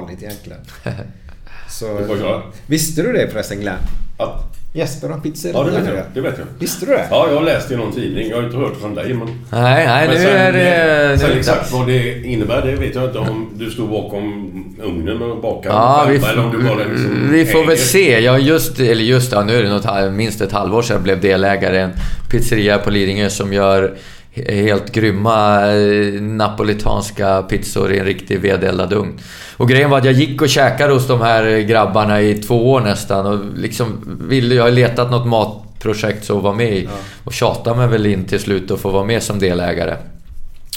Vanligt egentligen. Så, visste du det förresten Glenn? Ja, Jesper har pizzeria. ja det vet jag. Det vet jag. Visste du det? Ja, jag har läst i någon tidning. Jag har inte hört från dig, men... Nej, nej, Men nu sen, är det... sen nu- exakt vad det innebär, det vet jag inte. Om du stod bakom ugnen och bakade Ja, vi, eller om du bara liksom vi får väl hänger. se. Jag just, eller just ja, nu är det något, minst ett halvår sedan jag blev delägare i en pizzeria på Lidingö som gör helt grymma eh, napolitanska pizzor i en riktig vedeldad ugn. Och grejen var att jag gick och käkade hos de här grabbarna i två år nästan och liksom ville, jag har letat något matprojekt så att vara med i. Och tjatade mig väl in till slut att få vara med som delägare.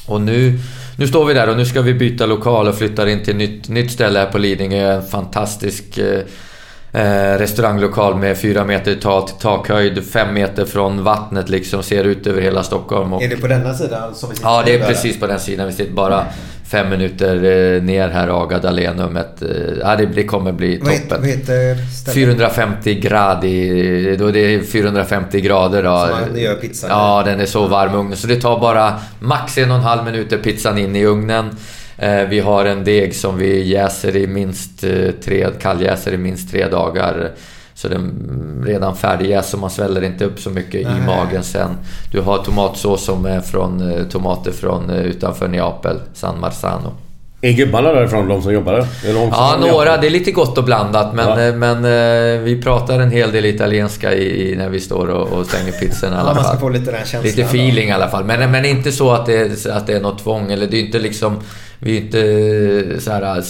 Och nu, nu står vi där och nu ska vi byta lokal och flyttar in till nytt, nytt ställe här på Lidingö. En fantastisk eh, restauranglokal med fyra meter tak, takhöjd, fem meter från vattnet liksom. Ser ut över hela Stockholm. Och, Är det på denna sidan som vi sitter ja, det är precis på den sidan. Vi sitter bara fem minuter eh, ner här, Aga Dahlénummet. Eh, det, det kommer bli Vad toppen. vad heter stället? 450 gradi, då det är 450 grader då. Som man gör pizzan i. Ja, den är så varm i ugnen. Så det tar bara max en och en halv minuter pizzan in i ugnen. Eh, Vi har en deg som vi jäser i minst eh, tre, kalljäser i minst tre dagar. Så den mm, redan färdigjäst så man sväller inte upp så mycket i Nej. magen sen. Du har tomatsås som är från eh, tomater från utanför Neapel, San Marzano. Är gubbarna därifrån, de som jobbar där? Ja, några. Det är lite gott och blandat. Men, Ja. men vi pratar en hel del italienska i, i, när vi står och, och stänger pizzan i alla man ska fall. få lite den känslan. Lite då. feeling i alla fall. Men, men inte så att det, är- att det är något tvång. Eller det är inte liksom... Vi är inte eh, så här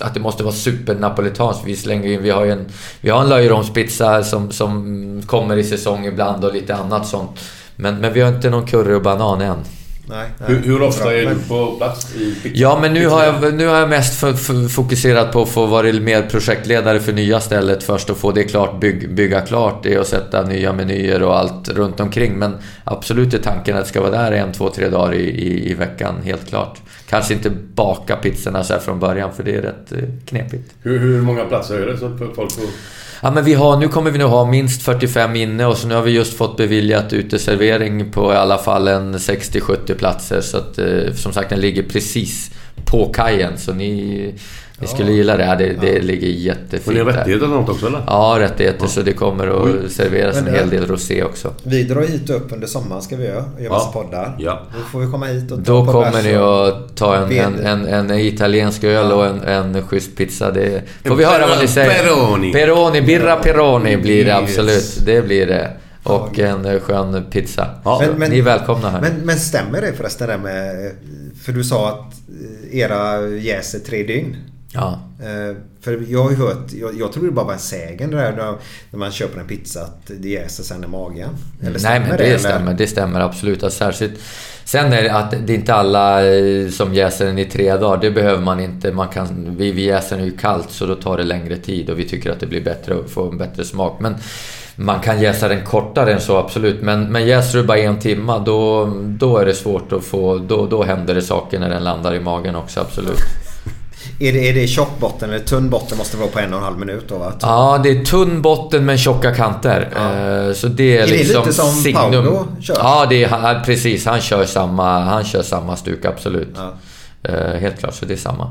att det måste vara supernapolitanskt. Vi slänger in... Vi har ju en, vi har en löjromspizza som, som kommer i säsong ibland och lite annat sånt. Men, men vi har inte någon curry och banan än. Nej, nej. Hur, hur ofta Bra. är du på plats i pizza? Ja, men nu har jag, nu har jag mest fokuserat på att få vara mer projektledare för nya stället först och få det klart, bygg, bygga klart det och sätta nya menyer och allt runt omkring. Men absolut är tanken att det ska vara där en, två, tre dagar i, i, i veckan, helt klart. Kanske inte baka pizzorna så här från början för det är rätt eh, knepigt. Hur, hur många platser är det så att folk får... Ja, men vi har, nu kommer vi nog ha minst 45 inne och så nu har vi just fått beviljat uteservering på i alla fall en 60-70 platser. Så att eh, som sagt den ligger precis på kajen så ni, ni skulle gilla det. här. Det, det ligger jättefint Får ni där. rättigheter eller något också eller? Ja, rättigheter. Så det kommer att serveras Men en hel del rosé också. Vi drar hit upp under sommaren ska vi göra. och Göra massa Ja. poddar. Ja. Då får vi komma hit och ta Då kommer ni att ta en, en, en, en italiensk öl och en, en schysst pizza. Det får vi höra vad ni säger. Peroni. Peroni, birra Peroni blir det Yes. absolut. Det blir det. Och en eh, skön pizza. Ja. Men- men- ni är välkomna här. Men, men stämmer det förresten det med... För du sa att eh, era jäser tre dygn. Ja. Eh, För jag har ju hört, jag, jag tror det bara var en sägen det där när, man köper en pizza att det jäser sen i magen. Eller Nej stämmer men det, eller? stämmer, det stämmer absolut. Att särskilt, sen är det att det är inte alla eh, som jäser den i tre dagar. Det behöver man inte. Man kan, vi, vi jäser den ju kallt så då tar det längre tid och vi tycker att det blir bättre och får en bättre smak. Men man kan jäsa den kortare än så absolut. Men, men jäser du bara en timma då, då är det svårt att få... Då, då händer det saker när den landar i magen också absolut. Är det, är det tjock botten eller tunn botten måste vara på en och en halv minut då va? Ja, det är tunn botten men tjocka kanter. Ja. Eh, Så det är, Är det liksom lite som signum. Paolo kör? Ja, det är, precis. Han kör samma, han kör samma stuk, absolut. Ja. Eh, Helt klart, så det är samma.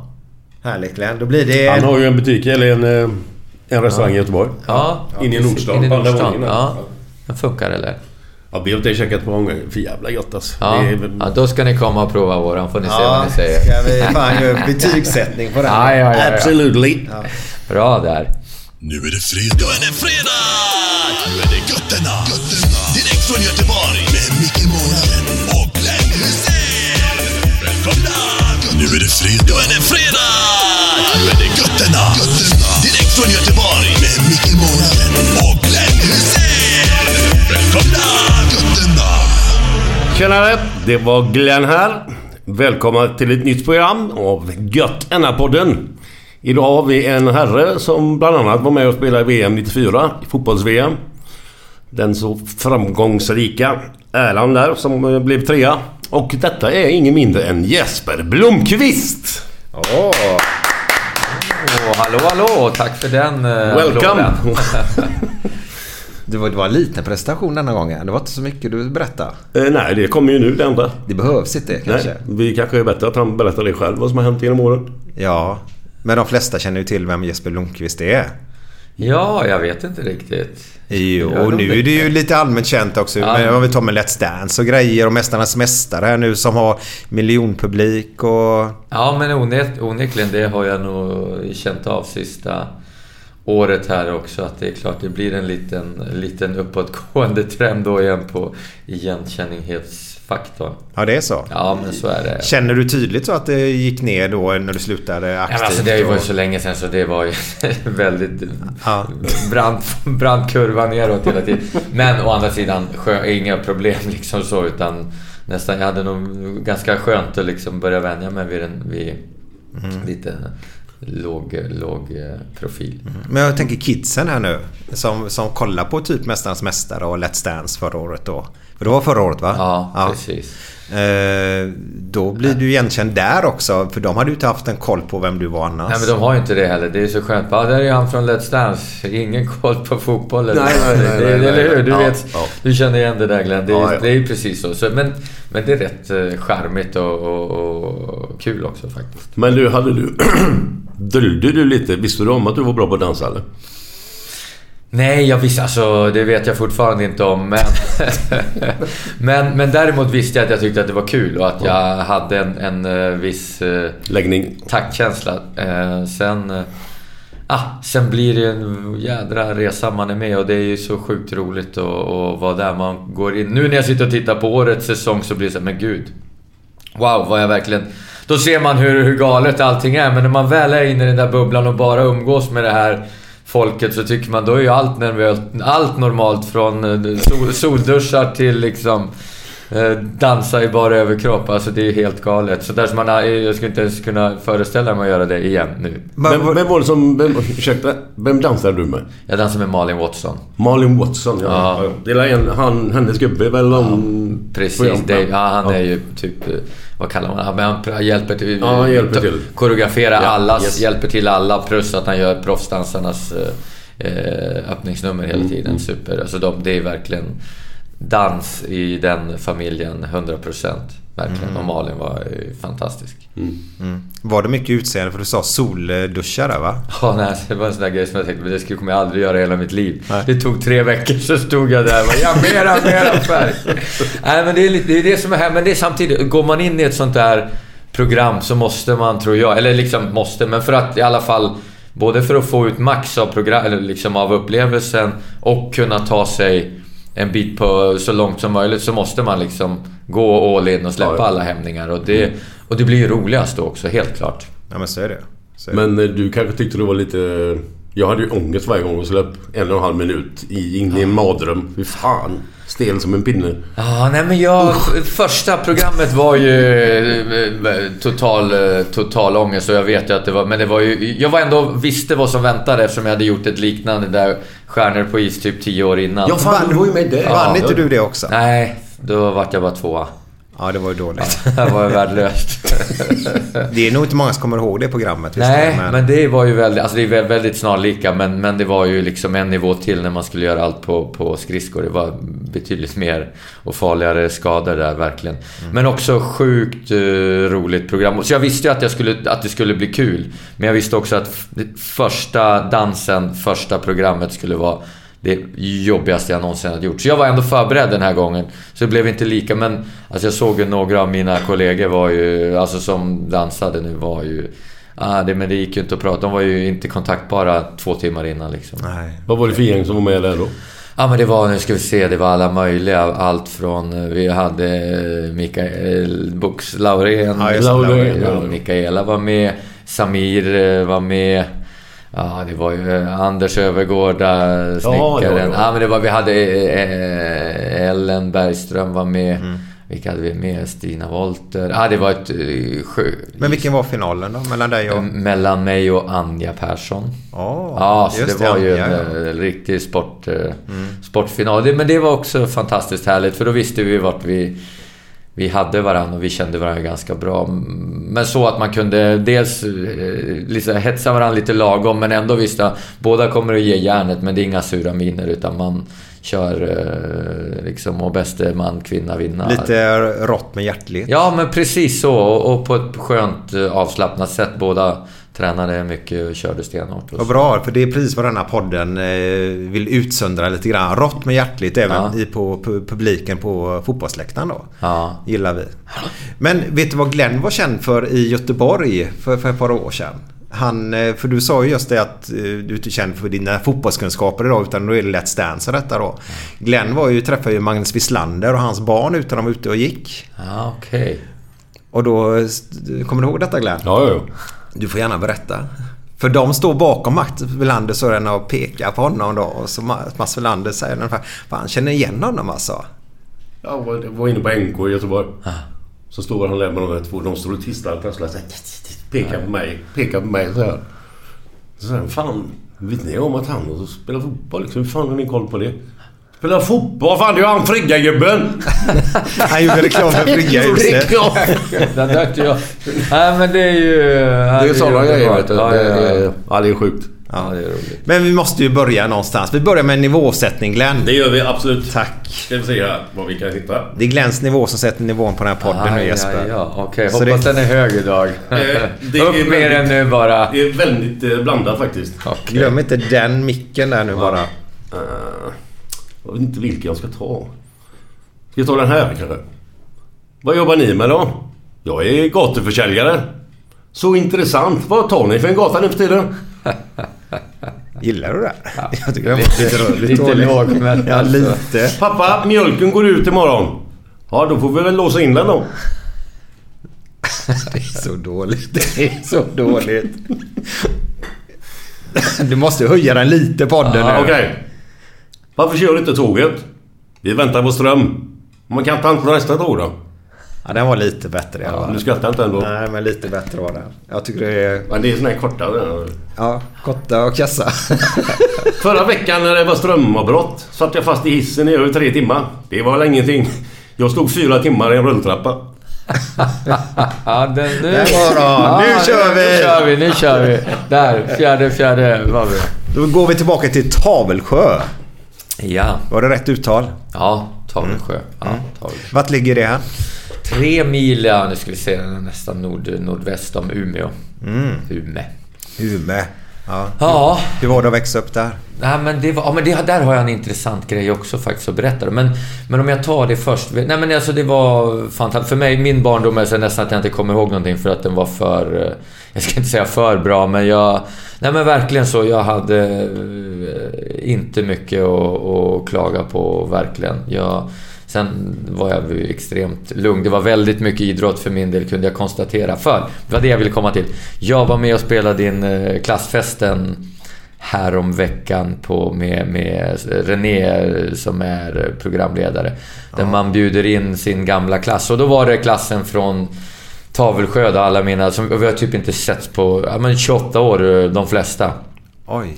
Härligt Glenn. Då blir det... Han har ju en butik, eller en, eh, en restaurang i Göteborg. Ja, Inne i. Nordstan, på andra våningen. Ja, den funkar eller? Ja, vi har inte käkat på gånger. För jävla gott alltså. Ja. Är, ja, då ska ni komma och prova våran, får ni se vad Ja, ni säger. ska vi fan göra betygssättning på den? Ja, ja, ja, ja. Absolutely. Bra där. Nu är det fredag. Nu är det fredag! Nu är det götterna. Direkt från Göteborg. Med Micke Månaden och Glenn Hysén. Välkomna! Nu är det fredag. Nu är det fredag! Nu är det götterna. Direkt från Göteborg. Med Micke Månaden och Tjenare! Det var Glenn här. Välkomna till ett nytt program av Gött podden Idag har vi en herre som bland annat var med och spelade VM 94, i fotbolls-VM. Den så framgångsrika Erland där som eh, blev trea. Och detta är ingen mindre än Jesper Blomqvist! Åh, Åh, hallå, hallå! Tack för den eh, Welcome! det, var, det var en liten prestation denna gången. Det var inte så mycket du berättade. Eh, nej, det kommer ju nu det enda. Det behövs inte kanske. Nej, vi kanske är bättre att han berättar det själv, vad som har hänt genom åren. Ja, men de flesta känner ju till vem Jesper Blomqvist är. Ja, jag vet inte riktigt. Jo, och nu är det ju lite allmänt känt också. Ja. Men om vi tar med Let's Dance och grejer och Mästarnas Mästare här nu som har miljonpublik och... Ja, men onek- onekligen det har jag nog känt av sista året här också. Att det är klart det blir en liten, liten uppåtgående trend då igen på igenkänningsfaktorn. Ja, det är så. Ja, men så är det. Känner du tydligt så att det gick ner då när du slutade Ja, aktivt? men alltså, det har ju varit så länge sedan så det var ju väldigt Ja. brant, brant kurva neråt hela tiden. Men å andra sidan, inga problem liksom så utan nästan, jag hade nog ganska skönt att liksom börja vänja mig vid, en, vid Mm. lite låg, låg eh, profil. Men jag tänker kidsen här nu. Som, som kollar på typ Mästarnas Mästare och Let's Dance förra året då. För det var förra året va? Ja, precis. Eh, då blir du igenkänd där också. För de hade ju inte haft en koll på vem du var annars. Nej men de har ju inte det heller. Det är så skönt. Ja, där är han från Let's Dance. Ingen koll på fotboll eller Nej, nej, nej, det, nej, Eller hur? Du ja, vet. ja. Du känner igen det där Glenn. Det, är- Ja, ja. det är ju precis så. så men, men det är rätt eh, charmigt och, och, och kul också faktiskt. Men du, hade du... Döljde du lite? Visste du om att du var bra på att dansa eller? Nej, jag visste alltså, det vet jag fortfarande inte om. Men, men, men däremot visste jag att jag tyckte att det var kul och att jag hade en, en eh, viss eh, Läggning? taktkänsla. Eh, sen, ah, sen blir det en jädra resa man är med och det är ju så sjukt roligt att, att vara där. Man går in. Nu när jag sitter och tittar på årets säsong så blir det så här, men gud. Wow, vad jag verkligen... Då ser man hur, hur galet allting är, men när man väl är inne i den där bubblan och bara umgås med det här folket så tycker man då är ju allt nervöst, allt normalt från eh, sol, solduschar till liksom dansa i bara överkropp. Alltså det är ju helt galet. Så där som man, har- jag skulle inte ens kunna föreställa mig att göra det igen nu. Men, Vem, vem var det som... Vem, ursäkta, vem dansade du med? Jag dansar med Malin Watson. Malin Watson, ja. Ja. ja. Det är en, han, hennes gubbe väl någon... Precis, det, ja, han är ju typ... eh, Vad kallar man det? Men han hjälper till... Ja, han hjälper till. Koreografera Ja, allas, yes. hjälper till alla. Plus att han gör proffsdansarnas eh, eh, öppningsnummer Mm, hela tiden. Super. Alltså de, det är verkligen dans i den familjen, 100%. Verkligen. Mm. Och Malin var eh, fantastisk. var det mycket utseende? För du sa solduschar där va? Ja, nej, det var en sån där grej som jag tänkte, men det skulle kommer jag aldrig göra hela mitt liv. Nej. Det tog tre veckor så stod jag där och bara, ja, mera, mera färg. nej, men det är, lite, det är det som är här. Men det är samtidigt, går man in i ett sånt där program så måste man, tror jag, eller liksom måste, men för att i alla fall Både för att få ut max av, program, eller liksom av upplevelsen och kunna ta sig en bit på så långt som möjligt så måste man liksom gå all in och släppa Ja, ja. alla hämningar. Och det, och det blir ju roligast då också, helt klart. Ja men så är det. Så- Men eh, du kanske tyckte det var lite... Jag hade ju ångest varje gång jag skulle upp en och en halv minut i, in i en mardröm. Fy fan. Stel som en pinne. Ja, nej men jag... Första programmet var ju eh, total, eh, total ångest och jag vet ju att det var... Men det var ju... Jag var ändå... Visste vad som väntade eftersom jag hade gjort ett liknande där Stjärnor på is typ 10 år innan. Ja, fan du var ju med där. Vann inte du det också? Nej, då vart jag bara tvåa. Ja, det var ju dåligt. Det var ju värdelöst. Det är nog inte många som kommer ihåg det programmet. Nej, det, men det var ju väldigt, alltså det är vä- väldigt snarlika men, men det var ju liksom en nivå till när man skulle göra allt på, på skridskor. Det var betydligt mer och farligare skador där verkligen. Men också sjukt eh, roligt program. Så jag visste ju att, jag skulle, att det skulle bli kul. Men jag visste också att första dansen, första programmet skulle vara det jobbigaste jag någonsin hade gjort. Så jag var ändå förberedd den här gången. Så det blev inte lika, men alltså jag såg ju några av mina kollegor var ju, alltså som dansade nu var ju... Ah, det, men det gick ju inte att prata. De var ju inte kontaktbara två timmar innan liksom. Nej. Vad var det för gäng som var med där då? Ja men det var, nu ska vi se, det var alla möjliga. Allt från, eh, vi hade eh, Mikael Bux Laurén. Ja, Laurén, ja, ja. Mikaela var med. Samir eh, var med. Ja, det var ju eh, Anders Övergårda, snickaren. ja, Ja, ja. men det var, vi hade eh, Ellen Bergström var med. Mm. Vilka hade vi med? Stina Wolter. Ja, det var ett eh, sjö... Men vilken var finalen då? Mellan dig och... Mellan mig och Anja Persson. Åh, Ja, så det var ju ja, en. Mm. eh, riktig sport, eh, sportfinal. Det, men det var också fantastiskt härligt för då visste vi vart vi, vi hade varandra och vi kände varandra ganska bra. Men så att man kunde dels liksom hetsa varandra lite lagom men ändå visste att båda kommer att ge järnet men det är inga sura miner utan man kör eh, liksom och bäste man, kvinna vinna. Lite rått med hjärtligt. Ja, men precis så. Och, och på ett skönt eh, avslappnat sätt. Båda tränade mycket och körde stenhårt. och Vad bra, för det är precis vad den här podden eh, vill utsöndra lite grann. Rått med hjärtligt även Ja. i på pu- publiken på fotbollsläktaren då. Ja. Gillar vi. Men vet du vad Glenn var känd för i Göteborg för, för ett par år sedan? Han, eh, för du sa ju just det att eh, du inte är känd för dina fotbollskunskaper idag utan då är det Let's Dance och detta då. Glenn var ju, träffade ju Magnus Wislander och hans barn utan de var ute och gick. Ja, okej. Och då, kommer du ihåg detta Glenn? Ja, ja, ja. Du får gärna berätta. För de står bakom Mats Wilander så den och pekar på honom då. Och så Ma- Mats Wilander säger ungefär, fan han känner igen honom alltså. Var, jag var inne på NK i Göteborg. Så står han där med de där två. De står och tisslar så här, Pekar på mig. Pekar på mig så här. Så han, fan. Vet ni om att han spelar fotboll? Liksom, hur fan har ni koll på det? Spelar fotboll? Fan det är ju han Frigga-gubben! Han gjorde reklam för. Ja. Den dök jag. Nej, men det är ju... Det är sådana grejer vet du. Ja, Det, ja, ja. det, ja, det är sjukt. ja, det är roligt. Men vi måste ju börja någonstans. Vi börjar med en nivåsättning Glenn. Det gör vi absolut. Tack. Ska vi se här vad vi kan hitta. Det är Glens nivå som sätter nivån på den här podden nu Jesper. ja, Okej, Så hoppas det- den är hög idag. Eh, det är Upp med väldigt- den nu bara. Det är väldigt eh, blandat faktiskt. Okej. Glöm inte den micken där nu bara. Eh, jag vet inte vilken jag ska ta. Ska jag ta den här kanske? Vad jobbar ni med då? Jag är gatuförsäljare. Så intressant. Vad tar ni för en gata nu för tiden? Gillar du det? Jag tycker det var lite, lite, Lite lågmält Ja, alltså. lite. Pappa, mjölken går ut imorgon. Ja, då får vi väl låsa in den då. Det är så dåligt. Det är så dåligt. Du måste höja den lite podden Ja, nu. Okej. Varför kör inte tåget? Vi väntar på ström. Man kan ta inte nästa tåg då? Ja, den var lite bättre i alla Ja, fall. du skrattar inte ändå. Nej, men lite bättre var den. Jag tycker det är... Men det är såna här korta. Ja, korta och kassa. Förra veckan när det var strömavbrott satt jag fast i hissen i över tre timmar. Det var väl ingenting. Jag stod fyra timmar i en rulltrappa. Ja, den, nu, Den var bra. Nu kör vi. Nu kör vi, nu kör vi. Där, fjärde, fjärde var vi. Då går vi tillbaka till Tavelsjö. Ja, Var det rätt uttal? ja Tavelsjö. Ja, Mm. Tavelsjö. Vart ligger det här? Tre mil, ja, nu ska vi se, nästan nord, nordväst om Umeå. Mm. Umeå. Ume. Ja. Ja, Hur var det att växa upp där? Nej, men, det var, ja, men det, där har jag en intressant grej också faktiskt att berätta. Men, men om jag tar det först. Nej, men alltså det var fantastiskt. För mig, min barndom är så nästan att jag inte kommer ihåg någonting för att den var för... eh, Jag ska inte säga för bra, men jag... Nej, men verkligen så. Jag hade eh, inte mycket att, att klaga på, verkligen. Jag Sen var jag ju extremt lugn. Det var väldigt mycket idrott för min del kunde jag konstatera. För, det var det jag ville komma till. Jag var med och spelade in eh, klassfesten häromveckan på, med, med René som är programledare. Där man bjuder in sin gamla klass. Och då var det klassen från Tavelsjö, alla mina... Som, vi har typ inte setts på ja, men 28 år, de flesta. Oj.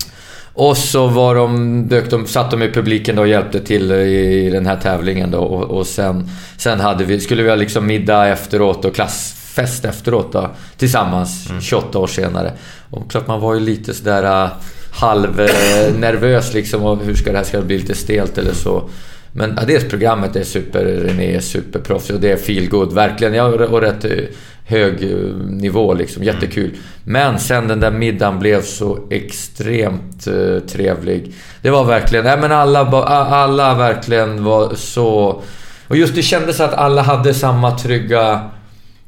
Och så var de, dök de, satt de i publiken då och hjälpte till i den här tävlingen då. Och, och sen, sen hade vi, skulle vi ha liksom middag efteråt och klassfest efteråt då. Tillsammans, 28 år senare. Och klart man var ju lite sådär äh, halvnervös liksom. Och hur ska det här ska det bli lite stelt eller så. Men ja, dels programmet är super, René är superproffsig och det är feel good verkligen. Ja, och rätt eh, hög eh, nivå liksom, jättekul. Men sen den där middagen blev så extremt eh, trevlig. Det var verkligen, nej men alla, alla verkligen var så... Och just det kändes att alla hade samma trygga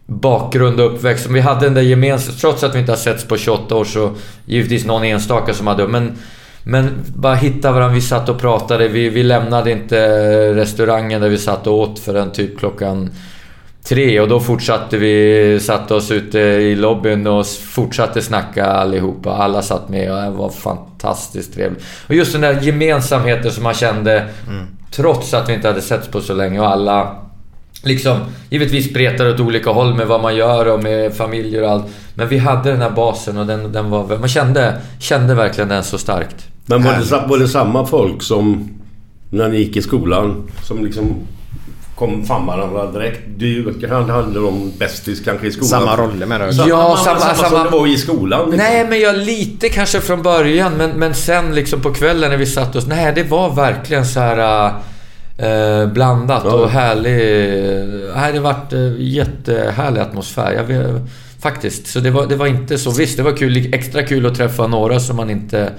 bakgrund och uppväxt. Vi hade den där gemensamma... Trots att vi inte har setts på 28 år så givetvis någon enstaka som hade... Men, men bara hitta varandra. Vi satt och pratade. Vi, vi lämnade inte restaurangen där vi satt och åt förrän typ klockan tre. Och då fortsatte vi... Satte oss ute i lobbyn och fortsatte snacka allihopa. Alla satt med och det var fantastiskt trevligt. Och just den där gemensamheten som man kände trots att vi inte hade setts på så länge och alla liksom, givetvis spretar åt olika håll med vad man gör och med familjer och allt. Men vi hade den här basen och den, den var... Man kände, kände verkligen den så starkt. Men var det, var det samma folk som när ni gick i skolan som liksom kom fram varandra direkt? Du han hade de bästis kanske i skolan? Samma roller med det. Samma, Ja, samma, samma- samma, samma- som det var i skolan? Liksom. Nej, men jag lite kanske från början, men, men sen liksom på kvällen när vi satt oss... Nej, det var verkligen så här... eh, blandat Ja. och härlig... Nej, det varit eh, jättehärlig atmosfär. Jag vet, faktiskt. Så det var, det var inte så... Visst, det var kul, extra kul att träffa några som man inte,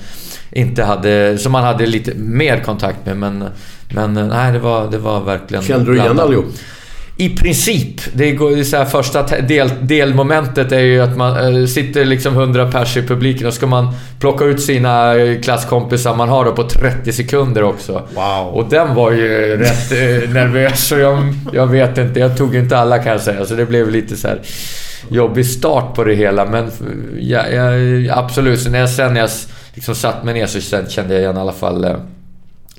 inte hade... Som man hade lite mer kontakt med, men... Men nej, det var, det var verkligen... Kände du igen allihop? I princip. Det går så här, första del, delmomentet är ju att man eh, sitter liksom 100 pers i publiken och ska man plocka ut sina eh, klasskompisar man har då på 30 sekunder också. Wow. Och den var ju rätt eh, nervös så jag, jag vet inte. Jag tog inte alla kan jag säga. Så det blev lite så här jobbig start på det hela. Men ja, ja, absolut. Så när jag, sen när jag liksom satt mig ner så kände jag igen i alla fall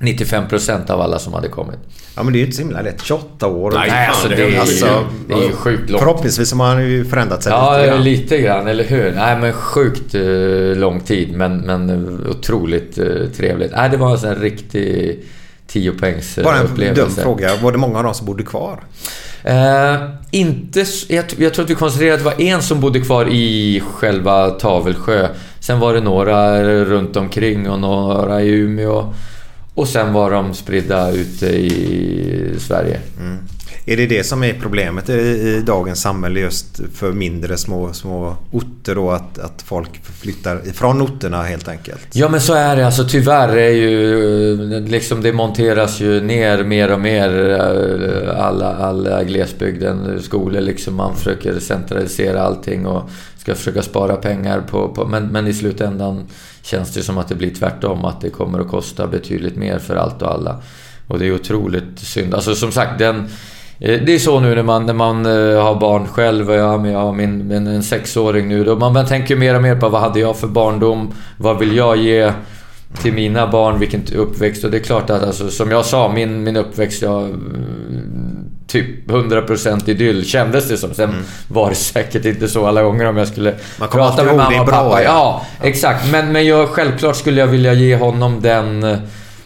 eh, 95% av alla som hade kommit. Ja men det är ju inte så himla lätt. 28 år. Nej, Nej, alltså det är, ju, alltså, det är ju sjukt långt. Förhoppningsvis har man ju förändrat sig Ja, lite lite grann. grann. eller hur? Nej, men sjukt eh, lång tid, men, men eh, otroligt eh, trevligt. Nej, det var en sån här riktig 10 poängs Bara en upplevelse. dum fråga. Var det många av dem som bodde kvar? Eh, inte... Jag, jag tror att vi konstaterade att det var en som bodde kvar i själva Tavelsjö. Sen var det några runt omkring och några i Umeå. Och sen var de spridda ute i Sverige. Är det det som är problemet i, i dagens samhälle just för mindre små, små orter då? Att, att folk flyttar ifrån orterna helt enkelt? Ja men så är det. Alltså tyvärr är ju... Liksom det monteras ju ner mer och mer eh, alla, alla glesbygden, skolor liksom. Man försöker centralisera allting och ska försöka spara pengar på... på men, men i slutändan känns det som att det blir tvärtom. Att det kommer att kosta betydligt mer för allt och alla. Och det är otroligt synd. Alltså som sagt, den... Eh, det är så nu när man, när man eh, har barn själv. och Jag har, jag har min, min, en sexåring nu. Då man, man tänker mer och mer på vad hade jag för barndom? Vad vill jag ge till mina barn? Vilken uppväxt? Och det är klart att alltså, som jag sa, min, min uppväxt, jag mm, Typ 100% idyll kändes det som. Sen var det säkert inte så alla gånger om jag skulle Man prata med mamma och pappa. ja. Ja, exakt. Men, men jag, självklart skulle jag vilja ge honom den...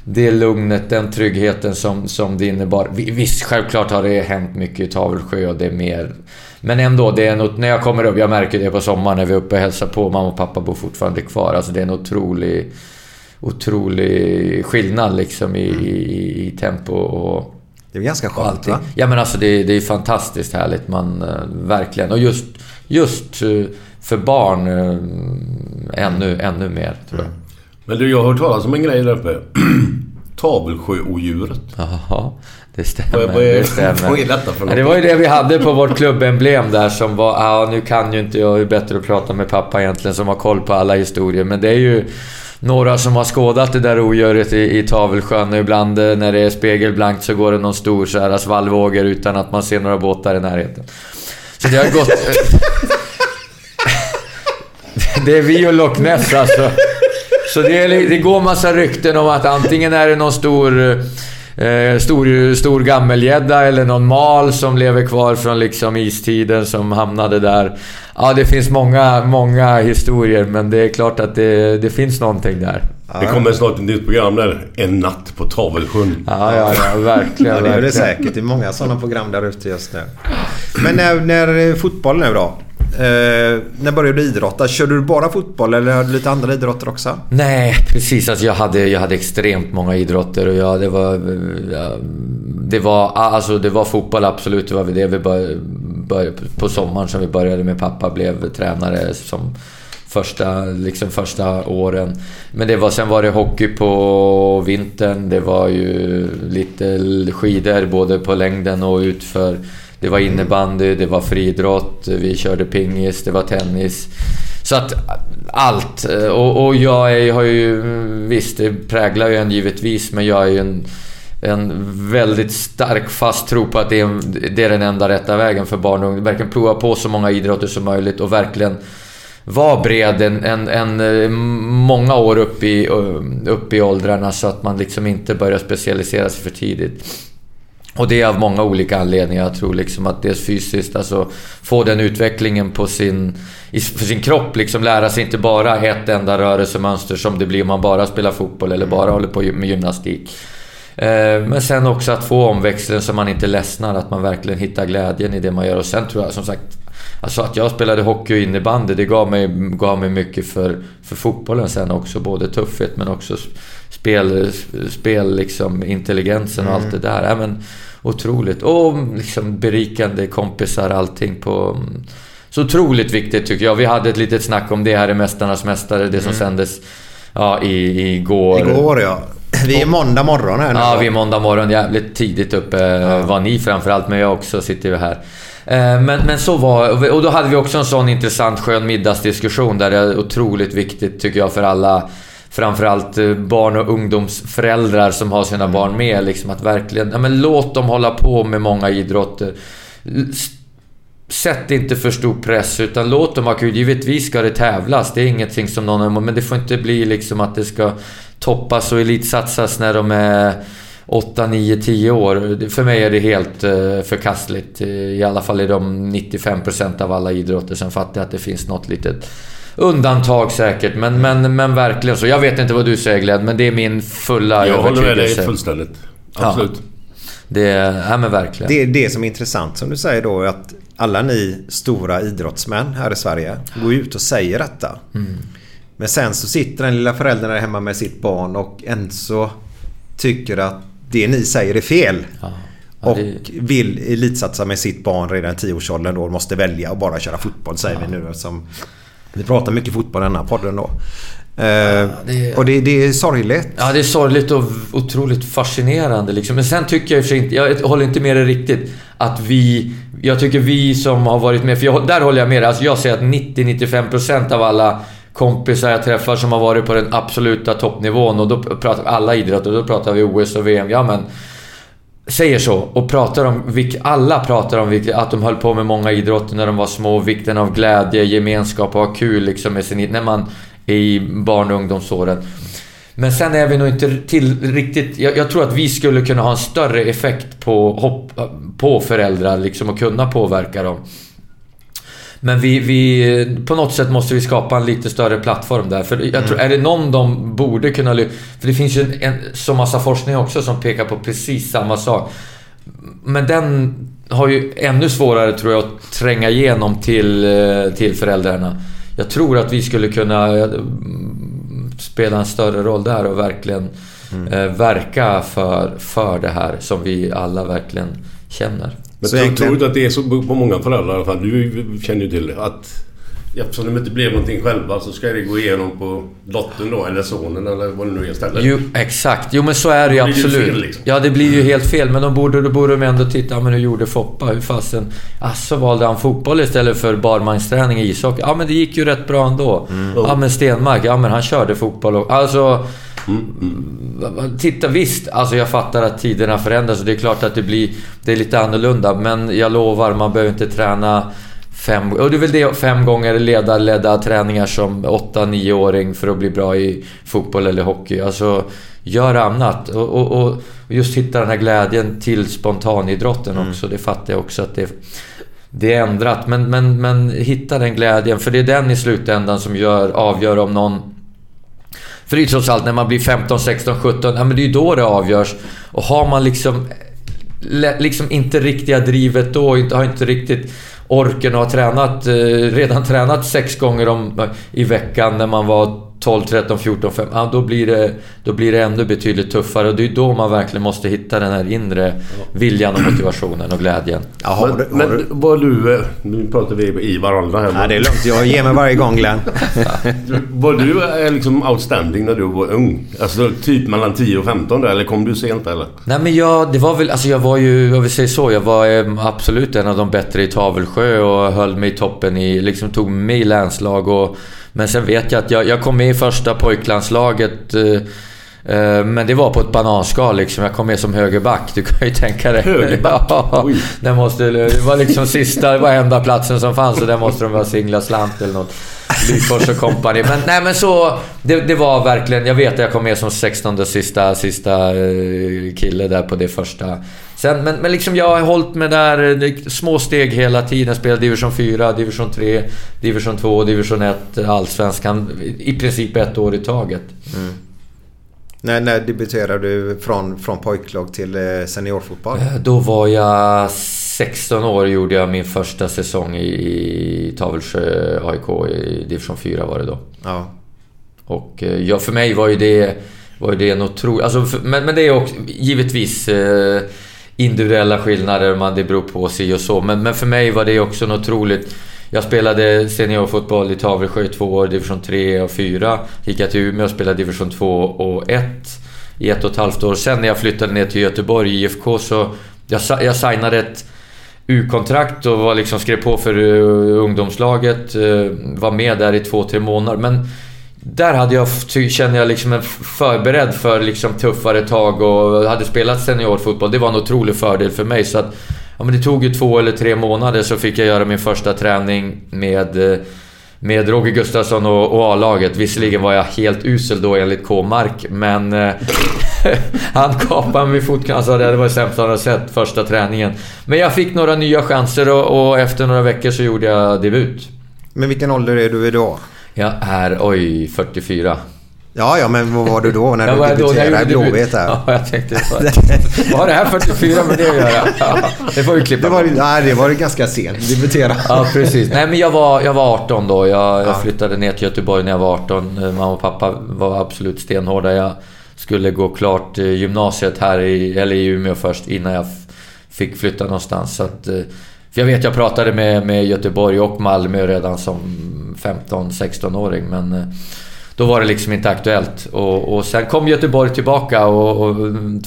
Det lugnet, den tryggheten som, som det innebar. Vi- Visst, självklart har det hänt mycket i Tavelsjö och det är mer... Men ändå, det är något, när jag kommer upp, jag märker det på sommaren när vi är uppe och hälsar på. Mamma och pappa bor fortfarande kvar. Alltså det är en otrolig... Otrolig skillnad liksom i, i, i tempo och... Det är ganska skönt allting. va? Ja men alltså det, det är fantastiskt härligt. Man, eh, verkligen. Och just, just eh, för barn eh, ännu, ännu mer tror jag. Men du, jag har hört talas om en grej där uppe. Tavelsjöodjuret. Jaha, det stämmer. Vad- är- det stämmer. vad är detta för Ja, det något? var ju det vi hade på vårt klubbemblem där som var... Ja, nu kan ju inte jag... Det är bättre att prata med pappa egentligen som har koll på alla historier. Men det är ju några som har skådat det där ogöret i, i Tavelsjön. Och ibland eh, när det är spegelblankt så går det någon stor så här svallvågor utan att man ser några båtar i närheten. Så det har gått... Eh, det är vi och Loch Ness alltså. Så det, är, det går massa rykten om att antingen är det någon stor... Eh, eh, stor, stor gammelgädda eller någon mal som lever kvar från liksom istiden som hamnade där. Ja, det finns många, många historier men det är klart att det, det finns någonting där. Det kommer snart ett nytt program där. En natt på Tavelsjön. Ja, ja, ja verkligen. Ja, det är det säkert. Det är många sådana program där ute just nu. Men när, när fotboll nu då? Eh, när började du idrotta? Körde du bara fotboll eller hade du lite andra idrotter också? Nej, precis. Alltså jag, hade, jag hade extremt många idrotter och jag, det var... Det var, alltså det var fotboll absolut. Det var väl det vi började, började, på sommaren som vi började med. Pappa blev tränare som första, liksom första åren. Men det var, sen var det hockey på vintern. Det var ju lite skidor både på längden och utför. Det var innebandy, det var friidrott, vi körde pingis, det var tennis. Så att allt. Och, och jag är, har ju... Visst, det präglar ju en givetvis, men jag är ju en, en väldigt stark fast tro på att det är, det är den enda rätta vägen för barn och ungdomar. Verkligen prova på så många idrotter som möjligt och verkligen vara bred en, en, en, eh, många år upp i, upp i åldrarna så att man liksom inte börjar specialisera sig för tidigt. Och det är av många olika anledningar. Jag tror liksom att dels fysiskt, alltså få den utvecklingen på sin, för sin kropp. Liksom lära sig inte bara ett enda rörelsemönster som det blir om man bara spelar fotboll eller bara håller på med gymnastik. Eh, Men sen också att få omväxlingen så man inte ledsnar, att man verkligen hittar glädjen i det man gör. Och sen tror jag som sagt, alltså att jag spelade hockey och innebandy, det gav mig, gav mig mycket för, för fotbollen sen också. Både tuffhet men också spel, spel liksom, intelligensen och allt det där. Ja, men, otroligt. Och liksom berikande kompisar, allting på... Så otroligt viktigt tycker jag. Vi hade ett litet snack om det här i Mästarnas Mästare, det som sändes ja, i, igår. Igår ja. Vi är måndag morgon här nu. Ja, vi är måndag morgon jävligt tidigt uppe. Var ni framförallt, men jag också sitter ju här. Eh, Men, men så var Och då hade vi också en sån intressant skön middagsdiskussion där det är otroligt viktigt tycker jag för alla Framförallt eh, barn och ungdomsföräldrar som har sina barn med. Liksom att verkligen, ja, men låt dem hålla på med många idrotter. Sätt inte för stor press utan låt dem ha kul. Givetvis ska det tävlas. Det är ingenting som någon Men det får inte bli liksom att det ska toppas och elitsatsas när de är 8, 9, 10 år. Det- För mig är det helt eh, förkastligt. Eh, I alla fall i de 95% av alla idrotter. Sen fattar jag att det finns något litet undantag säkert. Men, men, men verkligen så. Jag vet inte vad du säger Glenn, men det är min fulla Jag håller med dig övertygelse. fullständigt. Absolut. Det är, ja men verkligen. Det är det som är intressant som du säger då att alla ni stora idrottsmän här i Sverige går ut och säger detta. Mm. Men sen så sitter den lilla föräldern där hemma med sitt barn och Enzo tycker att det ni säger är fel. Ja. Ja, Och det- vill elitsatsa med sitt barn redan i tioårsåldern då och måste välja och bara köra fotboll säger vi nu som Vi pratar mycket fotboll i den här podden då. Eh, det- Och det, det är sorgligt. Ja, det är sorgligt och otroligt fascinerande liksom. Men sen tycker jag i inte... Jag håller inte med dig riktigt. Att vi... Jag tycker vi som har varit med... För jag, där håller jag med dig. Alltså jag säger att 90-95% av alla kompisar jag träffar som har varit på den absoluta toppnivån och då pratar vi alla idrotter. Då pratar vi OS och VM. Ja, men... Säger så och pratar om... Alla pratar om att de höll på med många idrotter när de var små. Vikten av glädje, gemenskap och ha kul liksom med sin... När man är i barn och ungdomsåren. Men sen är vi nog inte till riktigt... Jag, jag tror att vi skulle kunna ha en större effekt på, hopp, på föräldrar liksom och kunna påverka dem. Men vi, vi... På något sätt måste vi skapa en lite större plattform där. För jag tror, är det någon de borde kunna... För det finns ju en, en, så massa forskning också som pekar på precis samma sak. Men den har ju ännu svårare tror jag att tränga igenom till, eh, till föräldrarna. Jag tror att vi skulle kunna eh, spela en större roll där och verkligen eh, verka för, för det här som vi alla verkligen känner. Men Så jag egentligen- tror inte att det är så på många föräldrar i alla fall. Du känner ju till att eftersom det inte blev någonting själva så ska det gå igenom på dottern då, eller sonen eller vad det nu är istället. Jo, exakt. Jo men så är det ju blir det absolut. fel, liksom. Ja, det blir ju helt fel. Men de borde, då borde de ändå titta, men hur gjorde Foppa? Hur fasen... Alltså valde han fotboll istället för barmarksträning i ishockey? Ja men det gick ju rätt bra ändå. Ja men Stenmark, ja men han körde fotboll och... Alltså... Titta visst, alltså jag fattar att tiderna förändras och det är klart att det blir... Det är lite annorlunda. Men jag lovar, man behöver inte träna fem... Och det är väl det, fem gånger ledarledda träningar som 8-9-åring för att bli bra i fotboll eller hockey. Alltså, gör annat. Och, och, och just hitta den här glädjen till spontanidrotten också. Det fattar jag också att det... Det är ändrat, men, men, men hitta den glädjen. För det är den i slutändan som gör, avgör om någon för det är ju trots allt när man blir 15, 16, 17, ja men det är ju då det avgörs. Och har man liksom, liksom inte riktiga drivet då, inte, har inte riktigt orken och har tränat, eh, redan tränat sex gånger om, i veckan när man var 12, 13, 14, 15, ja, då, blir det, då blir det ännu betydligt tuffare. Och det är då man verkligen måste hitta den här inre viljan och motivationen och glädjen. Ja, har du, Men, du... men var du... eh, Nu pratar vi i varandra här. Ja, det är lugnt. Jag ger mig varje gång Glenn. Var du eh, liksom outstanding när du var ung? Alltså typ mellan 10 och 15 där, eller kom du sent eller? Nej men jag, det var väl, alltså jag var ju, om vi säger så, jag var eh, absolut en av de bättre i Tavelsjö och höll mig i toppen i, liksom tog mig i länslag och... Men sen vet jag att jag, jag kom med i första pojklandslaget eh, men det var på ett bananskal liksom. Jag kom med som högerback. Du kan ju tänka dig. Högerback? Ja, det, måste, det var liksom sista, det var enda platsen som fanns och där måste de vara singla slant eller något. Lyfors och kompani. Men nej men så... Det, det var verkligen... Jag vet att jag kom med som 16 sista, sista eh, kille där på det första. Sen, men, men liksom jag har hållit mig där, eh, små steg hela tiden. Spelat division 4, division 3, division 2, division 1, allsvenskan. I princip ett år i taget. När, när debuterade du från, från pojklag till eh, seniorfotboll? Eh, Då var jag 16 år gjorde jag min första säsong i, i Tavelsjö AIK i division 4 var det då. Ja. Och eh, ja, för mig var ju det, var ju det en otrolig... Alltså, för, men, men det är också givetvis eh, individuella skillnader, man, det beror på si och så. Men, men för mig var det också något otroligt. Jag spelade seniorfotboll i Tavelsjö i två år, division 3 och 4. Gick jag till Umeå och spelade division 2 och 1 i ett och ett halvt år. Sen när jag flyttade ner till Göteborg, IFK, så... Jag, jag signade ett U-kontrakt och var liksom skrev på för eh, ungdomslaget. Eh, var med där i två, tre månader. Men där hade jag, kände jag liksom en förberedd för liksom tuffare tag och hade spelat seniorfotboll. Det var en otrolig fördel för mig. Så att, ja, men det tog ju två eller tre månader så fick jag göra min första träning med, eh, med Roger Gustafsson och, och A-laget. Visserligen var jag helt usel då enligt K-mark, men eh, han kapade mig fotknölen. Alltså det var det sämsta han hade sett första träningen. Men jag fick några nya chanser och, och efter några veckor så gjorde jag debut. Men vilken ålder är du idag? Jag är, oj, 44. Ja, ja, men vad var du då när Jag du debuterade i. Blåvitt? Ja, jag tänkte... Vad har det här 44 med det att göra? Ja, det får vi klippa Det var, nej, det var ganska sent. Debutera. Ja, precis. Nej, men jag var, jag var 18 då. Jag, Ja. jag flyttade ner till Göteborg när jag var 18. Eh, Mamma och pappa var absolut stenhårda. Jag skulle gå klart eh, gymnasiet här i, eller i Umeå först innan jag fick flytta någonstans. Så att, eh, för jag vet, jag pratade med, med Göteborg och Malmö redan som 15-16-åring. Men eh, då var det liksom inte aktuellt. Och, och sen kom Göteborg tillbaka och, och,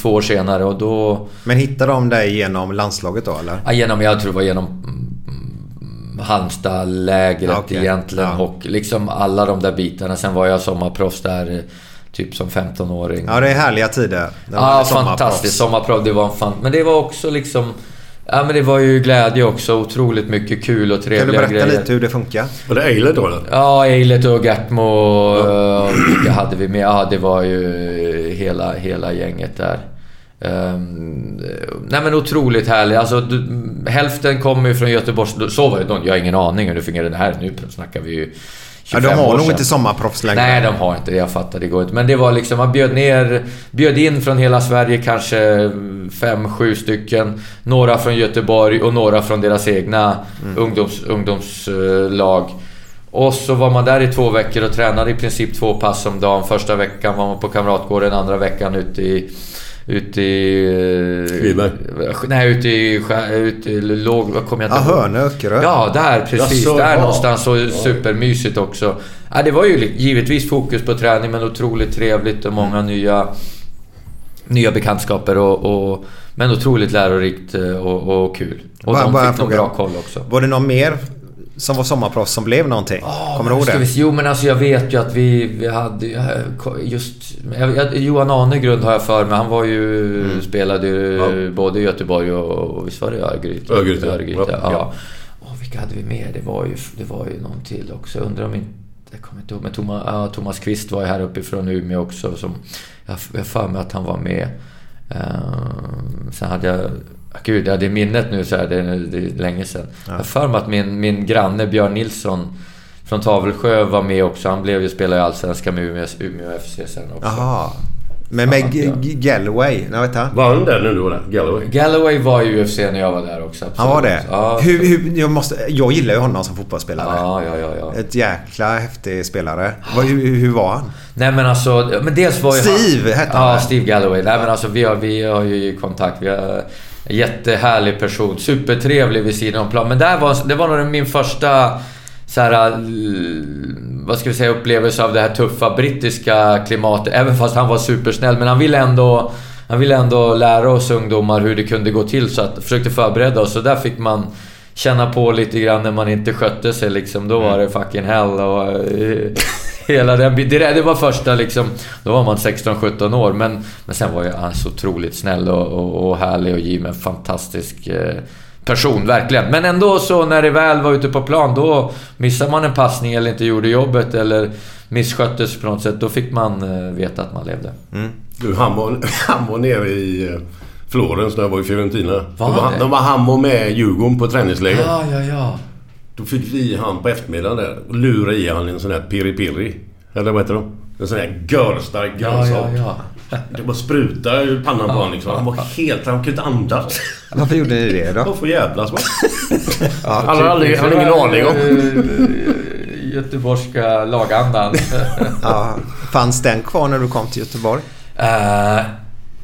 två år senare och då... Men hittade de dig genom landslaget då eller? Ja, genom, jag tror det var genom mm, Halmstad-lägret okej. egentligen Ja. och liksom alla de där bitarna. Sen var jag sommarproffs där typ som 15-åring. Ja, det är härliga tider. Ja, fantastiskt. Sommarproffs, det var en fan... Men det var också liksom... Ja, men det var ju glädje också. Otroligt mycket kul och Kan du trevliga berätta grejer. lite hur det funkar? Var det Eilert då eller? Ja, Eilert och Gertmo ja. det hade vi med. Ja, det var ju hela, hela gänget där. Um, nej men otroligt härligt. Alltså, du, hälften kommer ju från Göteborg. Så var det då. Jag har ingen aning hur det fungerar det här. Nu snackar vi ju 25 Ja, de har år nog inte sommarproffs längre. Nej, de har inte det. Jag fattar, det går inte. Men det var liksom, man bjöd ner, bjöd in från hela Sverige kanske fem, sju stycken. Några från Göteborg och några från deras egna ungdoms, ungdomslag. Och så var man där i två veckor och tränade i princip två pass om dagen. Första veckan var man på Kamratgården, andra veckan ute i, Ute i... eh, Kviberg? Nej, ute i... Ute i låg... Vad kommer jag Ja, inte ihåg? Hönö, Öckerö. Ja, där precis. Jaså, där ja. någonstans. Och supermysigt också. Ja, det var ju givetvis fokus på träning, men otroligt trevligt och många nya, nya bekantskaper. Och, och, men otroligt lärorikt eh, och, och kul. Och Bara- de bara fick nog fråga. bra koll också. Var det någon mer som var sommarproffs som blev någonting? Kommer du ihåg det? vi, jo men alltså jag vet ju att vi, vi hade jag- just... Jag, jag, Johan Anegrund har jag för mig. Han var ju... Spelade ju Ja. både i Göteborg och, och visst var det Örgryte? Örgryte, Örgryte ja. ja. Och vilka hade vi mer? Det var ju, det var ju någon till också. Jag undrar om inte... Jag kommer inte ihåg. Men Thomas, ja, Thomas Kvist var ju här uppifrån Umeå också. Som, jag jag har för mig att han var med. Uh, sen hade jag... Gud, ja, det är minnet nu så här, det, är, det är länge sedan. Jag har för mig att min, min granne Björn Nilsson från Tavelsjö var med också. Han blev ju spelare i Allsvenskan med Umeå, Umeå FC sen också. Jaha. Men med Ja, ja. Galloway, nej vet jag. Var han där när du var där? Galloway? Galloway var i UFC när jag var där också. Absolut. Han var det? Ja, Hur, hur, jag, måste, jag gillar ju honom som fotbollsspelare. ja, ja, ja, ja. Ett jäkla häftig spelare. Vad- Hur, hur var han? Nej men alltså, men dels var ju Steve han, hette han, Ja? Steve Galloway. Nej men alltså vi har, vi har ju kontakt. Vi har jättehärlig person. Supertrevlig vid sidan om plan. Men där var, det var nog min första så här, vad ska vi säga, upplevelse av det här tuffa brittiska klimatet. Även fast han var supersnäll. Men han ville ändå... Han ville ändå lära oss ungdomar hur det kunde gå till så att försökte förbereda oss. Så där fick man känna på lite grann när man inte skötte sig liksom. Då var det fucking hell och... Hela den det, där- det var första liksom... Då var man 16-17 år. Men, men sen var ju han så otroligt snäll och, och, och härlig och Jim en fantastisk eh, person, verkligen. Men ändå så när det väl var ute på plan, då missade man en passning eller inte gjorde jobbet eller missköttes på något sätt. Då fick man eh, veta att man levde. Du, han var, han var nere i eh, Florens när jag var i Fiorentina. Var Då var, han då var han med Djurgården på träningsläger. Ja, ja, ja. Då fick vi han på eftermiddagen där och lura i han en sån här piri-piri. Eller vad heter de? En sån här görstark grönsak. ja, ja. Det bara spruta ur pannan på honom liksom. Han var helt... Han kunde inte andas. Varför gjorde ni det då? Varför jävlas man? Han har aldrig... Han har ingen aning om. Eh, Göteborgska lagandan. Ja, fanns den kvar när du kom till Göteborg? Eh,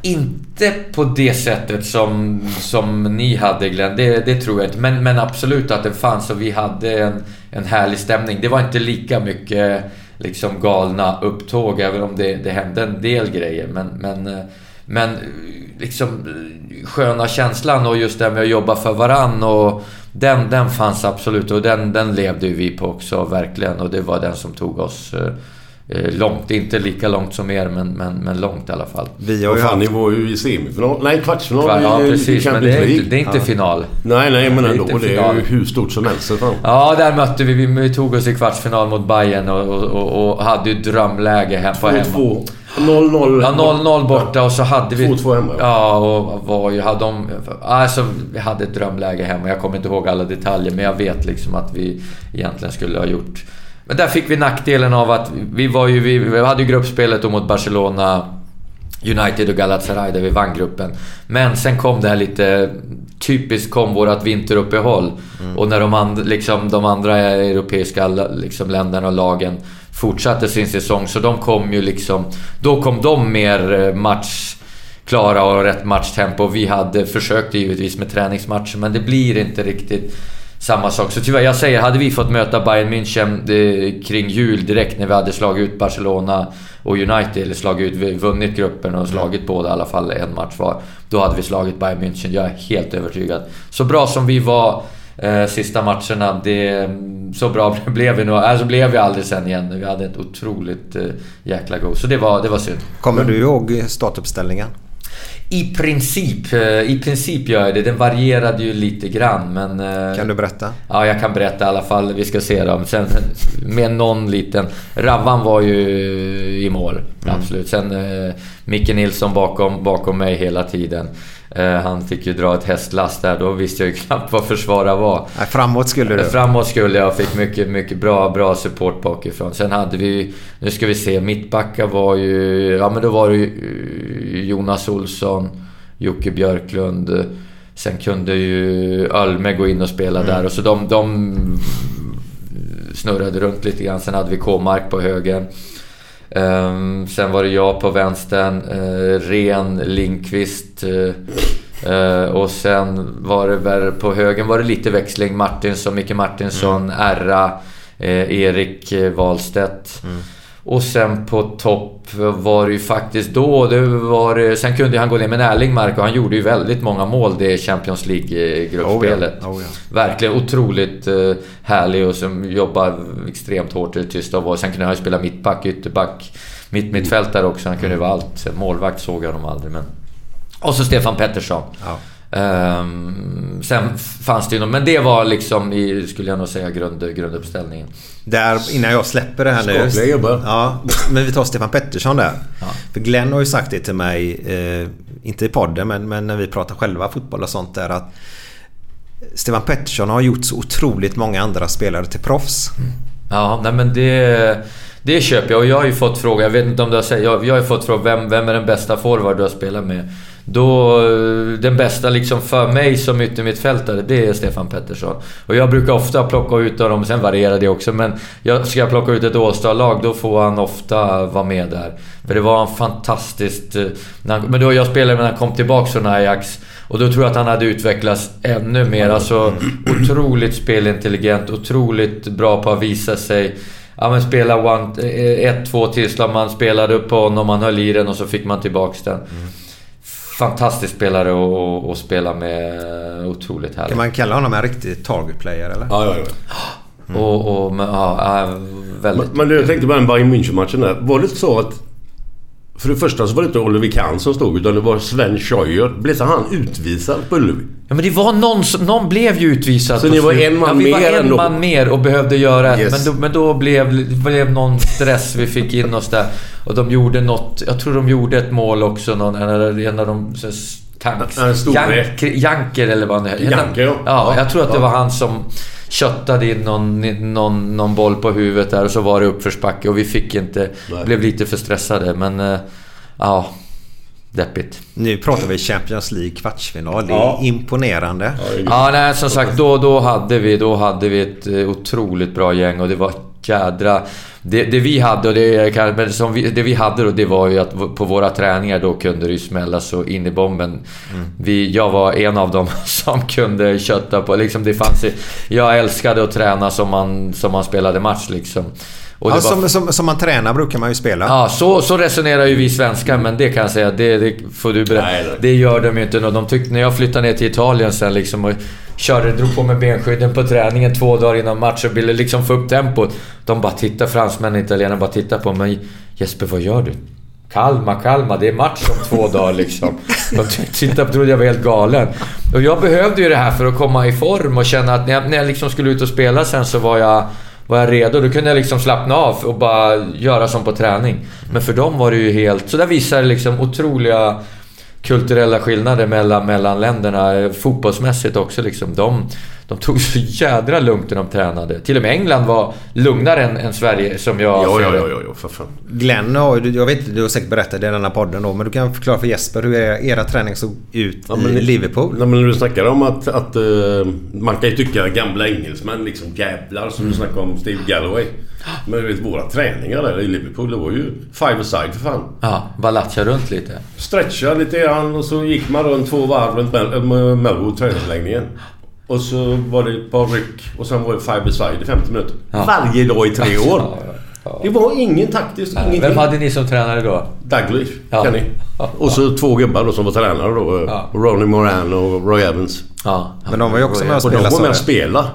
inte på det sättet som, som ni hade Glenn, det, det tror jag inte. Men, men absolut att det fanns och vi hade en, en härlig stämning. Det var inte lika mycket liksom galna upptåg, även om det, det hände en del grejer. Men, men, eh, men liksom sköna känslan och just det här med att jobba för varann och den, den fanns absolut och den, den levde vi på också, verkligen. Och det var den som tog oss eh, långt. Inte lika långt som er, men, men, men långt i alla fall. Vi har ju fan, ni var ju i semifinal. Nej, kvartsfinal Ja, i- i precis. Men det är inte, det är inte final. Nej, nej, men Det är ändå. Det är ju hur stort som helst. Fan. Ja, där mötte vi. Vi tog oss i kvartsfinal mot Bayern och, och, och, och hade ju drömläge hem på hemma. 2-2. 0-0. Ja, 0-0 borta och så hade vi... 2-2 hemma, ja. Ja, och var ju... Hade de... Alltså, vi hade ett drömläge hemma. Jag kommer inte ihåg alla detaljer, men jag vet liksom att vi egentligen skulle ha gjort... Men där fick vi nackdelen av att vi var ju... Vi, vi hade ju gruppspelet då mot Barcelona, United och Galatasaray där vi vann gruppen. Men sen kom det här lite... Typiskt kom vårat vinteruppehåll. Och när de, and, liksom, de andra europeiska liksom, länderna och lagen fortsatte sin säsong, så de kom ju liksom... Då kom de mer eh, match klara och rätt matchtempo. Vi hade försökt givetvis med träningsmatcher, men det blir inte riktigt samma sak. Så tyvärr, jag säger, hade vi fått möta Bayern München eh, kring jul direkt när vi hade slagit ut Barcelona och United, eller slagit ut, vunnit gruppen och slagit båda i alla fall en match var. Då hade vi slagit Bayern München, jag är helt övertygad. Så bra som vi var eh, sista matcherna, det, så bra blev vi nog. Alltså blev vi aldrig sen igen. Vi hade ett otroligt eh, jäkla go. Så det var, det var synd. Kommer du ihåg startuppställningen? I princip, eh, i princip gör jag det. Den varierade ju lite grann men... eh, Kan du berätta? Ja, jag kan berätta i alla fall. Vi ska se dem. Sen med någon liten... Ravvan var ju i mål. Absolut. Sen eh, Micke Nilsson bakom, bakom mig hela tiden. Eh, han fick ju dra ett hästlast där. Då visste jag ju knappt vad försvara var. Nej, framåt skulle du. Framåt skulle jag fick mycket, mycket bra, bra support bakifrån. Sen hade vi... Nu ska vi se. Mittbacka var ju... Ja men då var det ju eh, Jonas Olsson, Jocke Björklund. Sen kunde ju Ölme gå in och spela där. Och så de, de snurrade runt lite grann. Sen hade vi K-mark på höger. Ehm, sen var det jag på vänstern, uh, Ren, Linkvist. Uh, uh, och sen var det väl på högen var det lite växling. Martinsson, Micke Martinsson, mm. Erra, Erik Wahlstedt. Mm. Och sen på topp var det ju faktiskt då, det var Sen kunde han gå ner med Erlingmark och han gjorde ju väldigt många mål det Champions League-gruppspelet. Oh ja. Oh ja. Verkligen otroligt uh, härlig och som jobbar extremt hårt i det tysta och Sen kunde han ju spela mittback, ytterback, mitt mittfältare också. Han kunde vara allt. Målvakt såg jag dem aldrig men... Och så Stefan Pettersson. Ja. Um, sen fanns det ju men det var liksom i, skulle jag nog säga, grund, grunduppställningen. Där, innan jag släpper det här nu. Gubbar. Ja, men vi tar Stefan Pettersson där. Ja. För Glenn har ju sagt det till mig, eh, inte i podden, men, men när vi pratar själva fotboll och sånt där att Stefan Pettersson har gjort så otroligt många andra spelare till proffs. Mm. Ja, nej men det... Det köper jag och jag har ju fått fråga, jag vet inte om du har sett, jag, jag har ju fått fråga vem, vem är den bästa forward du har spelat med? Då, den bästa liksom för mig som yttermittfältare, det är Stefan Pettersson. Och jag brukar ofta plocka ut av dem, sen varierar det också, men jag, ska jag plocka ut ett Åstad-lag då får han ofta vara med där. För det var en fantastiskt... Eh, han, men då jag spelade när han kom tillbaka från Ajax. Och då tror jag att han hade utvecklats ännu mer. Alltså otroligt spelintelligent, otroligt bra på att visa sig. Ja men spela one, eh, ett, två tillslag, man spelade upp på honom, man höll i den och så fick man tillbaks den. Mm fantastisk spelare att spela med. Otroligt härligt. Kan man kalla honom en riktig target player eller? Ja, ja, ja. Mm. Och, och, ja, väldigt... Men, men jag tänkte bara en Bayern München-matchen där. Var det så att... För det första så var det inte Oliver Kahn som stod utan det var Sven Scheuer. Blev så han utvisad på Ullevi? Ja men det var någon som... Någon blev ju utvisad Så ni var en man ja, vi var en man mer och behövde göra yes. men, då, men då blev, blev någon stress vi fick in oss där. Och de gjorde något... Jag tror de gjorde ett mål också. Någon, en av de... Tanks. Janker, Janker eller vad han heter. Janker ja. ja. Jag tror att det var han som köttade in någon, någon, någon boll på huvudet där och så var det uppförsbacke och vi fick inte... Nej. Blev lite för stressade men... Eh, ja... Deppigt. Nu pratar vi Champions League kvartsfinal. Det är ja. imponerande. Ja, nej, som sagt då, då, hade vi, då hade vi ett eh, otroligt bra gäng och det var jädra... Det, det vi hade och det, men som vi, det vi hade då, det var ju att på våra träningar då kunde det ju smälla så in i bomben. Mm. Vi, jag var en av dem som kunde kötta på. Liksom det fanns, jag älskade att träna som man, som man spelade match liksom. Ja, var... som, som, som, man tränar brukar man ju spela. Ja, så, så resonerar ju vi svenskar. Men det kan jag säga, det, det får du berätta. Nej, det gör de ju inte. De tyckte, när jag flyttade ner till Italien sen liksom och körde, drog på mig benskydden på träningen två dagar innan match och ville liksom få upp tempot. De bara tittar, fransmännen och italienarna bara tittar på mig. Jesper, vad gör du? Kalma, kalma, det är match om två dagar liksom. De tittade trodde jag var helt galen. Och jag behövde ju det här för att komma i form och känna att när jag, när jag liksom skulle ut och spela sen så var jag var jag redo. Då kunde jag liksom slappna av och bara göra som på träning. Men för dem var det ju helt... Så där visar det liksom otroliga kulturella skillnader mellan, mellan länderna. Eh, fotbollsmässigt också liksom. De, de tog så jädra lugnt när de tränade. Till och med England var lugnare än, än Sverige som jag ja, ja, ja, ja, för fan. Glenn har jag vet inte, du har säkert berättat det i den här podden då, men du kan förklara för Jesper hur era, era träning såg ut ja, men, i Liverpool. Ja, men när du snackar om att, att uh, man kan ju tycka gamla engelsmän liksom jävlar som mm. du snackade om Steve Galloway. Men du vet våra träningar där i Liverpool, det var ju five-a-side för fan. Ja, bara latcha runt lite. Stretcha lite grann och så gick man runt två varv runt Melwood träningsanläggningen. Och så var det ett par ryck och sen var det five side i 50 minuter. Ja. Varje dag i tre år. Ja, ja, det var ingen taktisk, Nej, ingenting. Vem hade ni som tränare då? Douglas, ja. Kenny. Och så två gubbar då som var tränare då. Ronnie Moran och Roy Evans. Ja. Men de var ju också med och spelade. Och de var med och spelade.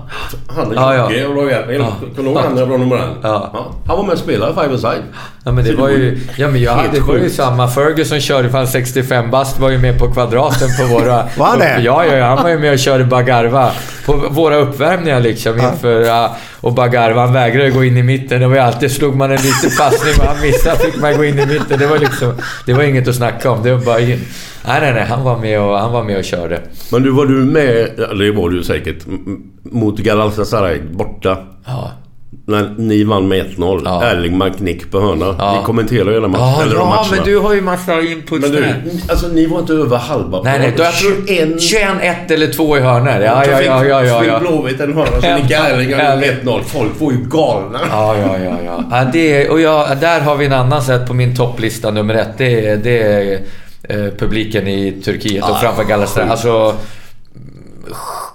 Han och ja, Jocke och Roy Evans. Kommer du ihåg han Ronnie Moran? Ja. Han var med och spelade five side. Ja men det var ju... Ja men jag hade, det var ju samma. Ferguson körde för han 65 bast var ju med på kvadraten på våra... var han det? Ja, ja, han var ju med och körde Bagarva. På våra uppvärmningar liksom inför... Ja, och Bagarva han vägrade gå in i mitten. Det var ju alltid... Slog man en liten passning och han missade fick man gå in i mitten. Det var liksom... Det var inget att snacka om. Det var bara. Nej, nej, nej. Han var med och, han var med och körde. Men du, var du med, eller det var du säkert, mot Galatasaray borta? Ja. När ni vann med 1-0. Ja. Erlingmark nick på hörna. Ja. Ni kommenterar ju hela matchen. Ja, eller ja matcherna. men du har ju massa input Men du, där. alltså ni var inte över halva Nej, nej. Då jag tror 21 21, 1 eller 2 i hörnor. Ja, ja, ja, ja, ja, ja. Blåvitt en hörna så Ja. nickade Erlingar Ja. 1-0. Folk var ju galna. Ja, ja, ja. ja. ja det, och jag, där har vi en annan sätt på min topplista nummer ett. Det är, det är eh, publiken i Turkiet och Ja, framför Galatasaray. Alltså,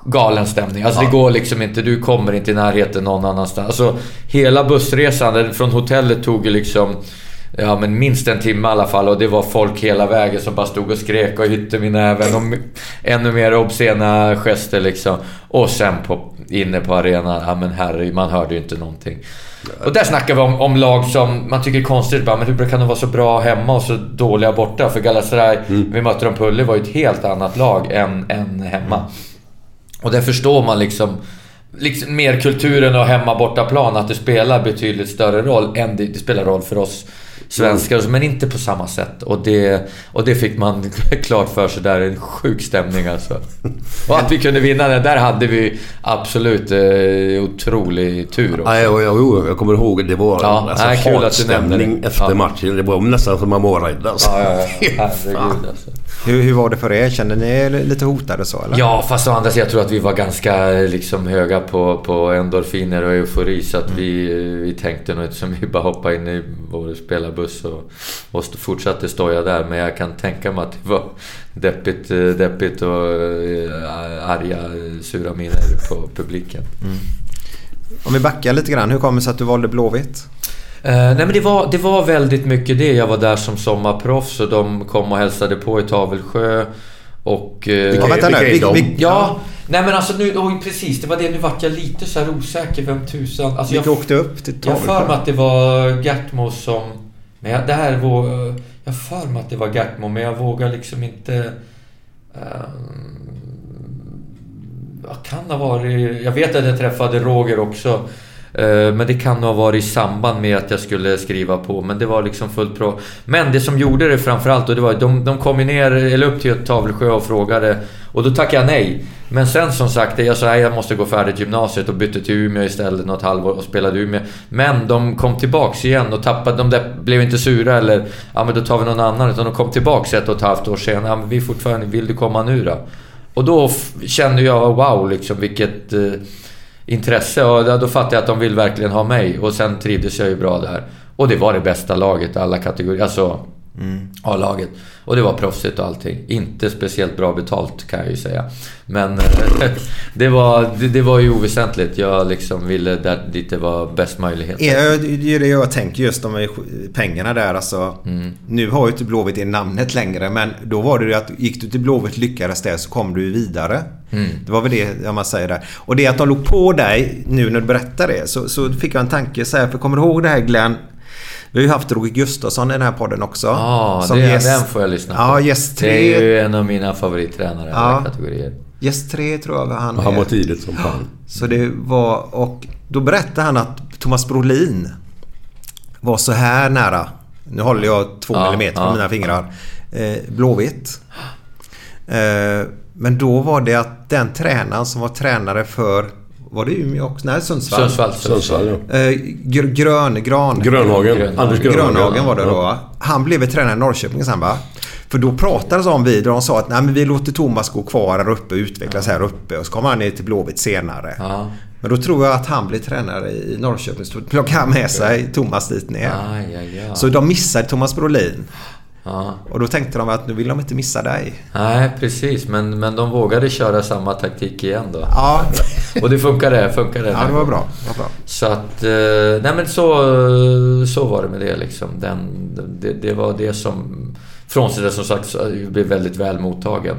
galen stämning. Alltså det går liksom inte. Du kommer inte i närheten någon annanstans. Alltså hela bussresan från hotellet tog ju liksom Ja men minst en timme i alla fall och det var folk hela vägen som bara stod och skrek och hytte min näven och ännu mer obscena gester liksom. Och sen på, inne på arenan, ja men herre, man hörde ju inte någonting. Och där snackar vi om, om lag som man tycker är konstigt. Bara, men hur kan de vara så bra hemma och så dåliga borta? För Galatasaray, vi mötte dem på Ullevi, var ju ett helt annat lag än, än hemma. Och där förstår man liksom, liksom mer kulturen och hemma bortaplan att det spelar betydligt större roll än det, det spelar roll för oss svenskar. Men inte på samma sätt. Och det, och det fick man klart för sig där. En sjuk stämning alltså. Och att vi kunde vinna den. Där hade vi absolut eh, otrolig tur också. Nej, och jag, jo, jag kommer ihåg det var Ja, alltså, nej, kul att du nämnde hatstämning det. efter Ja. matchen. Det var nästan som man var rädd alltså. Ja, ja, ja. Herregud alltså. Hur, hur var det för er? Kände ni er lite hotade så eller? Ja, fast å andra sidan, jag tror att vi var ganska liksom, höga på, på endorfiner och eufori. Så att vi, vi tänkte nog inte som vi bara hoppade in i vår spelarbuss och, och fortsatte stoja där. Men jag kan tänka mig att det var deppigt, eh, deppigt och eh, arga, sura miner på publiken. Om vi backar lite grann. Hur kommer det sig att du valde Blåvitt? Eh, nej men det var, det var väldigt mycket det. Jag var där som sommarproffs och de kom och hälsade på i Tavelsjö. Och... eh, Ja, vänta nu. vilka är Vi, de? vi, Ja, nej men alltså nu, oj, precis. Det var det. Nu vart jag lite så här osäker. Vem tusan... Alltså vilka jag, åkte upp till jag har för mig Tavelsjö? att det var Gertmo som... Men jag, det här var... Jag har för mig att det var Gertmo, men jag vågar liksom inte... Ehm, um, jag kan ha varit? Jag vet att jag träffade Roger också. Eh, men det kan nog ha varit i samband med att jag skulle skriva på. Men det var liksom fullt bra. Men det som gjorde det framförallt, och det var de, de kom ju ner, eller upp till Tavelsjö och frågade. Och då tackade jag nej. Men sen som sagt, jag sa jag måste gå färdigt gymnasiet och bytte till Umeå istället något halvår och spelade i Umeå. Men de kom tillbaks igen och tappade, de där blev inte sura eller ja men då tar vi någon annan. Utan de kom tillbaks ett och ett halvt år senare. Ja, men vi fortfarande, vill du komma nu då? Och då kände jag wow liksom vilket eh, intresse och då, fattade jag att de vill verkligen ha mig och sen trivdes jag ju bra där. Och det var det bästa laget i alla kategorier, alltså A-laget. Och det var proffsigt och allting. Inte speciellt bra betalt kan jag ju säga. Men eh, det, var, det, det var ju oväsentligt. Jag liksom ville där dit det var bäst möjlighet. Det är det jag tänker just om pengarna där alltså. Mm. Nu har ju inte Blåvitt det namnet längre men då var det ju att gick du till Blåvitt lyckades det så kom du vidare. Mm. Det var väl det om man säger där. Och det att de låg på dig nu när du berättar det så, så fick jag en tanke så här. För kommer du ihåg det här Glenn? Vi har ju haft Roger Gustafsson i den här podden också. Ja, Som det, gäst- den får jag lyssna på. Ja, gäst Det tre. är ju en av mina favorittränare i alla kategorier. Gäst tre tror jag han Han är. var tidigt som fan. Så det var... Och då berättade han att Thomas Brolin var så här nära. Nu håller jag två Ja, millimeter på ja. mina fingrar. Eh, blåvitt. Eh, men då var det att den tränaren som var tränare för... Var det Umeå också? Nej, Sundsvall. Sundsvall. Sundsvall, ja. Eh, gr- grön, gran, Grönhagen. Anders Grönhagen. Grönhagen var det då. Ja. Han blev tränare i Norrköping sen va? För då pratades om vid och de sa att Nej, men vi låter Thomas gå kvar här uppe och utvecklas här uppe och så kommer han ner till Blåvitt senare. Ja. Men då tror jag att han blev tränare i Norrköping. Så plockade han med sig Thomas dit ner. Aj, aj, aj. Så de missade Thomas Brolin. Ja. Och då tänkte de att nu vill de inte missa dig. Nej, precis. Men, men de vågade köra samma taktik igen då. Ja, Och det funkade. funkade ja det var bra. Det var bra. Så att... eh, Nej men så, så var det med det liksom. Den, det, det var det som... Frånsett det som sagt blev väldigt väl mottagen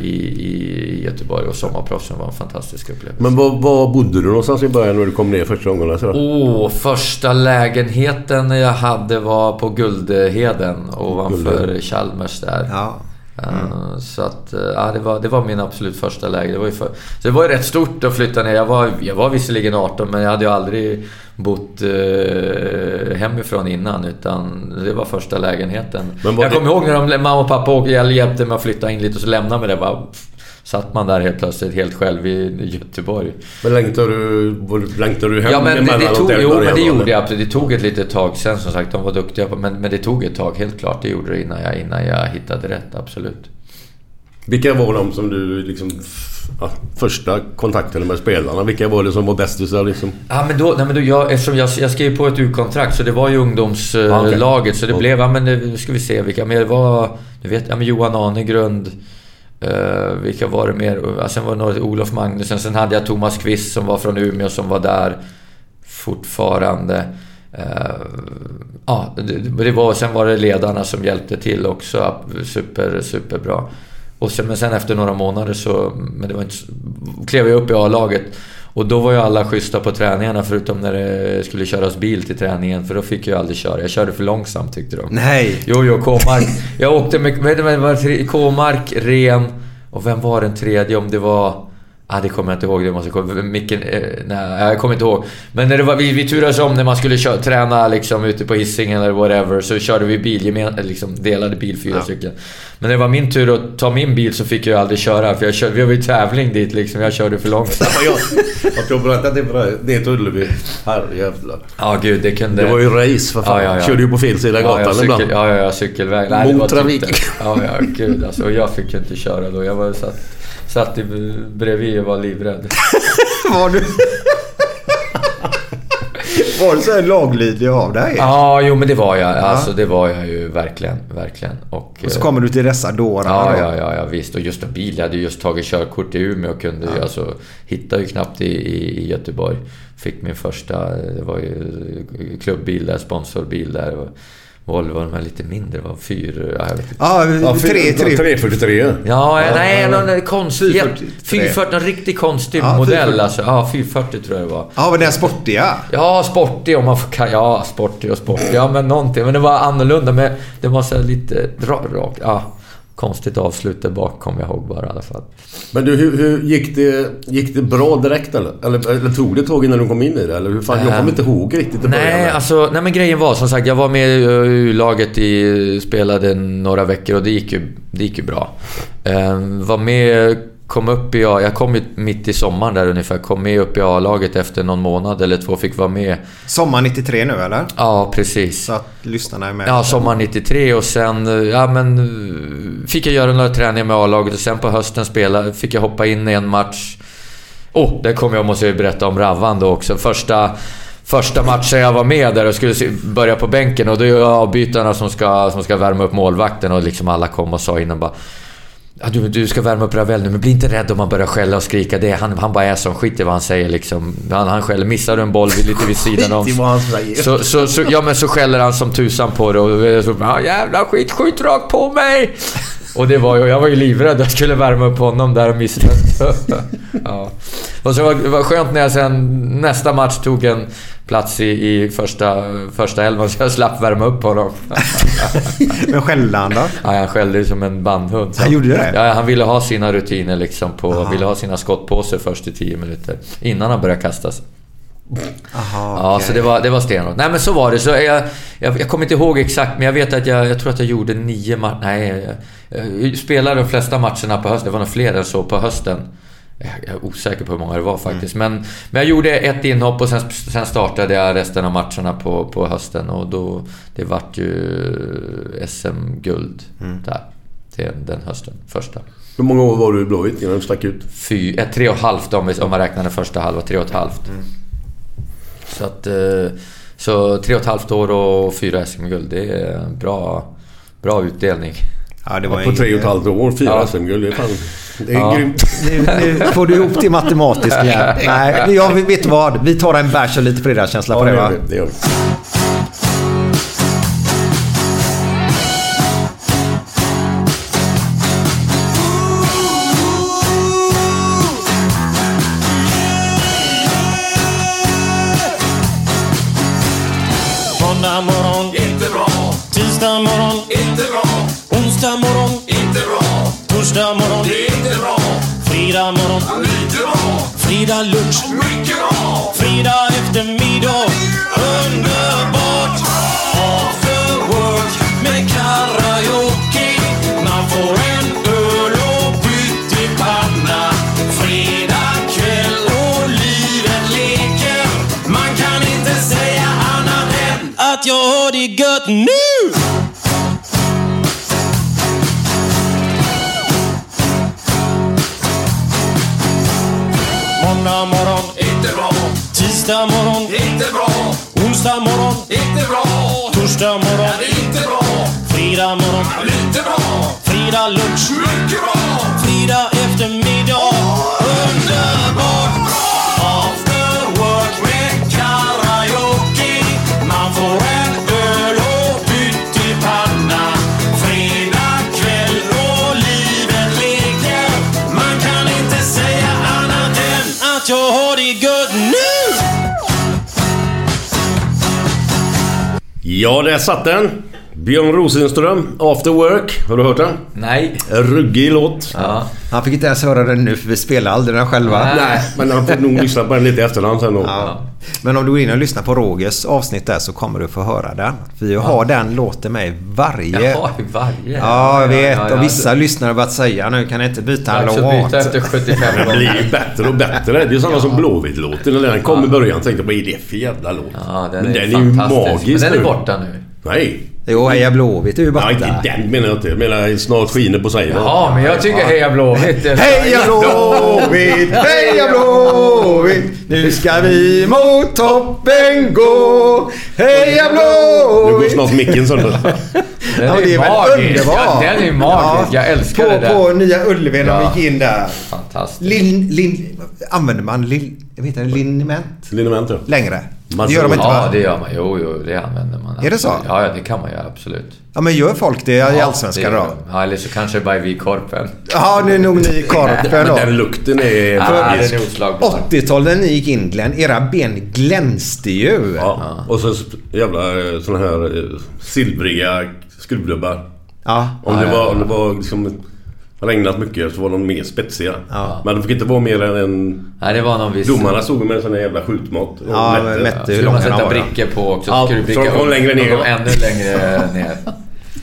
i, i Göteborg och sommarproffsen var en fantastisk upplevelse. Men var, var bodde du någonstans i början när du kom ner första gången? Alltså? Åh, första lägenheten jag hade var på Guldheden ovanför Guldheden. Chalmers där. Ja. Eh, Så att, eh, ja, det, var, det var min absolut första läge. Det var ju för, så det var ju rätt stort att flytta ner. Jag var, jag var visserligen 18 men jag hade ju aldrig bott eh, hemifrån innan utan det var första lägenheten. Jag det- kommer ihåg när de, mamma och pappa åkte, jag hjälpte mig att flytta in lite och så lämnade mig där bara pff, satt man där helt plötsligt helt själv i Göteborg. Men längtar du, längtar du hem Ja men det, det tog, jo, men det gjorde jag. absolut. Det tog ett litet tag sen som sagt. De var duktiga på, men, men det tog ett tag helt klart. Det gjorde det innan jag, innan jag hittade rätt, absolut. Vilka var de som du liksom... Ja, första kontakterna med spelarna? Vilka var det som var bästisar liksom? Ja, men då, nej, men då jag, eftersom jag, jag skrev på ett U-kontrakt så det var ju ungdomslaget. Ah, okej. Så det Ja. blev, ja men nu ska vi se vilka mer det var. Du vet, ja men Johan Anegrund. Uh, vilka var det mer? Sen var det några, Olof Magnusson. Sen hade jag Thomas Kvist som var från Umeå som var där fortfarande. Eh, uh, det, det var, sen var det ledarna som hjälpte till också. Super, superbra. Och sen, men sen efter några månader så men det var inte, så- klev jag upp i A-laget. Och då var ju alla schyssta på träningarna förutom när det skulle köras bil till träningen. För då fick jag aldrig köra. Jag körde för långsamt tyckte de. Nej. Jo, jo, K-mark. Jag åkte med, med, med, K-mark, Ren och vem var den tredje? Om det var... Ah, det kommer jag inte ihåg. Det måste. Micken, eh, nej, jag kommer inte ihåg. Men när det var, vi, vi turades om när man skulle kö- träna liksom ute på Hisingen eller whatever. Så körde vi bil, gemen, liksom delade bil fyra stycken. Men när det var min tur att ta min bil så fick jag aldrig köra. För jag körde, vi var ju tävling dit liksom. Jag körde för långsamt. Ja, jag, tror berätta det för dig. Det till Ullevi. Herrejävlar. Ja, gud, det kunde... Det var ju race för fan. Ja, ja, ja. Körde ju på fel sida Ja, gatan ja, cykel, ibland. ja, ja, ja, cykelväg. Nej, var Mottrafik. typ. Ja, ja, gud alltså. Och jag fick ju inte köra då. Jag var satt, satt bredvid och var livrädd. Var du... var du så här laglydig av dig? Ja, jo men det var jag. Alltså det var jag ju verkligen, verkligen. Och, Och så eh, kommer du till dessa dårar Ja, då. ja, ja, ja, visst. Och just en bil. Jag hade just tagit körkort i Umeå och kunde ju alltså... Hittade ju knappt i, i, i Göteborg. Fick min första... Det var ju klubbbil där, sponsorbil där. Och Volvo, de här lite mindre, var fyr... Ja, jag vet inte. Ja, Ja, tre, tre. 343. Ja, nej, någon konstig... 440. 440, en riktigt konstig Ja, modell 440. alltså. Ja, 440 tror jag det var. Ja, men den sportiga. Ja, sportig om man får ka- Ja, sportig och sportig. Ja, men någonting. Men det var annorlunda. Men det var så lite ra- rakt. Ja, konstigt avslut där bak kommer jag ihåg bara i alla fall. Men du, hur, hur gick, det, gick det bra direkt eller? Eller, eller tog det tag innan du kom in i det? Eller hur fan? Jag kommer inte ihåg riktigt i början. Nej, där. alltså, nej men grejen var som sagt, jag var med i U-laget i, spelade några veckor och det gick ju, det gick ju bra. Ehm, var med, kom upp i A, jag kom ju mitt i sommaren där ungefär, kom med upp i A-laget efter någon månad eller två, fick vara med. Sommar 93 nu eller? Ja, precis. Så att lyssnarna är med. Ja, sommar 93 och sen ja, men, fick jag göra några träningar med A-laget och sen på hösten spela, fick jag hoppa in i en match. Oh, där kommer jag måste jag berätta om Ravvan då också. Första, första matchen jag var med där och skulle börja på bänken och då är avbytarna som ska, som ska värma upp målvakten och liksom alla kom och sa innan bara Ja, du, du ska värma upp Ravel nu, men bli inte rädd om man börjar skälla och skrika. Det, han, han bara är som skit i vad han säger liksom. Han, han skäller. Missar du en boll lite vid sidan om... Han. Så, så, så, ja, men så skäller han som tusan på det och så, ja, jävla skit, skjut rakt på mig! Och det var ju, jag var ju livrädd. Jag skulle värma upp honom där och missade. ja. Och så var det var skönt när jag sen nästa match tog en plats i, i första, första elvan så jag slapp värma upp honom. Men skällde han då? Ja, han skällde som en bandhund. Så- Han gjorde det? Ja, han ville ha sina rutiner liksom på... Ville ha sina skottpåsar först i 10 minuter. Innan han började kastas. Aha, Ja, okej. så det var, det var stenhårt. Nej, men så var det. Så jag, jag, jag kommer inte ihåg exakt, men jag vet att jag, jag tror att jag gjorde nio matcher... Nej, jag, jag spelade de flesta matcherna på hösten. Det var nog fler än så på hösten. Jag är osäker på hur många det var faktiskt. Men, men jag gjorde ett inhopp och sen, sen startade jag resten av matcherna på, på hösten. Och då... Det vart ju SM-guld där. Den, den hösten. Första. Hur många år var du i Blåvitt innan du stack ut? Fy, eh, tre och ett halvt om, vi- om man räknar den första halva. Tre och ett halvt. Så att... eh, Så tre och ett halvt år och fyra SM-guld. Det är en bra, bra utdelning. Ja, det var på tre och ett halvt år, fyra Ja. SM-guld. Det är fan... Det är Ja. grymt. Nu, nu får du ihop det matematiskt igen. Nej, jag vet vad? Vi tar en bärs och lite fredagskänsla Ja, på det det gör va? vi. Det gör vi. Bra. Fredag tisdag morgon, inte bra, onsdag morgon, inte bra. torsdag morgon, är inte bra, fredag morgon, lite bra, fredag lunch, mycket bra. fredag eftermiddag. Underbart! Ja, där satt den. Björn Rosenström, After Work. Har du hört den? Nej. En ruggig låt. Ja. Han fick inte ens höra den nu för vi spelar aldrig den själva. Nej. Nej, men han får nog lyssna på den lite i efterhand sen då. Ja. Men om du går in och lyssnar på Rogers avsnitt där så kommer du få höra den. För jag har den låten med i varje... Jaha, i varje. Ja, jag vet. ja, ja. Och vissa lyssnare har börjat säga nu kan jag inte byta en låt. byta efter 75 Den gånger. blir ju bättre och bättre. Det är samma som Blåvitt-låten. När den kom i början tänkte jag vad är det för jävla låt? Ja, den Men är, den är ju fantastisk. magisk Men den är borta nu. Nej. Jo, Heja Blåvitt är ju Ja, borta. inte den menar jag inte. Jag menar snart skiner på sig. Ja, men jag tycker Heja Blåvitt är... Heja Blåvitt, heja Blåvitt Nu ska vi mot toppen gå Heja Nu går Blåvitt snart micken sönder. Den Ja, men det är väl underbart? Ja, den är magisk. Jag älskar på, det där. På Nya Ullevi när Ja. vi gick in där. Fantastiskt. Lin, lin, använder man lin, jag vet inte, liniment Liniment ja. längre? Man det gör de inte Ja, va? det gör man. Jo, jo, det använder man. Är det så? Ja, ja, det kan man göra. Absolut. Ja men gör folk det i Allsvenskan det då? Ja, eller så kanske bara vi i Korpen. Ja, nu är nog ni i Korpen då. den lukten är... Ja, magisk. den är oslagbar. 80-talet när ni gick in Glenn, era ben glänste ju. Ja. Och så jävla eh, såna här eh, silvriga skruvdubbar. Ja. Om Ja, det ja, var, ja. om det var liksom regnat mycket så var de mer spetsiga. Ja. Men de fick inte vara mer än en... Nej, det var någon viss... Domarna stod med en sån där jävla skjutmått. och Ja, mätte. mätte hur Skulle man långa de sätta brickor på också. Ja, skulle så de kom längre ner. De ännu längre ner.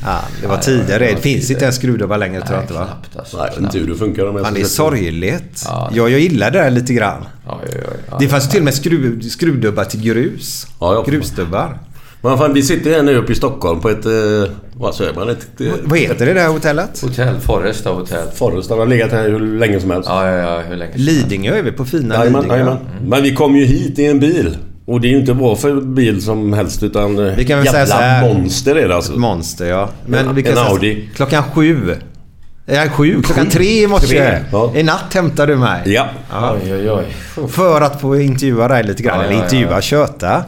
Ja, det var tidigare. det Det finns inte ens skruvdubbar längre tror jag inte va? knappt alltså. Nej, inte hur det funkar. De Fan, det är sorgligt. Ja. Jag, jag gillar det där lite grann. Ja, ja, ja, ja. Det fanns ju till och med skruv, skruvdubbar till grus. Ja, ja. Grusdubbar. Men fan, vi sitter här nu uppe i Stockholm på ett... Eh, vad säger man? Ett... Vad heter det där hotellet? Hotell, Forresta hotell. Forrest har legat här hur länge som helst. Ja, ja, ja. Hur länge sedan? Lidingö är vi på fina Jajamän, Lidingö. jajamän. Men vi kom ju hit i en bil. Och det är ju inte vad för bil som helst utan... Vi kan väl jävla säga så här. monster är det alltså. Monster ja. Men En- vi kan en säga så- Audi. Klockan sju. Ja, sju. Klockan tre i morse. Ja. I natt hämtade du mig. Ja. Oj, oj, oj. För att få intervjua dig lite grann. Ja, Eller intervjua, ja. köta.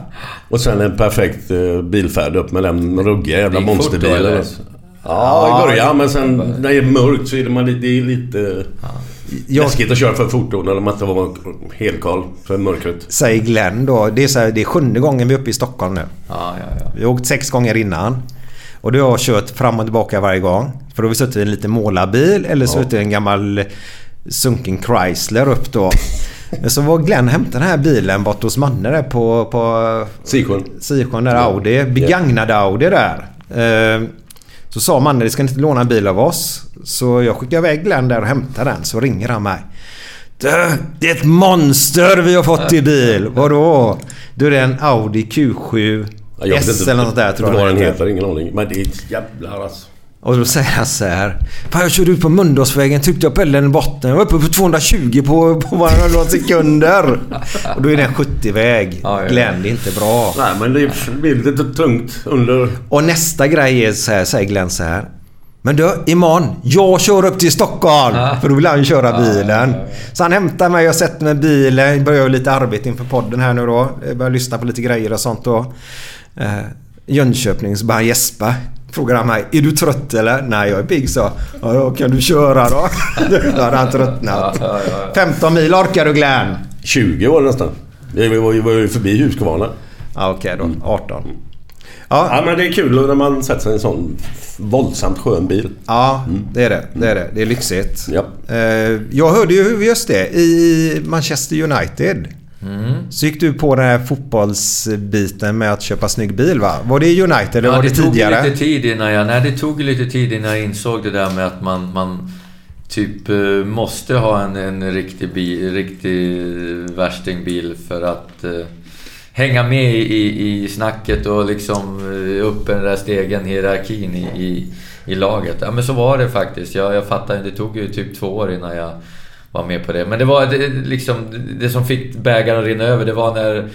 Och sen en perfekt eh, bilfärd upp med den ruggiga jävla monsterbilen. Ja, i början. Men sen när det är mörkt så är det, man, lite- det är lite Jag läskigt att köra för fort då när man inte var helkal för mörkret. säger Glenn då. Det är, så här, det är sjunde gången vi är uppe i Stockholm nu. Ja, ja, ja. Vi har åkt sex gånger innan. Och då har jag kört fram och tillbaka varje gång. För då har vi suttit i en liten målarbil eller suttit i en gammal sunken Chrysler upp då. Men så var Glenn hämtade den här bilen bort hos Manne där på, på Sisjön. Sisjön där Audi. Begagnad Audi där. Eh, Så sa Manne, det ska inte låna en bil av oss. Så jag skickade iväg Glenn där och hämtade den. Så ringer han mig. Det är ett monster vi har fått i bil. Vadå? Du är det en Audi Q7 Ja, jag vet S inte eller något där tror jag vad den heter. Ingen aning. Men det är ett jävlar alltså. Och då säger han så här. Fan jag körde ut på Mölndalsvägen, tryckte upp elden i botten. Jag var uppe på 220 på, på bara några sekunder. Och då är det en 70-väg. Ja, ja. Glenn, det är inte bra. Nej men det blir lite tungt under... Och nästa grej är så här, säger Glenn så här. Men du, imorgon, jag kör upp till Stockholm. För då vill han köra bilen. Så han hämtar mig, jag sätter mig i bilen. Börjar lite arbete inför podden här nu då. Jag börjar lyssna på lite grejer och sånt då. Eh, Jönköping, så börjar han gäspa. Frågar han mig, är du trött eller? Nej, jag är pigg så. Ja, då kan du köra då. Då hade han tröttnat. 15 mil orkar du Glenn? 20 år nästan. Vi var ju, förbi Huskvarna. Ja, okej då. 18. Ja Ja, men det är kul när man sätter sig i en sån våldsamt skön bil. ja det är det. Det är det. Det är lyxigt. Ja. Eh, Jag hörde ju just det i Manchester United. Så gick du på den här fotbollsbiten med att köpa snygg bil va? Var det United eller Ja, var det, det tog tidigare? lite tid innan jag... Nej, det tog lite tid innan jag insåg det där med att man... man typ eh, måste ha en, en riktig, bil, riktig värstingbil för att eh, hänga med i, i, snacket och liksom eh, upp den där stegen, hierarkin i, i, i laget. Ja men så var det faktiskt. Jag, jag fattar Det tog ju typ två år innan jag var med på det. Men det var det, liksom det som fick bägaren att rinna över. Det var när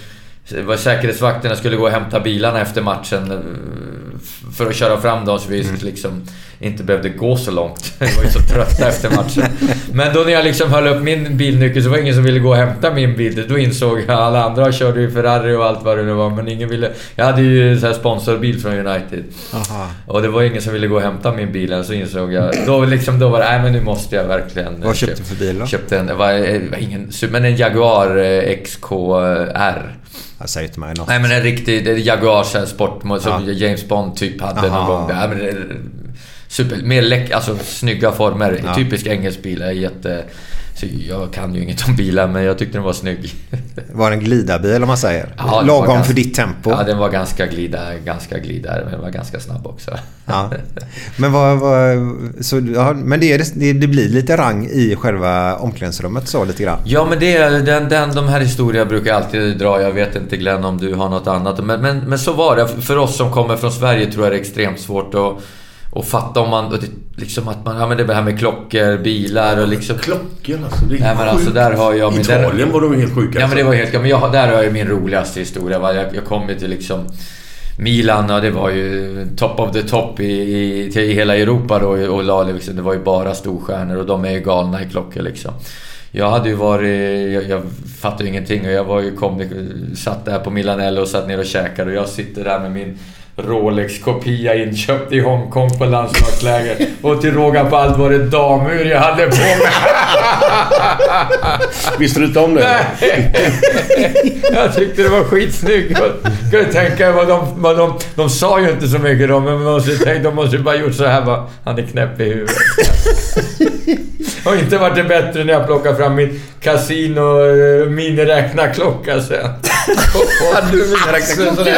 var säkerhetsvakterna skulle gå och hämta bilarna efter matchen eh, för att köra fram dem så vi mm. liksom inte behövde gå så långt. Vi var ju så trötta efter matchen. Men då när jag liksom höll upp min bilnyckel så var det ingen som ville gå och hämta min bil. Då insåg jag alla andra körde ju Ferrari och allt vad det nu var, men ingen ville... Jag hade ju så här sponsorbil från United. Aha. Och det var ingen som ville gå och hämta min bil så insåg jag... Då, liksom, då var det, nej men nu måste jag verkligen... Vad köpte du för bil då? Köpte en, var, det var ingen, men en Jaguar eh, XKR. Jag säger inte mig något. Nej men en riktig Jaguar sportmodell som ja. James Bond typ hade Aha. någon gång. Men, super, mer läck, alltså snygga former. Ja. Typisk engelsk bil. Är jätte... Jag kan ju inget om bilar men jag tyckte den var snygg. Var det en glidarbil om man säger? Ja, Lagom ganska, för ditt tempo? Ja, den var ganska glida, ganska glidare men den var ganska snabb också. Ja. Men, vad, vad, så, ja, men det, det, det, blir lite rang i själva omklädningsrummet så lite grann? Ja men det, den, den, de här historierna brukar jag alltid dra. Jag vet inte Glenn om du har något annat. Men, men, men så var det. För oss som kommer från Sverige tror jag det är extremt svårt att och fatta om man... Liksom att man... Ja men det här med klockor, bilar och liksom... Klockor alltså. Det är Nej men alltså där har jag... I Italien var de helt sjuka. Ja men det var helt... Men jag, där har jag min roligaste historia. Jag, jag kom ju till liksom... Milan, och det var ju top of the top i, i, till hela Europa då och la liksom, Det var ju bara storstjärnor och de är ju galna i klockor liksom. Jag hade ju varit... Jag, jag fattade ju ingenting och jag var ju kom, satt där på Milanello och satt ner och käkade och jag sitter där med min Rolex-kopia inköpt i Hongkong på landslagsläger. Och till råga på allt var det damur jag hade på mig. Visste du inte om det? Nej. Jag tyckte det var skitsnyggt. Kan du tänka vad de, vad de... De sa ju inte så mycket de, men man måste tänka, de måste bara gjort så här bara. Han är knäpp i huvudet. Och inte varit det bättre när jag plockade fram min Casino eh, miniräknarklocka sen. Hade du miniräknarklocka?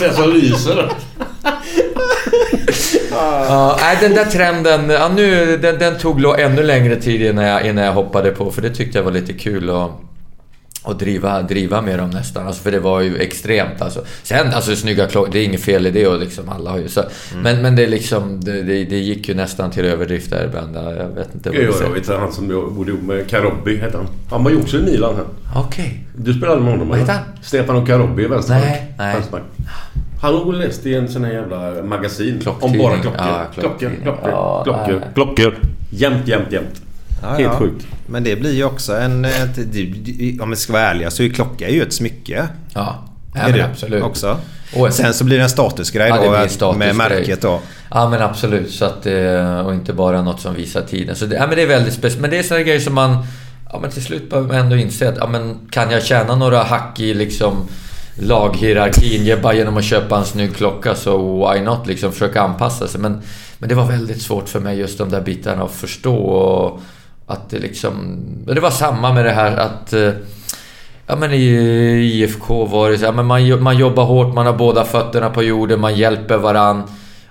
Den som lyser. ja, nej, den där trenden, ja, nu, den, den tog ännu längre tid innan jag, innan jag hoppade på för det tyckte jag var lite kul. Och, och driva, driva med dem nästan. Alltså, för det var ju extremt alltså. Sen, alltså snygga klockor, det är inget fel i det och liksom alla har ju så. Mm. Men, men det liksom, det, det, det, gick ju nästan till överdrift där ibland. Jag vet inte vad säger. Jag vet han som bodde ihop med Karobbi, hette han. Han var ju också i Milan här. Okej. Okay. Du spelade med honom Vad heter han? Stefano Karobbi, vänsterback. Nej, nej. Vänsterback. Han har läst i en sån här jävla magasin. Om bara klockor. Ja, klockor, klockor, ja, klockor, klockor. Jämt, jämt, jämt. Ja, Helt ja. sjukt. Men det blir ju också en... Om vi ska vara ärliga så är klocka ju ett smycke. Ja, ja men absolut. Också. Och Sen så blir det en statusgrej ja, då status med märket då. Ja men absolut. Så att, eh, och inte bara något som visar tiden. Så det, ja, men det är väldigt speciellt. Men det är sådana grejer som man... Ja men till slut behöver man ändå inse att ja, men kan jag tjäna några hack i liksom laghierarkin bara genom att köpa en snygg klocka så why not liksom försöka anpassa sig. Men, men det var väldigt svårt för mig just de där bitarna att förstå. Och, att det liksom... Det var samma med det här att... Eh, ja men i IFK var det så ja, men man, man jobbar hårt, man har båda fötterna på jorden, man hjälper varann.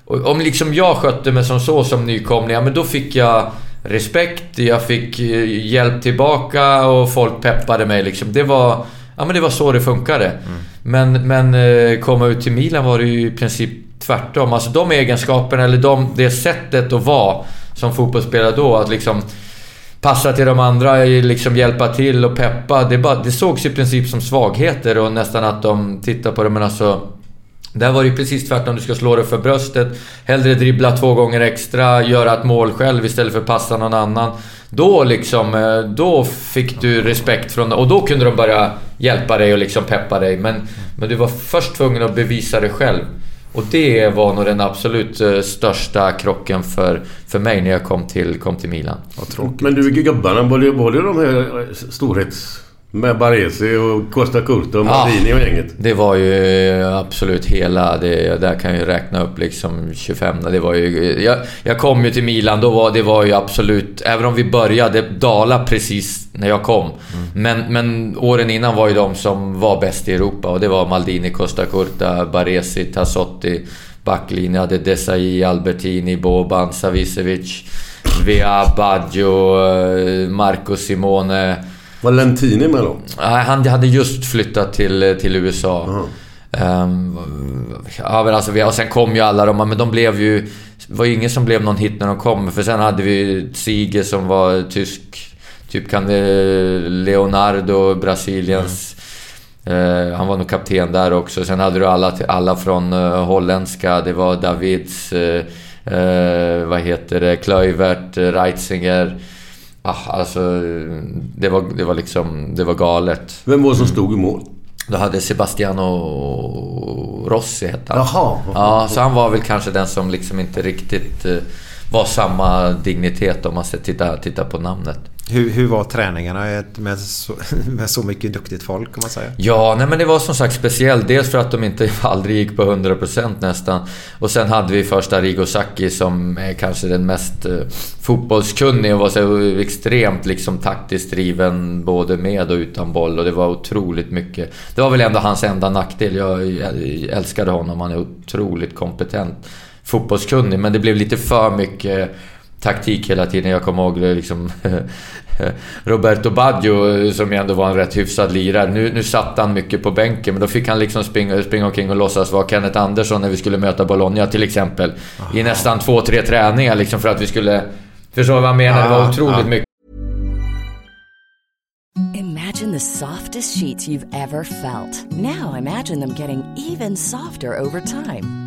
Och om liksom jag skötte mig som så som nykomling, ja men då fick jag respekt, jag fick eh, hjälp tillbaka och folk peppade mig liksom. Det var... Ja men det var så det funkade. Mm. Men, men eh, komma ut till Milan var det ju i princip tvärtom. Alltså de egenskaperna, eller de, det sättet att vara som fotbollsspelare då, att liksom passa till de andra, liksom hjälpa till och peppa. Det, bara, det sågs i princip som svagheter och nästan att de tittar på det, men alltså... Där var det ju precis tvärtom. Du ska slå dig för bröstet. Hellre dribbla två gånger extra, göra ett mål själv istället för att passa någon annan. Då liksom, eh, då fick du respekt från Och då kunde de börja hjälpa dig och liksom peppa dig. Men, men du var först tvungen att bevisa dig själv. Och det var nog den absolut eh, största krocken för, för mig när jag kom till, kom till Milan. Men du, gubbarna, det de här eh, storhets... Med Baresi och Costa Curta och Maldini ja, och gänget? Det var ju absolut hela... Det, där kan jag ju räkna upp liksom 25. Det var ju... Jag, jag kom ju till Milan, då var det var ju absolut... Även om vi började dala precis när jag kom. Mm. Men, men åren innan var ju de som var bäst i Europa och det var Maldini, Costa Curta, Baresi, Tassotti. Backlinjen hade Desai, Albertini, Boban, Savicevic, Vea, Baggio, eh, Marco Simone. Var Lentini med då? Nej, han hade just flyttat till, till USA. Ehm, ja, men alltså, vi, och sen kom ju alla de, men de blev ju... Det var ju ingen som blev någon hit när de kom. För sen hade vi Ziege som var tysk. Typ kan det, Leonardo, Brasiliens... Eh, han var nog kapten där också. Sen hade du alla, alla från eh, holländska. Det var Davids... eh, eh, vad heter det? Kluivert, eh, Reitzinger. Ah, alltså, det var, det var liksom... Det var galet. Vem var det som stod i mål? Då hade Sebastiano Rossi hette han. Jaha. Ja, så han var väl kanske den som liksom inte riktigt eh, var samma dignitet om man ska titta, titta på namnet. Hur, hur var träningarna med så, med så mycket duktigt folk om man säger? Ja, nej men det var som sagt speciellt. Dels för att de inte aldrig gick på 100% nästan. Och sen hade vi första Rigo Sacchi som är kanske den mest eh, fotbollskunnig och var så extremt liksom taktiskt driven både med och utan boll. Och det var otroligt mycket. Det var väl ändå hans enda nackdel. Jag, jag älskade honom. Han är otroligt kompetent fotbollskunnig. Men det blev lite för mycket taktik hela tiden. Jag kommer ihåg liksom... Roberto Baggio som ju ändå var en rätt hyfsad lirare. Nu, nu satt han mycket på bänken men då fick han liksom springa, springa omkring och låtsas vara Kenneth Andersson när vi skulle möta Bologna till exempel. I nästan två, tre träningar liksom för att vi skulle... Förstår du vad jag menar? Det var otroligt mycket. Imagine the softest sheets you've ever felt. Now imagine them getting even softer over time.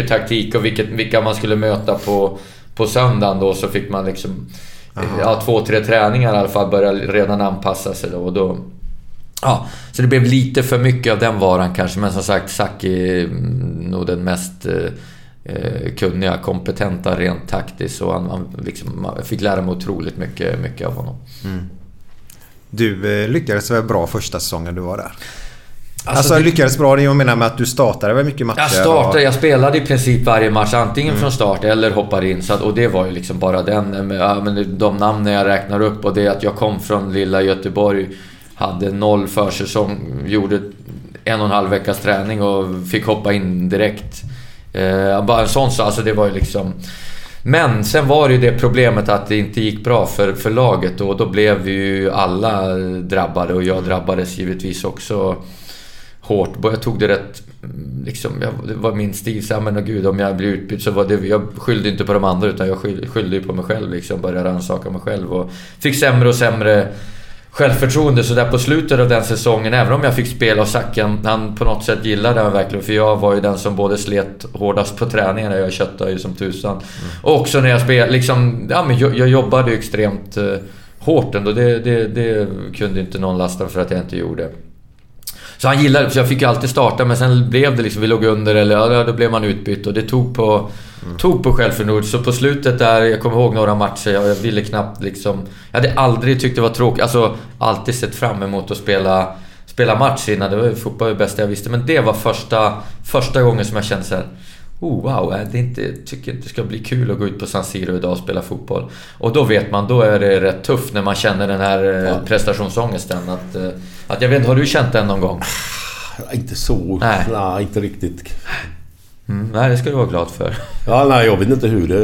Taktik och vilket, vilka man skulle möta på, på söndagen då så fick man liksom... Ja, två, tre träningar i alla fall börja redan anpassa sig då. Och då... Ja, så det blev lite för mycket av den varan kanske. Men som sagt Saki är mm, nog den mest eh, eh, kunniga, kompetenta rent taktiskt. Och han, han liksom, man fick lära mig otroligt mycket, mycket av honom. Du eh, lyckades väl bra första säsongen du var där? Alltså, Alltså, det- lyckades bra, det jag menar med att du startade väl mycket matcher? Jag startade, och- jag spelade i princip varje match antingen från start eller hoppade in. Så att, och det var ju liksom bara den. men, men de namnen jag räknar upp och det att jag kom från lilla Göteborg. Hade noll försäsong. Gjorde en och en halv veckas träning och fick hoppa in direkt. Eh, bara en sån sak. Alltså det var ju liksom... Men sen var det ju det problemet att det inte gick bra för, för laget och då blev vi ju alla drabbade och jag drabbades givetvis också hårt. Jag tog det rätt... mm, Liksom, jag, det var min stil. Så, men åh gud, om jag blir utbytt så var det... Jag skyllde inte på de andra utan jag skyll, skyllde på mig själv. Liksom, började rannsaka mig själv och fick sämre och sämre självförtroende. Så där på slutet av den säsongen, även om jag fick spela och Zacke, han, på något sätt gillade han verkligen. För jag var ju den som både slet hårdast på träningarna, jag köttade ju som tusan. Och också när jag spelade, liksom... Ja men jag, jag jobbade ju extremt eh, hårt ändå. Det, det, det kunde inte någon lasta för att jag inte gjorde. Så han gillade så jag fick ju alltid starta men sen blev det liksom, vi låg under eller ja, då blev man utbytt och det tog på, tog på självförtroende. Så på slutet där, jag kommer ihåg några matcher, jag, jag ville knappt liksom... Jag hade aldrig tyckt det var tråkigt, alltså alltid sett fram emot att spela, spela match innan. Det var ju fotboll det bästa jag visste. Men det var första, första gången som jag kände så här. Oh wow, det är inte, jag tycker inte det ska bli kul att gå ut på San Siro idag och spela fotboll. Och då vet man, då är det rätt tufft när man känner den här eh, prestationsångesten. Att, eh, att jag vet inte, har du känt den någon gång? Inte så. Nej. Nej, inte riktigt. Mm, nej, det ska du vara glad för. Ja, nej, jag vet inte hur det...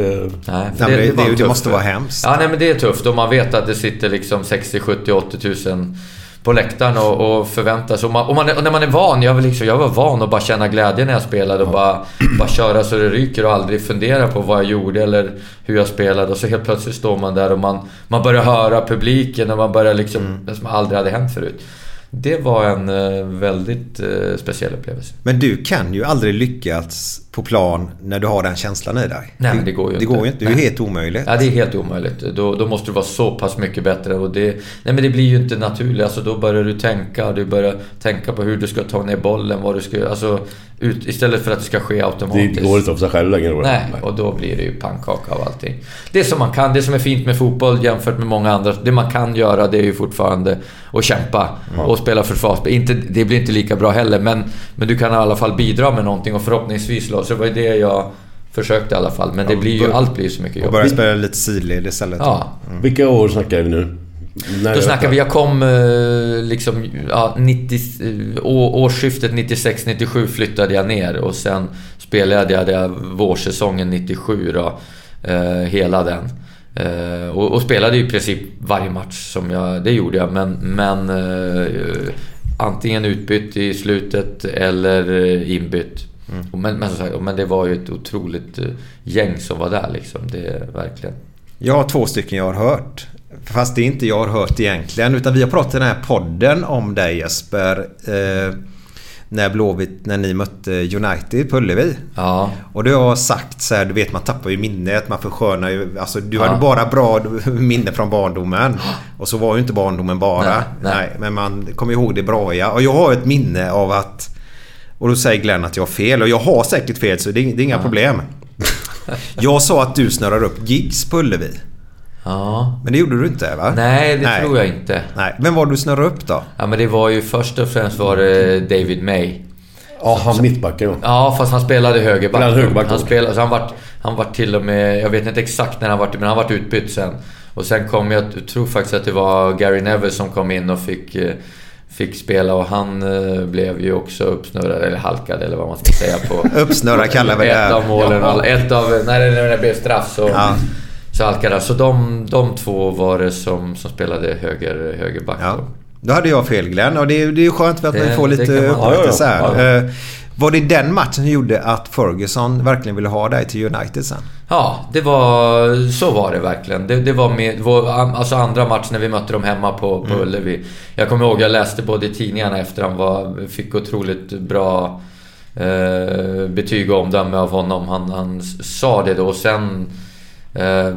Nej, för Nej, det- det- det tufft. måste vara hemskt. Ja, nej men det är tufft och man vet att det sitter liksom 60, 70, 80 tusen på läktaren och, och förväntar sig. Och, man, och, man, och när man är van, jag, var liksom, jag var van att bara känna glädje när jag spelade och bara, bara köra så det ryker och aldrig fundera på vad jag gjorde eller hur jag spelade. Och så helt plötsligt står man där och man, man börjar höra publiken och man börjar liksom, det som aldrig hade hänt förut. Det var en eh, väldigt eh, speciell upplevelse. Men du kan ju aldrig lyckas på plan när du har den känslan i dig. Nej, men det går ju det inte. Går ju inte. Det är ju helt omöjligt. Ja, det är helt omöjligt. Då, då måste du vara så pass mycket bättre. Och det, nej, men det blir ju inte naturligt. Alltså, då börjar du tänka. Du börjar tänka på hur du ska ta ner bollen. Vad du ska, alltså, ut, istället för att det ska ske automatiskt. Det går inte av sig själv längre. Nej, och då blir det ju pannkaka av allting. Det som man kan, det som är fint med fotboll jämfört med många andra. Det man kan göra det är ju fortfarande att kämpa och spela försvarsspel. Inte, det blir inte lika bra heller, men, men du kan i alla fall bidra med någonting och förhoppningsvis då. Så det var ju det jag försökte i alla fall. Men det Ja, blir ju, bör- allt blir ju så mycket Och jobb. börja spela lite sidled istället. Ja. Vilka år snackar vi nu? När Då snackar vi, jag kom eh, liksom, ja, 90, eh, årsskiftet 96-97 flyttade jag ner och sen spelade jag det vårsäsongen 97 då, eh, hela den. Eh, och, och spelade i princip varje match som jag, det gjorde jag, men, men eh, antingen utbytt i slutet eller inbytt. Och Men, men, sagt, men det var ju ett otroligt eh, gäng som var där liksom, det är verkligen. Jag har två stycken jag har hört. Fast det är inte jag har hört egentligen. Utan vi har pratat i den här podden om dig Jesper. Eh, när Blåvitt, när ni mötte United på Ullevi. Ja. Och du har sagt så här, du vet man tappar ju minnet, man förskönar ju. Alltså du Ja. hade bara bra minne från barndomen. Och så var ju inte barndomen bara. Nej, nej. men man kommer ihåg det bra ja. Och jag har ett minne av att... Och då säger Glenn att jag har fel. Och jag har säkert fel så det är, det är inga problem. Jag sa att du snurrar upp gigs på Ullevi. Ja. Men det gjorde du inte va? Nej, det tror jag inte. Nej. Vem var du snurrade upp då? Ja men det var ju först och främst var det David May. Ja, han mittbacken Ja, fast han spelade högerback. Spelade högerback han spelade, så han vart, han vart till och med... Jag vet inte exakt när han vart men han vart utbytt sen. Och sen kom jag, jag tror faktiskt att det var Gary Neville som kom in och fick, eh, fick spela och han eh, blev ju också uppsnurrad, eller halkad eller vad man ska säga på... Uppsnurrad kallar vi det Ett här. av målen. Ja. Ett av... När det, när det blev straff så... Ja. Så halkade han. Så de, de två var det som, som spelade höger, högerback. då. Då hade jag fel Glenn och det är, det är ju skönt för att man får lite upprättelse Ja, ja, ja. Var det den matchen som gjorde att Ferguson verkligen ville ha dig till United sen? Ja, det var... Så var det verkligen. Det, det var med... Vår, alltså andra matchen när vi mötte dem hemma på, på Mm. Ullevi. Jag kommer ihåg, jag läste både i tidningarna efter han var... Fick otroligt bra eh, betyg och omdöme av honom. Han, han sa det då och sen... Eh,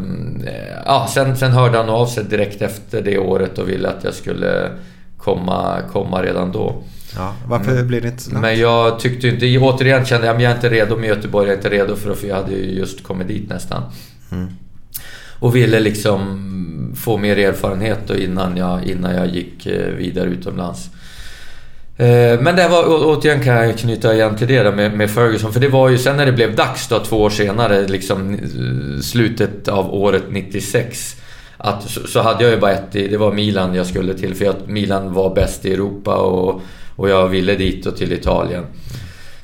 ja, sen, sen hörde han av sig direkt efter det året och ville att jag skulle komma, komma redan då. Ja, varför blev det inte så? Men jag tyckte inte... Återigen kände jag att jag är inte redo med Göteborg. Jag är inte redo för det, för jag hade ju just kommit dit nästan. Mm. Och ville liksom få mer erfarenhet då innan jag, innan jag gick eh, vidare utomlands. Eh, Men det var, återigen kan jag knyta igen till det där med, med Ferguson. För det var ju sen när det blev dags då, två år senare, liksom eh, slutet av året 96. Att, så, så hade jag ju bara ett, det var Milan jag skulle till. För att Milan var bäst i Europa och, och jag ville dit och till Italien.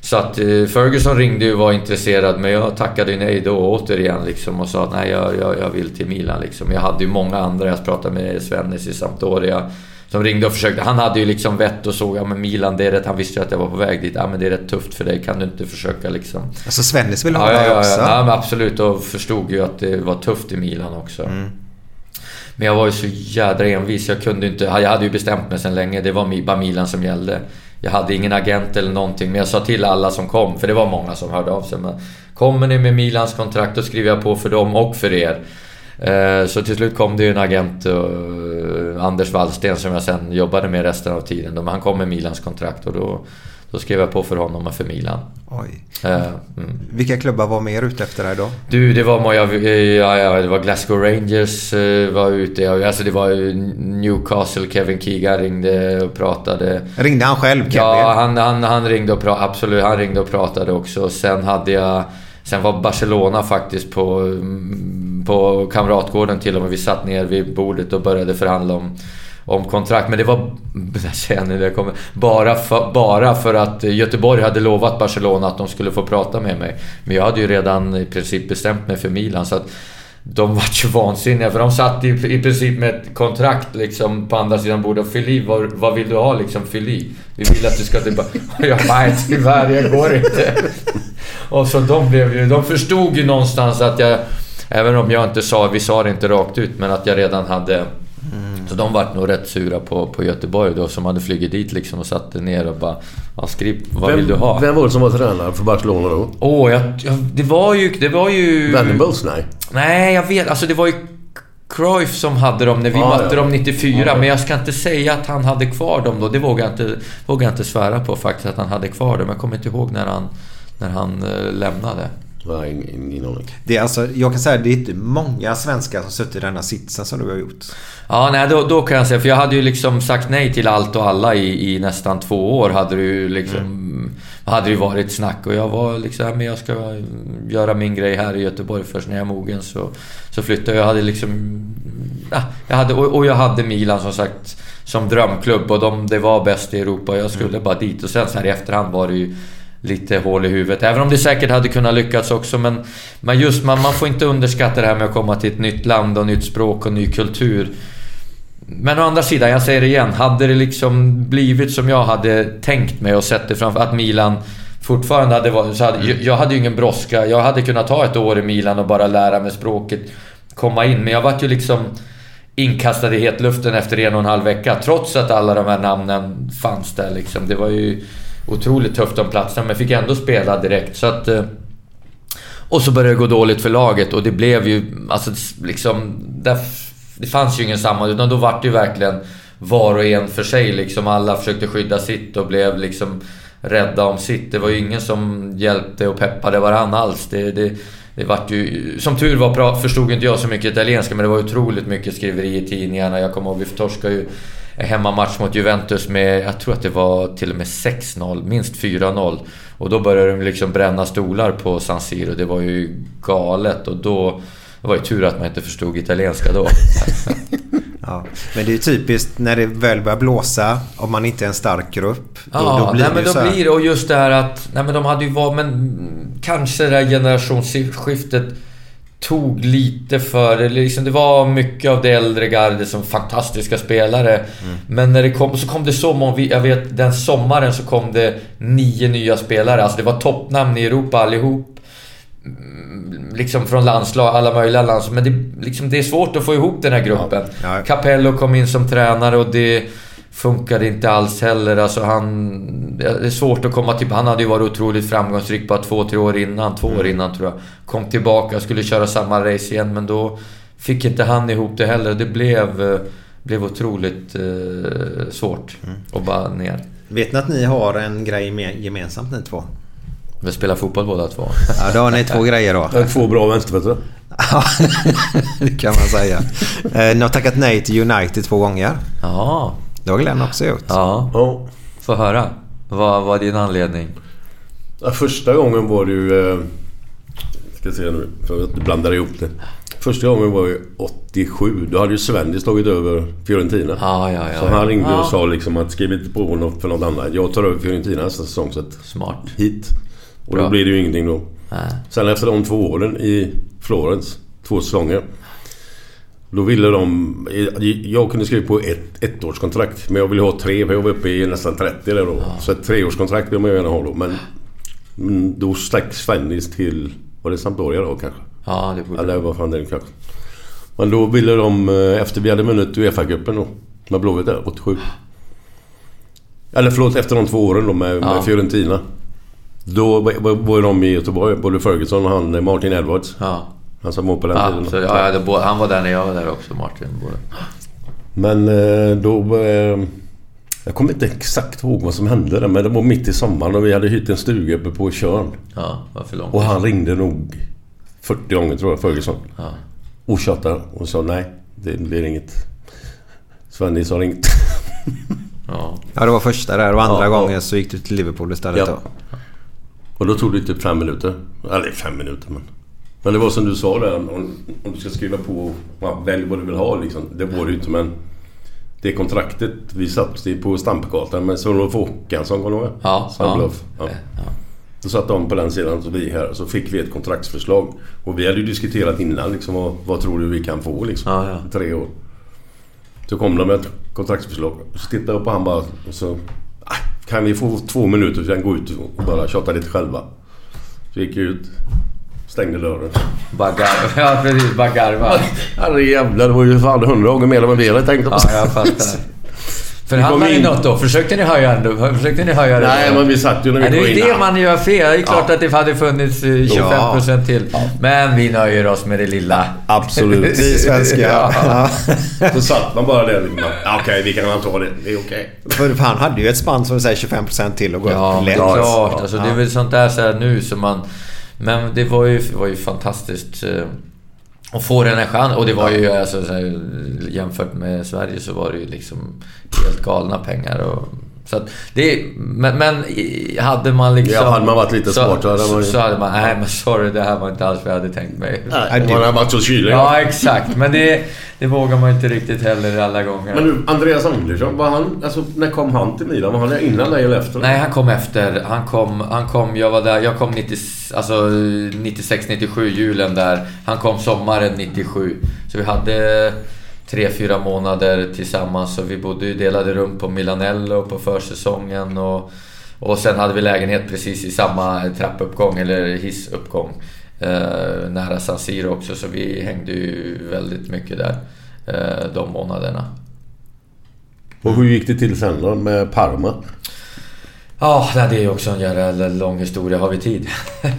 Så att eh, Ferguson ringde ju och var intresserad men jag tackade nej då återigen liksom och sa att nej jag, jag, jag vill till Milan liksom. Jag hade ju många andra, jag pratade med Svennis i Sampdoria som ringde och försökte. Han hade ju liksom vett och såg, ja men Milan det är rätt, han visste ju att jag var på väg dit. Ja men det är rätt tufft för dig, kan du inte försöka liksom? Alltså Svennis vill ha ja, dig ja, ja, också? ja, men absolut och förstod ju att det var tufft i Milan också. Mm. Men jag var ju så jädra envis. Jag kunde inte... Jag hade ju bestämt mig sedan länge. Det var bara Milan som gällde. Jag hade ingen agent eller någonting. Men jag sa till alla som kom, för det var många som hörde av sig. Men kommer ni med Milans kontrakt, då skriver jag på för dem och för er. Eh, så till slut kom det ju en agent, eh, Anders Wallsten, som jag sen jobbade med resten av tiden. Men han kom med Milans kontrakt och då, då skrev jag på för honom och för Milan. Oj. Eh, mm. Vilka klubbar var mer ute efter dig då? Du, det var många... Ja, ja, det var Glasgow Rangers eh, var ute. Alltså det var Newcastle, Kevin Keegan ringde och pratade. Ringde han själv Kevin? Ja, han, han, han ringde och pratade. Absolut, han ringde och pratade också. Sen hade jag Sen var Barcelona faktiskt på, mm, på Kamratgården till och med. Vi satt ner vid bordet och började förhandla om, om kontrakt. Men det var... Säger nu, det kommer, bara, för, bara för att Göteborg hade lovat Barcelona att de skulle få prata med mig. Men jag hade ju redan i princip bestämt mig för Milan. Så att de vart ju vansinniga för de satt i, i princip med ett kontrakt liksom på andra sidan bordet. Fyll i, vad, vad vill du ha liksom? Fyll i. Vi vill att du ska tillbaka. Och jag bara, nej tyvärr, jag går inte. Och så de blev ju... De förstod ju någonstans att jag... Även om jag inte sa, vi sa det inte rakt ut, men att jag redan hade... Så de vart nog rätt sura på, på Göteborg då som hade flugit dit liksom och satte ner och bara... Ja, skriv, vad vem, vill du ha? Vem var det som var tränare för Barcelona då? Åh, oh, jag, jag, det var ju... Det var ju... Venables? Nej. Nej, jag vet. Alltså det var ju Cruyff som hade dem när vi Ah, mötte ja. dem 94. Ja, ja. Men jag ska inte säga att han hade kvar dem då. Det vågar jag inte, vågar jag inte svära på faktiskt att han hade kvar dem. Jag kommer inte ihåg när han, när han eh, lämnade. Nej, ingen, ingen aning. Det är alltså, jag kan säga att det är inte många svenskar som suttit i denna sitsen som du har gjort. Ja, nej, då, då kan jag säga. För jag hade ju liksom sagt nej till allt och alla i, i nästan två år. Hade det ju liksom... Hade det ju varit snack. Och jag var liksom, "Ja, men jag ska göra min grej här i Göteborg först när jag är mogen. Så, så flyttade jag. Jag hade liksom... Ja, jag hade, och, och jag hade Milan som sagt som drömklubb. Och de, det var bäst i Europa. Jag skulle bara dit. Och sen så här i efterhand var det ju lite hål i huvudet. Även om det säkert hade kunnat lyckas också. Men, men just man, man får inte underskatta det här med att komma till ett nytt land och nytt språk och ny kultur. Men å andra sidan, jag säger det igen. Hade det liksom blivit som jag hade tänkt mig och sett det framför... Att Milan fortfarande hade varit... Så hade, jag, jag hade ju ingen brådska. Jag hade kunnat ta ett år i Milan och bara lära mig språket. Komma in. Men jag vart ju liksom inkastad i hetluften efter en och en halv vecka. Trots att alla de här namnen fanns där liksom. Det var ju otroligt tufft om platsen. Men fick ändå spela direkt. Så att... Eh, och så började det gå dåligt för laget och det blev ju... Alltså liksom... Där, det fanns ju ingen sammanhang utan då vart det ju verkligen var och en för sig liksom. Alla försökte skydda sitt och blev liksom rädda om sitt. Det var ju ingen som hjälpte och peppade varann alls. Det, det, det vart ju... Som tur var pra- förstod inte jag så mycket italienska men det var otroligt mycket skriveri i tidningarna. Jag kommer ihåg, vi torskade ju hemmamatch mot Juventus med, jag tror att det var till och med 6-0, minst 4-0. Och då började de liksom bränna stolar på San Siro. Det var ju galet och då... Det var ju tur att man inte förstod italienska då. Ja. Men det är ju typiskt när det väl börjar blåsa om man inte är en stark grupp. Då, Ja, då blir nej, det men ju då blir det. Och just det här att... Nej men de hade ju varit... Men kanske det här generationsskiftet tog lite för... Eller liksom, det var mycket av det äldre gardet som fantastiska spelare. Mm. Men när det kom så kom det så många... vi- Jag vet den sommaren så kom det nio nya spelare. Alltså det var toppnamn i Europa allihop. Mm, Liksom från landslag, alla möjliga landslag. Men det, liksom, det är svårt att få ihop den här gruppen. Capello kom in som tränare och det funkade inte alls heller. Alltså han... Det är svårt att komma till... Han hade ju varit otroligt framgångsrik bara två, tre år innan. Två år innan tror jag. Kom tillbaka, skulle köra samma race igen men då fick inte han ihop det heller. Det blev, eh, blev otroligt eh, svårt. Och bara ner. Vet ni att ni har en grej gemensamt ni två? Vi spelar fotboll båda två. Ja, då har ni två grejer då. Två bra vänsterfötter. Ja, det kan man säga. Eh, Ni har tackat nej till United två gånger. Ja. Det har Glenn också gjort. Ja. Ja. Få höra. Vad var din anledning? Ja, första gången var det ju... Eh, ska se nu, för att blanda ihop det. Första gången var ju 87. Då hade ju Svennis tagit över Fiorentina. Ja, ja, ja. så han ringde Ja. och sa liksom att skriv inte på något för något annat. Jag tar över Fiorentina nästa säsong så att... Smart. Hit. Och Bra. då blir det ju ingenting då. Nej. Sen efter de två åren i Florens, två säsonger. Då ville de... Jag kunde skriva på ett ettårskontrakt. Men jag ville ha tre för jag var uppe i nästan 30 där då. Så ett treårskontrakt vill man gärna ha då. Men då stack Svennis till... Var det Sampdoria då kanske? Ja, det borde Eller vad fan det är kanske. Men då ville de... eh, Efter vi hade vunnit Uefa-cupen då. Med Blåvitt där, 87. Eller förlåt, efter de två åren då med, Ja. med Fiorentina. Då var- var de i Göteborg. Både Ferguson och han eh, Martin Edwards. Ja. Han som var på den Ja, tiden. så, ja, det, bo- han var där när jag var där också, Martin. Både. Men eh, då... eh, Jag kommer inte exakt ihåg vad som hände där, men det var mitt i sommaren och vi hade hyrt en stuga uppe på Tjörn. Ja, varför långt? Och han ringde nog 40 gånger tror jag, Ferguson. Ja. Och tjatade och sa nej, det blir inget. Svennis har ringt. Ja. Ja, det var första där och andra Ja, ja. gången så gick du till Liverpool istället Ja. då. Och då tog det typ fem minuter. Eller fem minuter men... Men det var som du sa där, om, om du ska skriva på... Ja, välj vad du vill ha liksom. Det var det ju inte men... Det kontraktet, vi satt på Stampgatan med Sven-Olof Håkansson, kommer du ihåg? Ja, Sven-Olof. ja. Ja. Då satt de på den sidan och vi här. Så fick vi ett kontraktsförslag. Och vi hade ju diskuterat innan liksom. Vad, vad tror du vi kan få liksom? Ja, ja. Tre år. Så kom de med ett kontraktsförslag. Så tittade jag på han bara och så... "Ah, Kan vi få två minuter sen gå ut och bara tjata lite själva? Så gick jag ut. Stängde dörren. Bara garva. Ja, precis. Bara garva. Herrejävlar, det var ju fan hundra gånger mer än vad vi hade tänkt oss. Ja, jag fattar. Förhandlade ni något då? Försökte ni höja ändå? Försökte ni höja det? Nej, men vi satt ju när vi Nej, kom Det är ju det man gör fel. Det är klart att det hade funnits eh, 25% till. Men vi nöjer oss med det lilla. Absolut. Vi svenskar. Ja. Ja. Så satt man bara där liksom. Ja, Okej, vi kan väl ta det. Det är okej. För han hade ju ett spann som säger 25% till och gå Ja, upp lätt. klart. Alltså, det är väl sånt där så här nu som man... Men det var ju, var ju fantastiskt eh, att få den här chansen. Och det var ju alltså, jämfört med Sverige så var det ju liksom helt galna pengar. Och, så att det, men, men hade man liksom... Ja, hade man varit lite så, smart så hade man så hade man... Nej men sorry, det här var inte alls vad jag hade tänkt mig. Nej, man har varit så kylig. Ja, exakt. Men det, det vågar man inte riktigt heller alla gånger. Men du, Andreas Andersson, var han, alltså, när kom han till Milan? Var han där innan dig eller efter? Nej, han kom efter. Han kom, han kom, jag var där, jag kom 90, alltså 96, 97, julen där. Han kom sommaren 97. Så vi hade tre, fyra månader tillsammans. Så vi bodde ju delade rum på Milanello på försäsongen. Och, och sen hade vi lägenhet precis i samma trappuppgång, eller hissuppgång. Eh, nära San Siro också, så vi hängde ju väldigt mycket där. Eh, de månaderna. Och hur gick det till sen då med Parma? Ja, det är ju också en jävla lång historia. Har vi tid?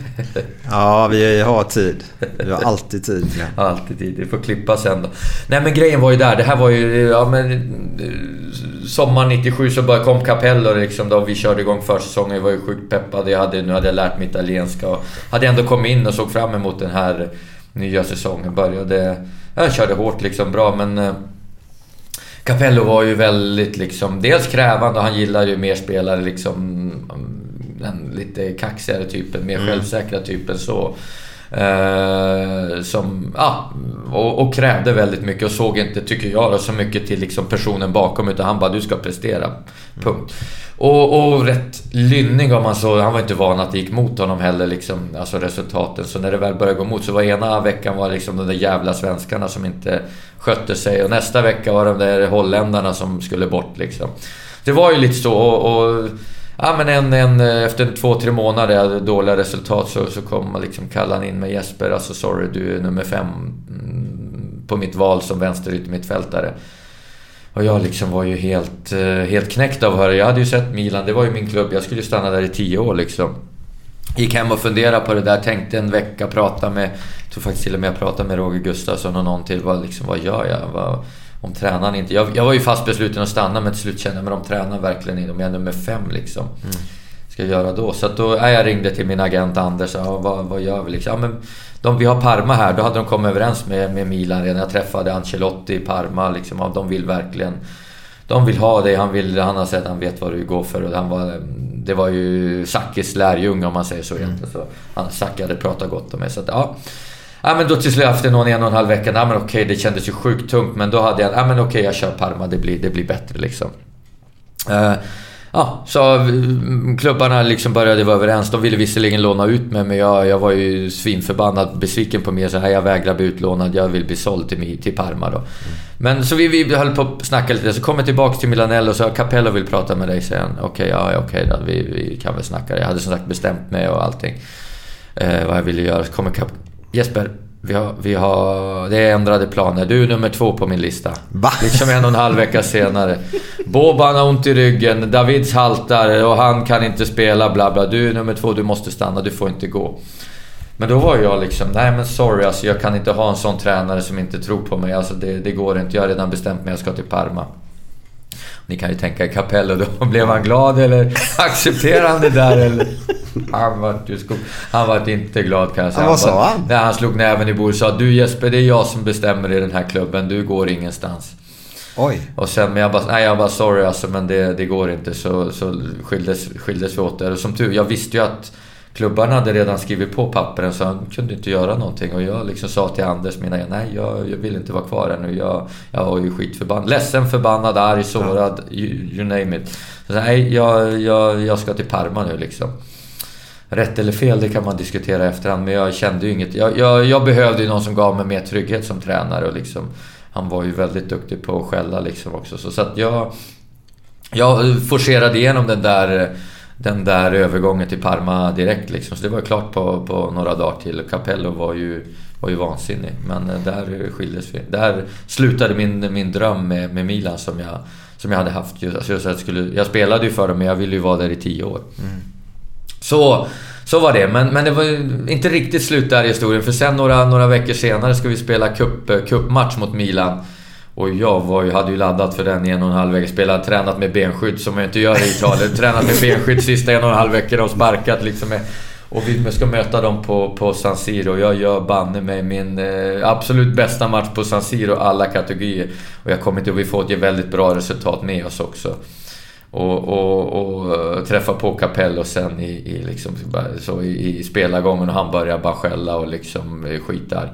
Ja, vi har tid. Vi har alltid tid. Glenn. Alltid tid. Det får klippa sen då. Nej men grejen var ju där. Det här var ju... Ja men... eh, Sommar 97 så bara kom Capello liksom då vi körde igång försäsongen. Jag var ju sjukt peppad. Jag hade, nu hade jag lärt mig italienska och hade ändå kommit in och såg fram emot den här nya säsongen. Började... Jag körde hårt liksom, bra men... Capello var ju väldigt liksom, dels krävande han gillar ju mer spelare liksom, mm, den lite kaxigare typen, mer Mm. självsäkra typen så. Eh, som, ja, och, och krävde väldigt mycket och såg inte, tycker jag, så mycket till liksom personen bakom utan han bara du ska prestera. Punkt. Och, och rätt lynnig om man så. Han var inte van att det gick mot honom heller, liksom, alltså resultaten. Så när det väl började gå mot så var ena veckan var liksom de där jävla svenskarna som inte skötte sig. Och nästa vecka var de där holländarna som skulle bort liksom. Det var ju lite så och... och Ja men en, en, eh, efter två, tre månader dåliga resultat så, så kom man liksom kallan in med Jesper. Alltså sorry, du är nummer fem mm, på mitt val som vänsteryttermittfältare. Och jag liksom var ju helt, eh, helt knäckt av att höra. Jag hade ju sett Milan, det var ju min klubb. Jag skulle ju stanna där i tio år liksom. Gick hem och funderade på det där, tänkte en vecka, prata med... Jag tror faktiskt till och med jag pratade med Roger Gustafsson och någon till. Vad, liksom, vad gör jag? Vad, om tränaren inte... Jag, jag var ju fast besluten att stanna men till slut kände jag men om tränaren verkligen inte... Om jag är nummer fem liksom. Ska jag göra då? Så att då... Ja, jag ringde till min agent Anders. Ja, vad, vad gör vi liksom? Ja, men de, vi har Parma här. Då hade de kommit överens med, med Milan redan. Jag träffade Ancelotti i Parma liksom. Ja, de vill verkligen... De vill ha dig. Han, vill, han har sett han vet vad du går för. Och han var, det var ju Sackis lärjunge om man säger så egentligen. Så han, Zacke hade pratat gott om mig. Så att, ja. Ja men då till slut efter någon en och en halv vecka, ja men okej det kändes ju sjukt tungt men då hade jag, ja men okej jag kör Parma, det blir, det blir bättre liksom. Eh, ja, så mm, klubbarna liksom började vara överens. De ville visserligen låna ut mig men jag, jag var ju svinförbannad, besviken på mig. Så här, jag vägrar bli utlånad, jag vill bli såld till, till Parma då. Men så vi, vi höll på att snacka lite, så kom jag tillbaks till Milanello och sa Capello vill prata med dig, han. Okej, ja okej då, vi, vi kan väl snacka. Jag hade som sagt bestämt mig och allting. Eh, vad jag ville göra. Så kommer Cap- Jesper, vi har, vi har... Det är ändrade planer. Du är nummer två på min lista. Va? Liksom en och en halv vecka senare. Boban har ont i ryggen, Davids haltar och han kan inte spela, bla bla. Du är nummer två, du måste stanna, du får inte gå. Men då var jag liksom, nej men sorry alltså, jag kan inte ha en sån tränare som inte tror på mig. Alltså det, det går inte. Jag har redan bestämt mig, jag ska till Parma. Ni kan ju tänka Capello då. Blev han glad eller accepterade han det där eller? Han var, ju sko- han var inte glad kan jag säga. Ja, vad sa han? Nej, han slog näven i bordet och sa Du Jesper, det är jag som bestämmer i den här klubben. Du går ingenstans. Oj. Och sen, men jag bara, nej jag bara sorry alltså men det, det går inte. Så, så skildes, skildes vi åt där. Och som tur, jag visste ju att klubbarna hade redan skrivit på pappren så han kunde inte göra någonting. Och jag liksom sa till Anders, mina nej jag, jag vill inte vara kvar ännu. Jag, jag var ju skitförbannad. Ledsen, förbannad, arg, sårad, you, you name it. Så nej, jag, jag, jag ska till Parma nu liksom. Rätt eller fel, det kan man diskutera i efterhand. Men jag kände ju inget. Jag, jag, jag behövde ju någon som gav mig mer trygghet som tränare. Och liksom, han var ju väldigt duktig på att skälla liksom också. Så, så att jag... Jag forcerade igenom den där, den där övergången till Parma direkt liksom. Så det var klart på, på några dagar till. Capello var ju, var ju vansinnig. Men där skildes vi. Där slutade min, min dröm med, med Milan som jag, som jag hade haft. Alltså jag, skulle, jag spelade ju för dem men jag ville ju vara där i tio år. Mm. Så, så var det. Men, men det var inte riktigt slut där i historien. För sen några, några veckor senare ska vi spela cup, cupmatch mot Milan. Och jag var ju, hade ju laddat för den i en och en halv vecka. Spelat, tränat med benskydd som jag inte gör i Italien. tränat med benskydd sista en och en halv vecka och sparkat liksom. Med, och vi ska möta dem på, på San Siro. Jag gör banne mig min eh, absolut bästa match på San Siro, alla kategorier. Och jag kommer till att vi får ett väldigt bra resultat med oss också. Och, och, och träffa på Capello sen i, i, liksom, så i, i spelargången och han börjar bara skälla och liksom skitar.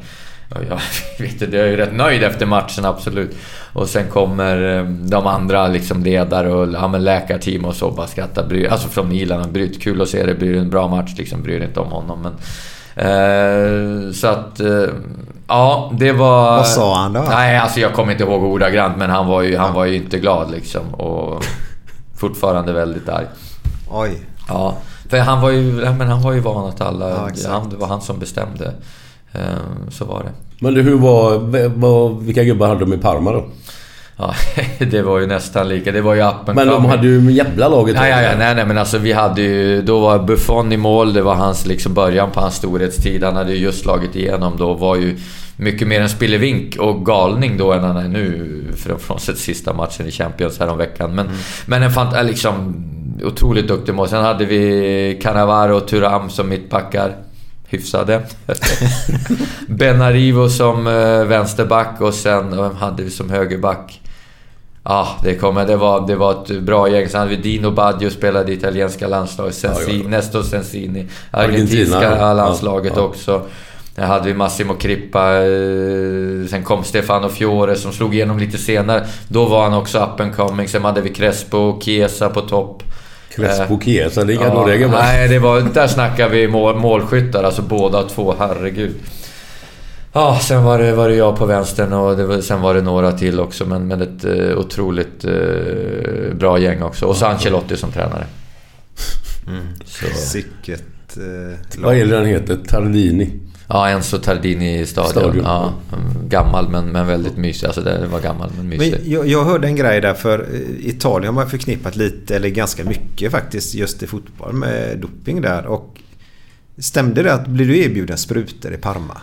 Jag, vet inte, jag är ju rätt nöjd efter matchen, absolut. Och sen kommer eh, de andra liksom ledare och ja, men läkarteam och så bara skrattar. Bryr, alltså från Milan, bryr, kul att se det, blir en bra match liksom, bryr inte om honom. Men, eh, så att... Eh, ja, det var... Vad sa han då? Nej, alltså jag kommer inte ihåg ordagrant, men han var ju, han var ju inte glad liksom. Och fortfarande väldigt arg. Oj. Ja, för han var ju, men han var ju van att alla... Ja, han, det var han som bestämde. Ehm, så var det. Men du, hur var. Vilka gubbar hade de i Parma då? Ja, det var ju nästan lika. Det var ju appen Men de hade ju jävla laget ja, ja, nej, nej, men alltså vi hade ju... Då var Buffon i mål. Det var hans liksom början på hans storhetstid. Han hade ju just slagit igenom då. Var ju mycket mer en spillevink och galning då än han är nu. Frånsett sista matchen i Champions häromveckan. Men, mm. men en fant liksom otroligt duktig mål. Sen hade vi Cannavaro och Turam som mittbackar hyfsade. Benarivo som eh, vänsterback och sen vem hade vi som högerback? Ja, ah, det, kommer, det, var, det var ett bra gäng. Sen hade vi Dino Baggio spelade i italienska landslaget. Sensini, ja, Nestor Sensini, argentinska Argentina, landslaget ja, ja. också. Där hade vi Massimo Crippa. Eh, sen kom Stefano Fiore som slog igenom lite senare. Då var han också up and coming. Sen hade vi Crespo och Chiesa på topp. Crespo Chiesa, lika ja, dåliga gubbar. Nej, det var, där snackar vi mål, målskyttar. Alltså båda två, herregud. Ja, sen var det, var det jag på vänstern och var, sen var det några till också. Men, men ett uh, otroligt uh, bra gäng också. Och så Ancelotti som tränare. Mm. Så. Sicket uh, Vad är det den heter? Tardini? Ja, Enzo Tardini stadion. stadion. Ja, gammal men, men väldigt mysig. Alltså det var gammal men mysig. Men jag, jag hörde en grej där för eh, Italien har man förknippat lite, eller ganska mycket faktiskt, just i fotboll med doping där. Och stämde det att blev du erbjuden sprutor i Parma?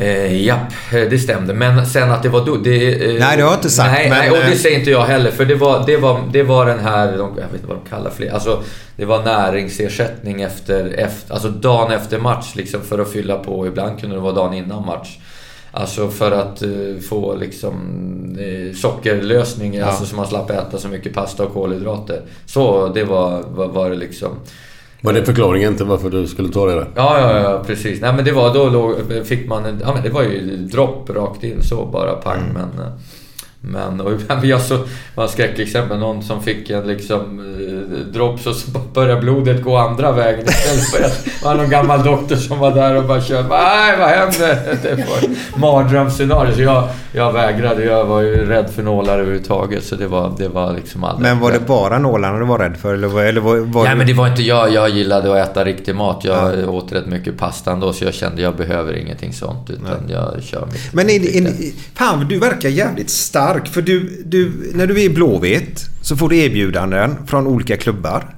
Eh, japp, det stämde. Men sen att det var... Det, eh, nej, det har jag inte sagt. Nej, men, nej, och det eh, säger inte jag heller. För det var, det var, det var den här... Jag vet inte vad de kallar för Alltså, det var näringsersättning efter, efter... Alltså dagen efter match liksom för att fylla på. Ibland kunde det vara dagen innan match. Alltså för att uh, få liksom uh, sockerlösning, ja. alltså så man slapp äta så mycket pasta och kolhydrater. Så det var, var, var det liksom. Var det förklaringen till varför du skulle ta det där? Ja, ja, ja precis. Nej men det var då låg, fick man en... Ja men det var ju dropp rakt in så bara pang mm. men... Men och jag så, var ett skräckexempel, någon som fick en liksom eh, drops och så började blodet gå andra vägen istället för att det var någon gammal doktor som var där och bara körde. Nej, vad hände? Det var mardrömsscenario. Så jag, jag vägrade. Jag var ju rädd för nålar överhuvudtaget. Så det var, det var liksom aldrig... Men var det bara nålarna du var rädd för? Eller var, eller var, var Nej, men det var inte jag. Jag gillade att äta riktig mat. Jag ja. åt rätt mycket pasta ändå, så jag kände jag behöver ingenting sånt. Utan Nej. jag kör mitt. Men in, in, fan, du verkar jävligt stark stark. För du, du, när du är i Blåvitt så får du erbjudanden från olika klubbar.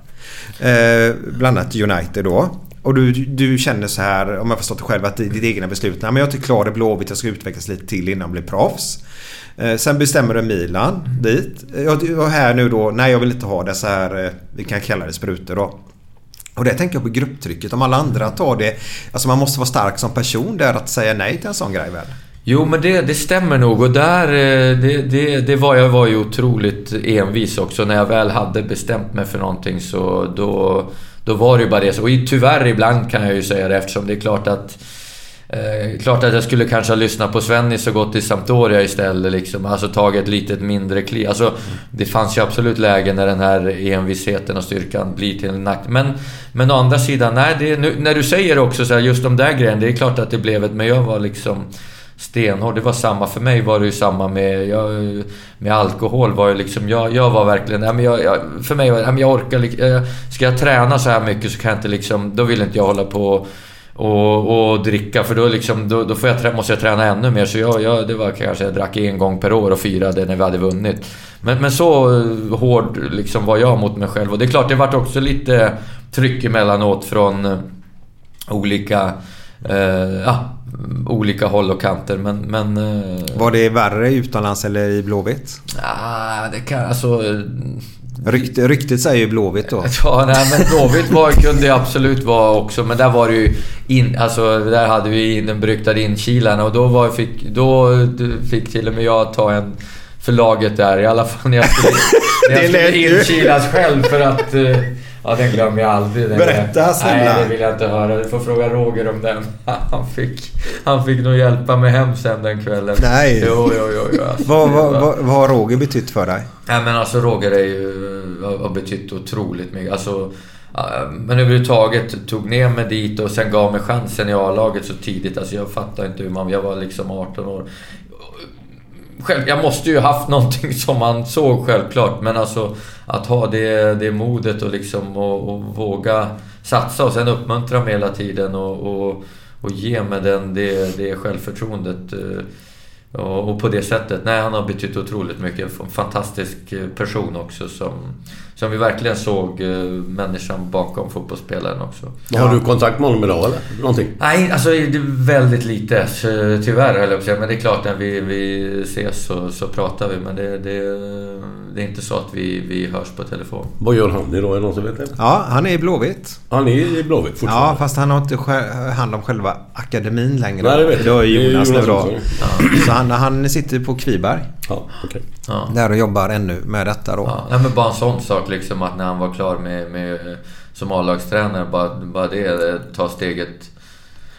Eh, bland annat United då. Och du, du känner så här, om jag förstått det själv, att ditt egna beslut. Nej, men jag är inte klar i Blåvitt, jag ska utvecklas lite till innan jag blir proffs. Eh, sen bestämmer du Milan dit. Och här nu då, nej jag vill inte ha dessa här, eh, vi kan kalla det sprutor då. Och det tänker jag på grupptrycket. Om alla andra tar det. Alltså man måste vara stark som person där att säga nej till en sån grej väl? Jo, men det, det stämmer nog. Och där, eh, det, det, det var, jag var ju otroligt envis också. När jag väl hade bestämt mig för någonting så då, då var det ju bara det. Och tyvärr ibland kan jag ju säga det eftersom det är klart att Eh, klart att jag skulle kanske ha lyssnat på Svennis och gått till Sampdoria istället. Liksom. Alltså tagit ett litet mindre kliv. Alltså, det fanns ju absolut lägen när den här envisheten och styrkan blir till en nackdel. Men, men å andra sidan, nej, det, nu, när du säger också så här, just de där grejerna. Det är klart att det blev ett... Men jag var liksom stenhård. Det var samma för mig var det ju samma med, jag, med alkohol. Var ju liksom, jag, jag var verkligen... Ja, men jag, jag, för mig var det, ja, men jag orkar... Eh, ska jag träna så här mycket så kan jag inte liksom... Då vill inte jag hålla på och, och dricka för då, liksom, då, då får jag, måste jag träna ännu mer. Så jag, jag, det var kanske jag drack en gång per år och firade när vi hade vunnit. Men, men så eh, hård liksom var jag mot mig själv. Och det är klart, det vart också lite tryck emellanåt från eh, olika... Eh, ja, olika håll och kanter men... men eh, var det värre utomlands eller i Blåvitt? Ah, det kan... Alltså... Rykt, ryktet säger ju Blåvitt då. Ja, nej, men Blåvitt var, kunde ju absolut vara också. Men där var det ju... In, alltså, där hade vi den beryktade inkilarna och då, var, fick, då fick till och med jag ta en för laget där. I alla fall när jag skulle, när jag skulle inkilas själv för att... Ja, den glömmer jag aldrig. Den Berätta snälla. Nej, det vill jag inte höra. Du får fråga Roger om den. Han fick, han fick nog hjälpa mig hem sen den kvällen. Nej. Jo, jo, jo. jo alltså, vad, vad, vad, vad har Roger betytt för dig? Nej, men alltså Roger är ju, har betytt otroligt mycket. Alltså, men överhuvudtaget tog ner mig dit och sen gav mig chansen i A-laget så tidigt. Alltså jag fattar inte hur man... Jag var liksom 18 år. Själv, jag måste ju haft någonting som man såg självklart, men alltså att ha det, det modet och liksom och, och våga satsa och sen uppmuntra mig hela tiden och, och, och ge mig den, det, det självförtroendet. Eh, och, och på det sättet, nej han har betytt otroligt mycket. En fantastisk eh, person också som, som vi verkligen såg eh, människan bakom fotbollsspelaren också. Har du kontakt med honom idag eller? Någonting? Nej, alltså det är väldigt lite. Tyvärr höll jag på. Men det är klart när vi, vi ses så, så pratar vi. Men det, det, det är inte så att vi, vi hörs på telefon. Vad gör han idag? Är det någon som vet det? Ja, han är i Blåvitt. Han är i Blåvitt fortfarande? Ja, fast han har inte hand om själva akademin längre. Nej, det vet jag. Det är Jonas Jonas nu då. också. Så han, han sitter på Kviberg. Ja, okej. Ja. Där och jobbar ännu med detta då. Ja, men bara en sån sak liksom att när han var klar med, med som A-lagstränare, bara, bara det, ta steget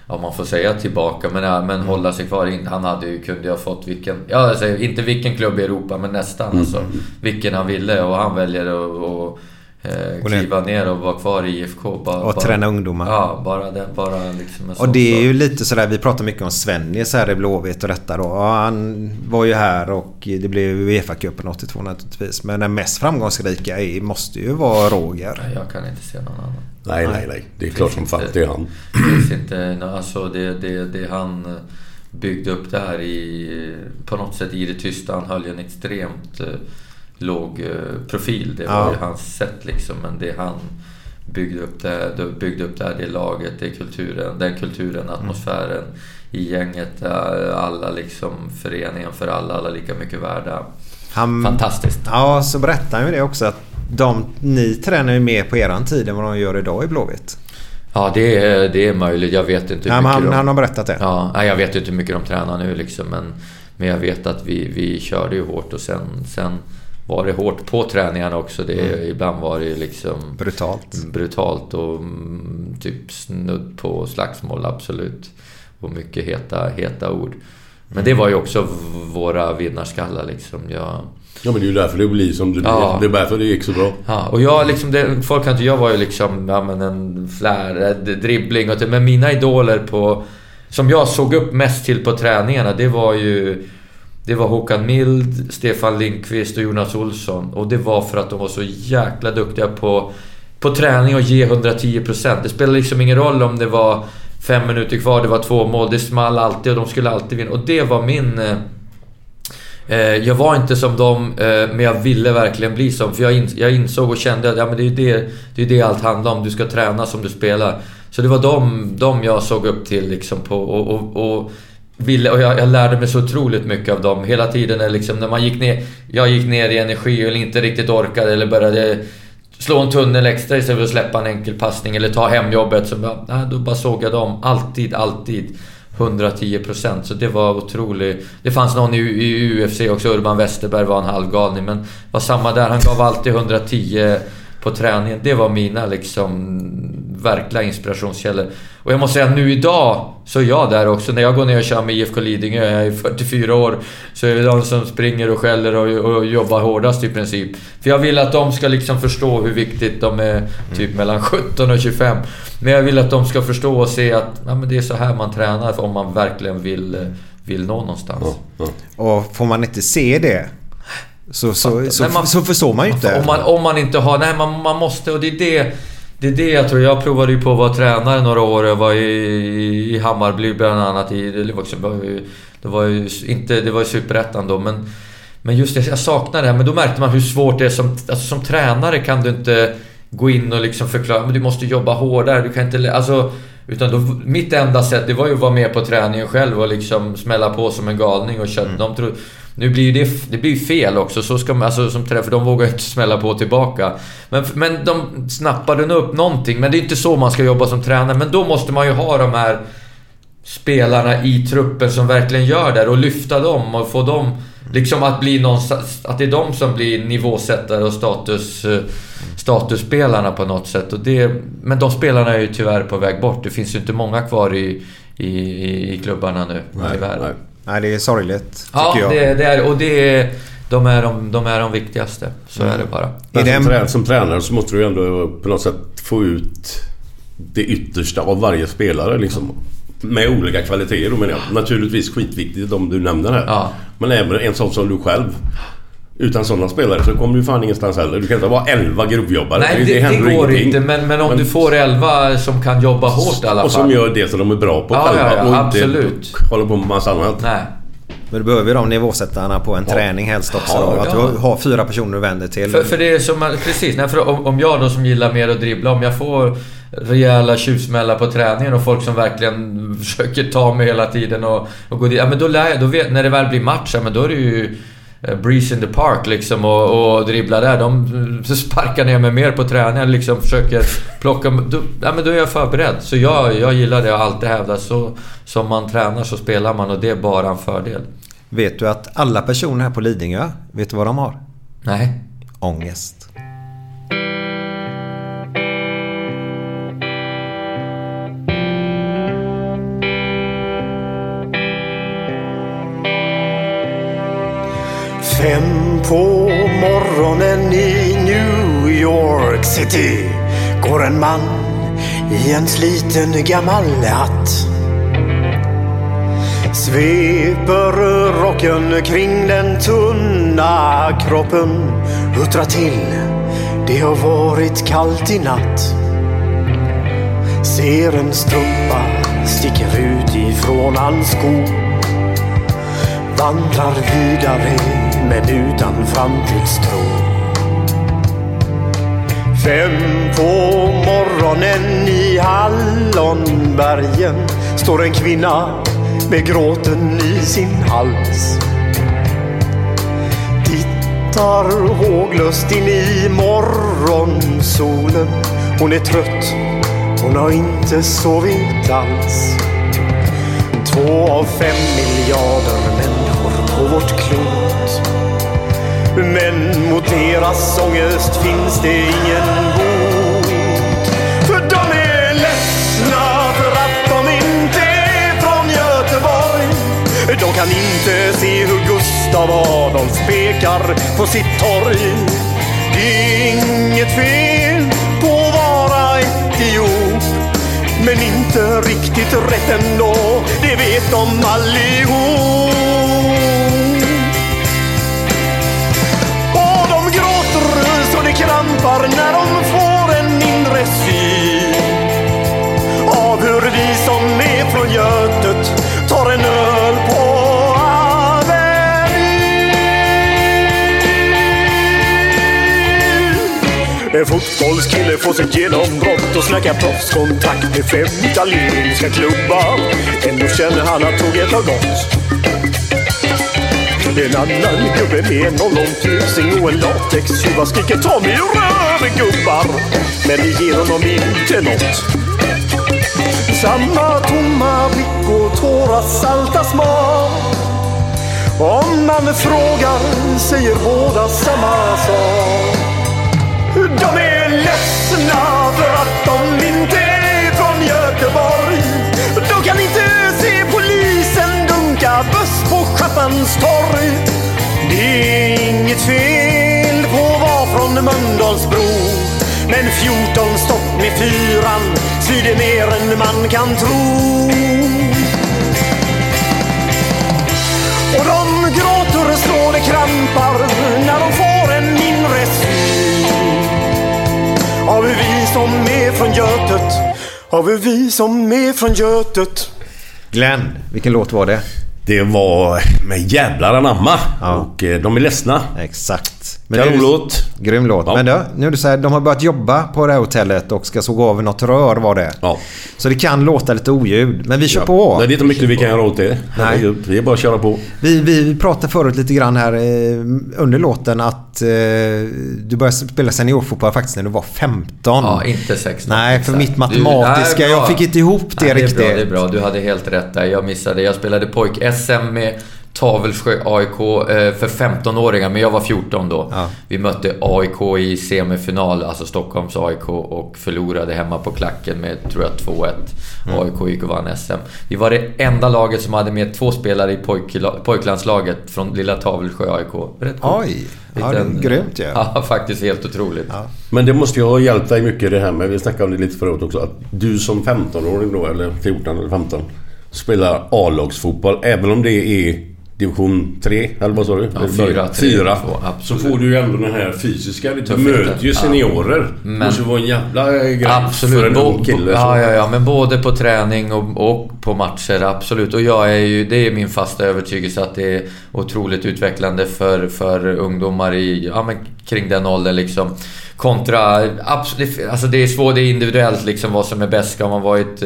Ja, man får säga tillbaka, men, ja, men hålla sig kvar. In- Han hade ju, kunde ju ha fått vilken... Ja, alltså, inte vilken klubb i Europa, men nästan Mm. alltså. Vilken han ville och han väljer att, eh, det- kliva ner och vara kvar i IFK. Bara, Och bara, träna ungdomar. Ja, bara, den, bara liksom Och det är ju lite sådär, vi pratar mycket om Svennis här i Blåvitt och detta då. Ja, han var ju här och det blev Uefa-cupen 82 naturligtvis. Men den mest framgångsrika är, måste ju vara Roger. Nej, Jag kan inte se någon annan. Nej, nej, nej. Det är klart som fan det är han. Det finns inte... Alltså det, det, det han eh, byggde upp där i... På något sätt i det tysta. Han höll ju en extremt eh, låg eh, profil. Det var Ja. ju hans sätt liksom. Men det han byggde upp där, byggde upp där, det laget, det kulturen, den kulturen, atmosfären i gänget. Alla liksom, föreningen för alla, alla lika mycket värda. Han, Fantastiskt. Ja, så berättar han ju det också att de, ni tränar ju mer på eran tid än vad de gör idag i Blåvitt. Ja, det är, det är möjligt. Jag vet inte hur men mycket han, de... han har berättat det. Ja, nej, jag vet inte hur mycket de tränar nu liksom, men, men jag vet att vi, vi körde ju hårt och sen, sen var det hårt på träningarna också. Det, Mm. Ibland var det liksom... Brutalt. Brutalt och mm, typ snudd på slagsmål, absolut. Och mycket heta, heta ord. Men det var ju också våra vinnarskallar liksom. Jag, Ja, men det är ju därför det blir som det blir. Ja. Det är därför det gick så bra. Ja, och jag liksom, det, folk kan inte, jag var ju liksom, ja men en flär, eh, dribbling och det, men mina idoler på... Som jag såg upp mest till på träningarna, det var ju... Det var Håkan Mild, Stefan Lindqvist och Jonas Olsson. Och det var för att de var så jäkla duktiga på, på träning och ge 110%. Det spelade liksom ingen roll om det var fem minuter kvar, det var två mål. Det small alltid och de skulle alltid vinna. Och det var min... eh, eh jag var inte som dem, eh, men jag ville verkligen bli som. För jag, in, jag insåg och kände att ja, men det är ju det, det, är det allt handlar om. Du ska träna som du spelar. Så det var dem, dem jag såg upp till liksom på och, och, och ville, och jag, jag lärde mig så otroligt mycket av dem. Hela tiden när, liksom, när man gick ner... Jag gick ner i energi eller inte riktigt orkade eller började slå en tunnel extra istället för att släppa en enkel passning eller ta hemjobbet. Så bara, nej, då bara såg jag dem. Alltid, alltid. 110% så det var otroligt. Det fanns någon i, i UFC också, Urban Westerberg var en halvgalning men var samma där. Han gav alltid 110 på träningen. Det var mina liksom verkliga inspirationskällor. Och jag måste säga nu idag så är jag där också. När jag går ner och kör med IFK Lidingö, jag är 44 år, så är det de som springer och skäller och, och jobbar hårdast i princip. För jag vill att de ska liksom förstå hur viktigt de är, typ mellan 17 och 25. Men jag vill att de ska förstå och se att ja, men det är så här man tränar om man verkligen vill, vill nå någonstans. Och får man inte se det så, så, så, Nej, man- så förstår man ju inte. Om man, om man inte har... Nej, man, man måste... Och det är det... Det är det jag tror. Jag provade ju på att vara tränare några år. Jag var i, i Hammarby bland annat. I, liksom, det, var ju, det var ju inte... Det var ju superettan då, men... Men just det, jag saknar det här. Men då märkte man hur svårt det är som... Alltså som tränare kan du inte gå in och liksom förklara. Men du måste jobba hårdare. Du kan inte... Alltså... Utan då, mitt enda sätt det var ju att vara med på träningen själv och liksom smälla på som en galning och köra. De tror, nu blir ju det, det blir fel också, så ska man, alltså, som tränare, för de vågar inte smälla på tillbaka. Men, men de snappade nog upp någonting, men det är inte så man ska jobba som tränare. Men då måste man ju ha de här spelarna i truppen som verkligen gör det och lyfta dem och få dem liksom att bli någonstans, att det är de som blir nivåsättare och status, eh, statusspelarna på något sätt. Och det, men de spelarna är ju tyvärr på väg bort. Det finns ju inte många kvar i, i, i klubbarna nu, tyvärr. Nej. Nej, det är sorgligt. Tycker Ja, jag. det, det är och det är, de, är de, de är de viktigaste. Så är det bara. Men som, en- trä, som tränare så måste du ändå på något sätt få ut det yttersta av varje spelare liksom. Med olika kvaliteter då menar jag. Naturligtvis skitviktigt de du nämner här. Ja. Men även en sån som du själv. Utan sådana spelare så kommer du fan ingenstans heller. Du kan inte vara 11 grovjobbare. Nej, det, det, händer går ingenting. inte. Men, men om du får 11 som kan jobba hårt i alla fall. Och som gör det som de är bra på Ja, själva. ja, ja, och absolut. inte håller på med massa annat. Nej. Men du behöver ju de nivåsättarna på en träning helst också. Ja, då. Att ja. du har fyra personer du vänder till. För, för det är som... Precis. Nej, för om, om jag då som gillar mer att dribbla, om jag får rejäla tjuvsmällar på träningen och folk som verkligen försöker ta mig hela tiden och, och gå dit. Ja, men då lär jag... Då vet, när det väl blir match, ja, men då är det ju... eh, Breeze in the park liksom och, och dribbla där. De sparkar ner mig mer på träningen liksom försöker plocka... Då, ja, men då är jag förberedd. Så jag, jag gillar det. Har alltid hävdat. Så, som man tränar så spelar man och det är bara en fördel. Vet du att alla personer här på Lidingö, vet du vad de har? Nej. Ångest. Fem på morgonen i New York City går en man i en sliten gammal hatt. Sveper rocken kring den tunna kroppen, huttrar till. Det har varit kallt i natt. Ser en strumpa sticker ut ifrån hans sko vandrar vidare men utan framtidstro. Fem på morgonen i Hallonbergen står en kvinna med gråten i sin hals. Tittar håglöst in i morgonsolen. Hon är trött, hon har inte sovit alls. Två av fem miljarder människor på vårt klot. Men mot deras ångest finns det ingen De kan inte se hur Gustav Adolf pekar på sitt torg. Det är inget fel på att vara etiop. Men inte riktigt rätt ändå, det vet de allihop. Och de gråter så det krampar när de får en inre syn av hur vi som är från Götet tar en öl En fotbollskille får sitt genombrott och snackar proffskontakt med fem italienska klubbar. Ändå känner han att tåget har gått. En annan gubbe med en ollontusing och en latextjuva skriker ta mig ur röven gubbar. Men det ger honom inte nåt. Samma tomma blick och tårar salta smak. Om man frågar säger båda samma sak. De är ledsna för att de inte är från Göteborg. De kan inte se polisen dunka buss på Schappans torg. Det är inget fel på att vara från Mölndalsbro. Men 14 stopp med fyran svider mer än man kan tro. Och de gråter och slår det krampar när de får som är från Götet? Har vi vi som är från Götet? Glenn, vilken låt var det? Det var med jävlar anamma. Och eh, de är ledsna. Exakt. Kanonlåt. Grym låt. Ja. Men då, nu är det så här, de har börjat jobba på det här hotellet och ska såga av något rör var det. Ja. Så det kan låta lite oljud. Men vi kör Ja. på. Det är inte mycket vi kan göra åt det. Nej. Det är bara att köra på. Vi, vi pratade förut lite grann här eh, under låten att eh, du började spela seniorfotboll faktiskt när du var 15. Ja, inte 16. Nej, för mitt matematiska, Du- nej, jag fick inte ihop det Nej, riktigt. Det är, bra, det är bra, du hade helt rätt där. Jag missade. Jag spelade pojk-SM med Tavelsjö AIK eh, för 15-åringar, men jag var 14 då. Vi mötte AIK i semifinal, alltså Stockholms AIK, och förlorade hemma på klacken med, tror jag, 2-1. Mm. AIK gick och vann SM. Vi var det enda laget som hade med två spelare i pojkla- pojklandslaget från lilla Tavelsjö AIK. Rätt. Oj! Ja, det är grymt ju. Ja, faktiskt helt otroligt. Men det måste ju ha hjälpt dig mycket det här med, vi snackade om det lite förut också, att du som 15-åring då, eller 14 eller 15, spelar A-lagsfotboll. Även om det är division 3, eller vad sa du? Ja, Eller fyra, början? tre, Fyra. två, Så absolut. får du ju ändå den här fysiska. Du möter ju Ja. seniorer. Det Men- måste vara en jävla grej Absolut. för en ung kille. ja, ja, ja, men både på träning och, och på matcher, absolut. Och jag är ju, det är min fasta övertygelse att det är otroligt utvecklande för, för ungdomar i, ja, men kring den åldern liksom. Kontra, absolut, alltså det är svårt, det är individuellt liksom vad som är bäst. Ska man vara ett,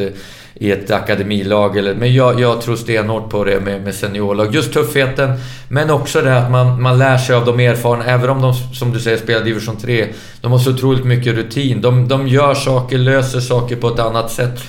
i ett akademilag eller... Men jag, jag tror stenhårt på det med, med seniorlag. Just tuffheten, men också det att man, man lär sig av de erfarna. Även om de, som du säger, spelar division 3. De har så otroligt mycket rutin. De, de gör saker, löser saker på ett annat sätt.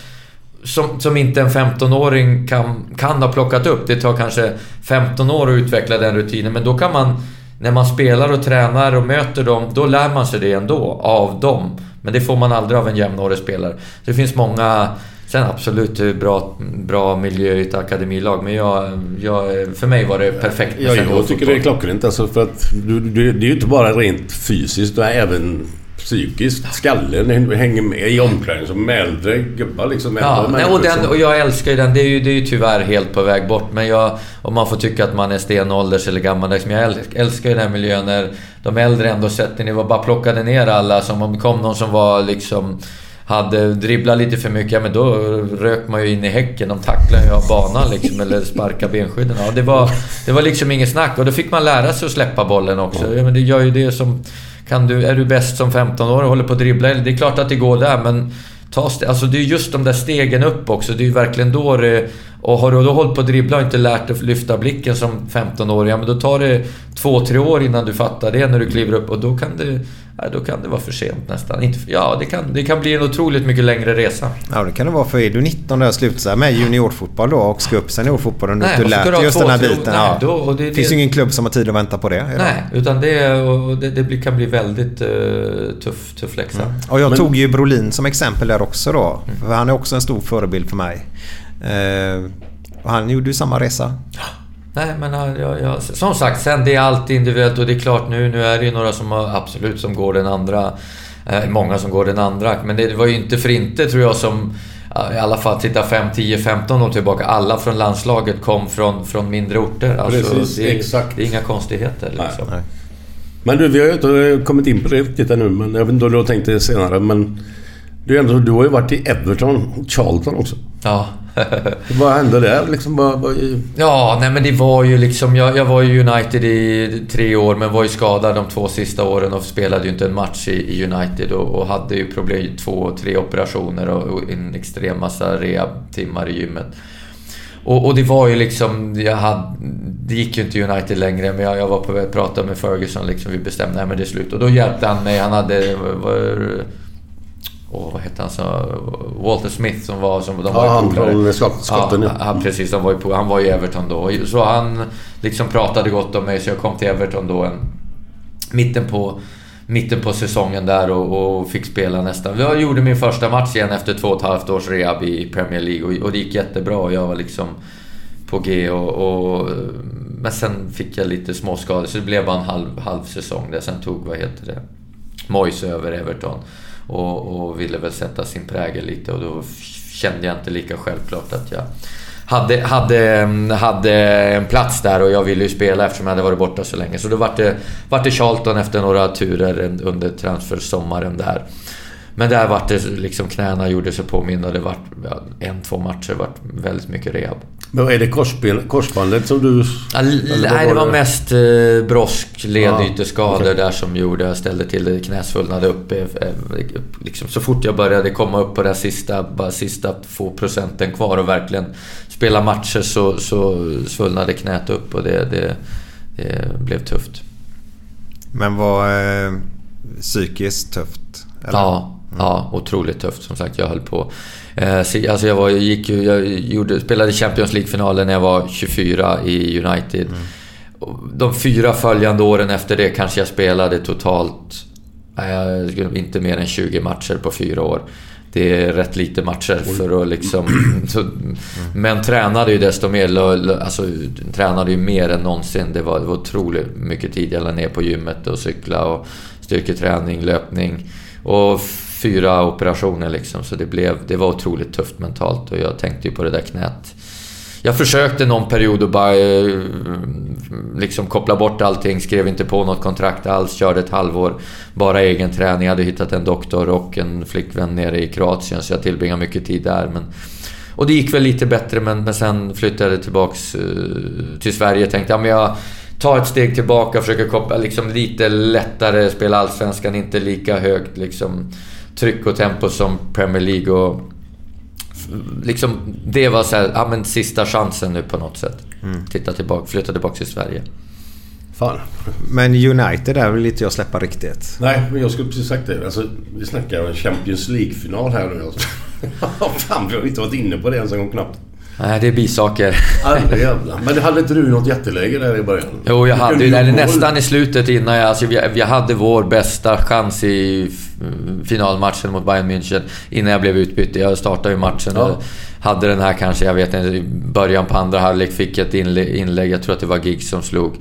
Som, som inte en 15-åring kan, kan ha plockat upp. Det tar kanske 15 år att utveckla den rutinen, men då kan man... När man spelar och tränar och möter dem, då lär man sig det ändå, av dem. Men det får man aldrig av en jämnårig spelare. Så det finns många... Sen absolut bra, bra miljö i ett akademilag, men jag, jag, för mig var det perfekt Ja, jag seniorfotboll. tycker det är klockrent alltså för att du, du, det är ju inte bara rent fysiskt utan även psykiskt. Skallen hänger med i omklädningsrummet med äldre gubbar liksom. Ja, äldre nej, och, den, och jag älskar ju den. Det är ju, det är ju tyvärr helt på väg bort. Men jag, om man får tycka att man är stenålders eller gammaldags. Men jag äl- älskar ju den här miljön när de äldre ändå sätter ner och bara plockade ner alla. Som om det kom någon som var liksom... Hade dribblat lite för mycket, ja, men då rök man ju in i häcken. De tacklade ju av banan liksom, eller sparkade benskydden. Ja, det, var, det var liksom inget snack. Och då fick man lära sig att släppa bollen också. Ja, men det gör ju det som... Kan du, är du bäst som 15 år och håller på att dribbla? Det är klart att det går där, men... Ta alltså det är just de där stegen upp också. Det är ju verkligen då det... Och har du då hållit på att dribbla och inte lärt dig att lyfta blicken som 15-åring, ja men då tar det två, tre år innan du fattar det när du kliver upp och då kan det... Ja, då kan det vara för sent nästan. Inte, ja, det kan, det kan bli en otroligt mycket längre resa. Ja, det kan det vara. För är du 19 och slutar med juniorfotboll då och ska upp seniorfotbollen och du lärt dig just den här biten. Nej, ja. då- och det- det finns ju ingen klubb som har tid att vänta på det. idag. Nej, utan det, och det, det kan bli väldigt uh, tuff, tuff läxa. Och jag Men- tog ju Brolin som exempel där också då. För han är också en stor förebild för mig. Eh, och han gjorde ju samma resa. Nej, men ja, ja, ja, som sagt, sen det är alltid individuellt och det är klart nu, nu är det ju några som har, absolut som går den andra. Eh, många som går den andra. Men det var ju inte för inte tror jag som i alla fall titta 5, 10, 15 år tillbaka. Alla från landslaget kom från, från mindre orter. Alltså, Precis, det, är- exakt. det är inga konstigheter liksom. Men du, vi har ju inte kommit in på det riktigt ännu. Men jag vet inte om du har tänkt det senare. Men du, är ändå, du har ju varit i Everton och Charlton också. Ja vad hände där liksom? Vad, vad, Ja, nej men det var ju liksom... Jag, jag var i United i tre år men var ju skadad de två sista åren och spelade ju inte en match i, i United och, och hade ju problem, två, tre operationer och, och en extrem massa rehab-timmar i gymmet. Och, och det var ju liksom... Jag hade, det gick ju inte United längre men jag, jag var på väg att prata med Ferguson liksom. Vi bestämde, att det är slut. Och då hjälpte han mig. Han hade... Var, Åh, vad hette han? Så, Walter Smith som var... Som, de var Ja, han från Skott- Skotten, ja. Ja, precis. Han var, ju han var i Everton då. Så han liksom pratade gott om mig så jag kom till Everton då en, mitten på, mitten på säsongen där och, och fick spela nästan. Jag gjorde min första match igen efter två och ett halvt års rehab i Premier League och, och det gick jättebra och jag var liksom på G och, och... Men sen fick jag lite småskador så det blev bara en halv, halv säsong där. Sen tog, vad heter det, Moyes över Everton. Och, och ville väl sätta sin prägel lite och då kände jag inte lika självklart att jag hade, hade, hade en plats där och jag ville ju spela eftersom jag hade varit borta så länge. Så då vart det, vart det Charlton efter några turer under transfersommaren där. Men där vart det liksom knäna gjorde sig påminna. Det vart en, två matcher vart väldigt mycket rehab. Men är det korsben, korsbandet som du... Ja, nej, det var mest eh, brosk, ledyteskador ja, okay. där som gjorde jag ställde till det. Knäsvullnade upp. Eh, eh, liksom, så fort jag började komma upp på den sista, bara sista få procenten kvar och verkligen spela matcher så, så svullnade knät upp och det, det, det blev tufft. Men var eh, psykiskt tufft? Eller? Ja, Ja, otroligt tufft som sagt. Jag höll på. Eh, alltså jag, var, jag, gick jag gjorde, spelade Champions League-finalen när jag var 24 i United. Mm. De fyra följande åren efter det kanske jag spelade totalt... Eh, inte mer än 20 matcher på fyra år. Det är rätt lite matcher för att liksom... Så, men tränade ju desto mer. Alltså, tränade ju mer än någonsin. Det var, det var otroligt mycket tid jag la ner på gymmet och cykla och styrketräning, löpning. Och fyra operationer liksom, så det, blev, det var otroligt tufft mentalt och jag tänkte ju på det där knät. Jag försökte någon period att bara eh, liksom koppla bort allting, skrev inte på något kontrakt alls, körde ett halvår bara egen träning. Jag hade hittat en doktor och en flickvän nere i Kroatien så jag tillbringade mycket tid där. Men, och det gick väl lite bättre men, men sen flyttade jag tillbaks eh, till Sverige och tänkte ja, jag tar ett steg tillbaka och försöker koppla liksom lite lättare, spela Allsvenskan, inte lika högt liksom tryck och tempo som Premier League. Och liksom, det var så här, ja men sista chansen nu på något sätt. Mm. Titta tillbaka, flytta tillbaka till Sverige. Fan. Men United är väl inte jag släppa riktigt? Nej, men jag skulle precis sagt det. Alltså, vi snackar en Champions League-final här nu. Alltså. Fan, vi har inte varit inne på det ens en gång knappt. Nej, det är bisaker. Men hade inte du något jätteläge där i början? Jo, jag hade ju det. Nästan i slutet innan jag... Alltså, vi, vi hade vår bästa chans i finalmatchen mot Bayern München innan jag blev utbytt. Jag startade ju matchen ja. och hade den här kanske, jag vet inte, i början på andra halvlek fick jag ett inlägg. Jag tror att det var Giggs som slog.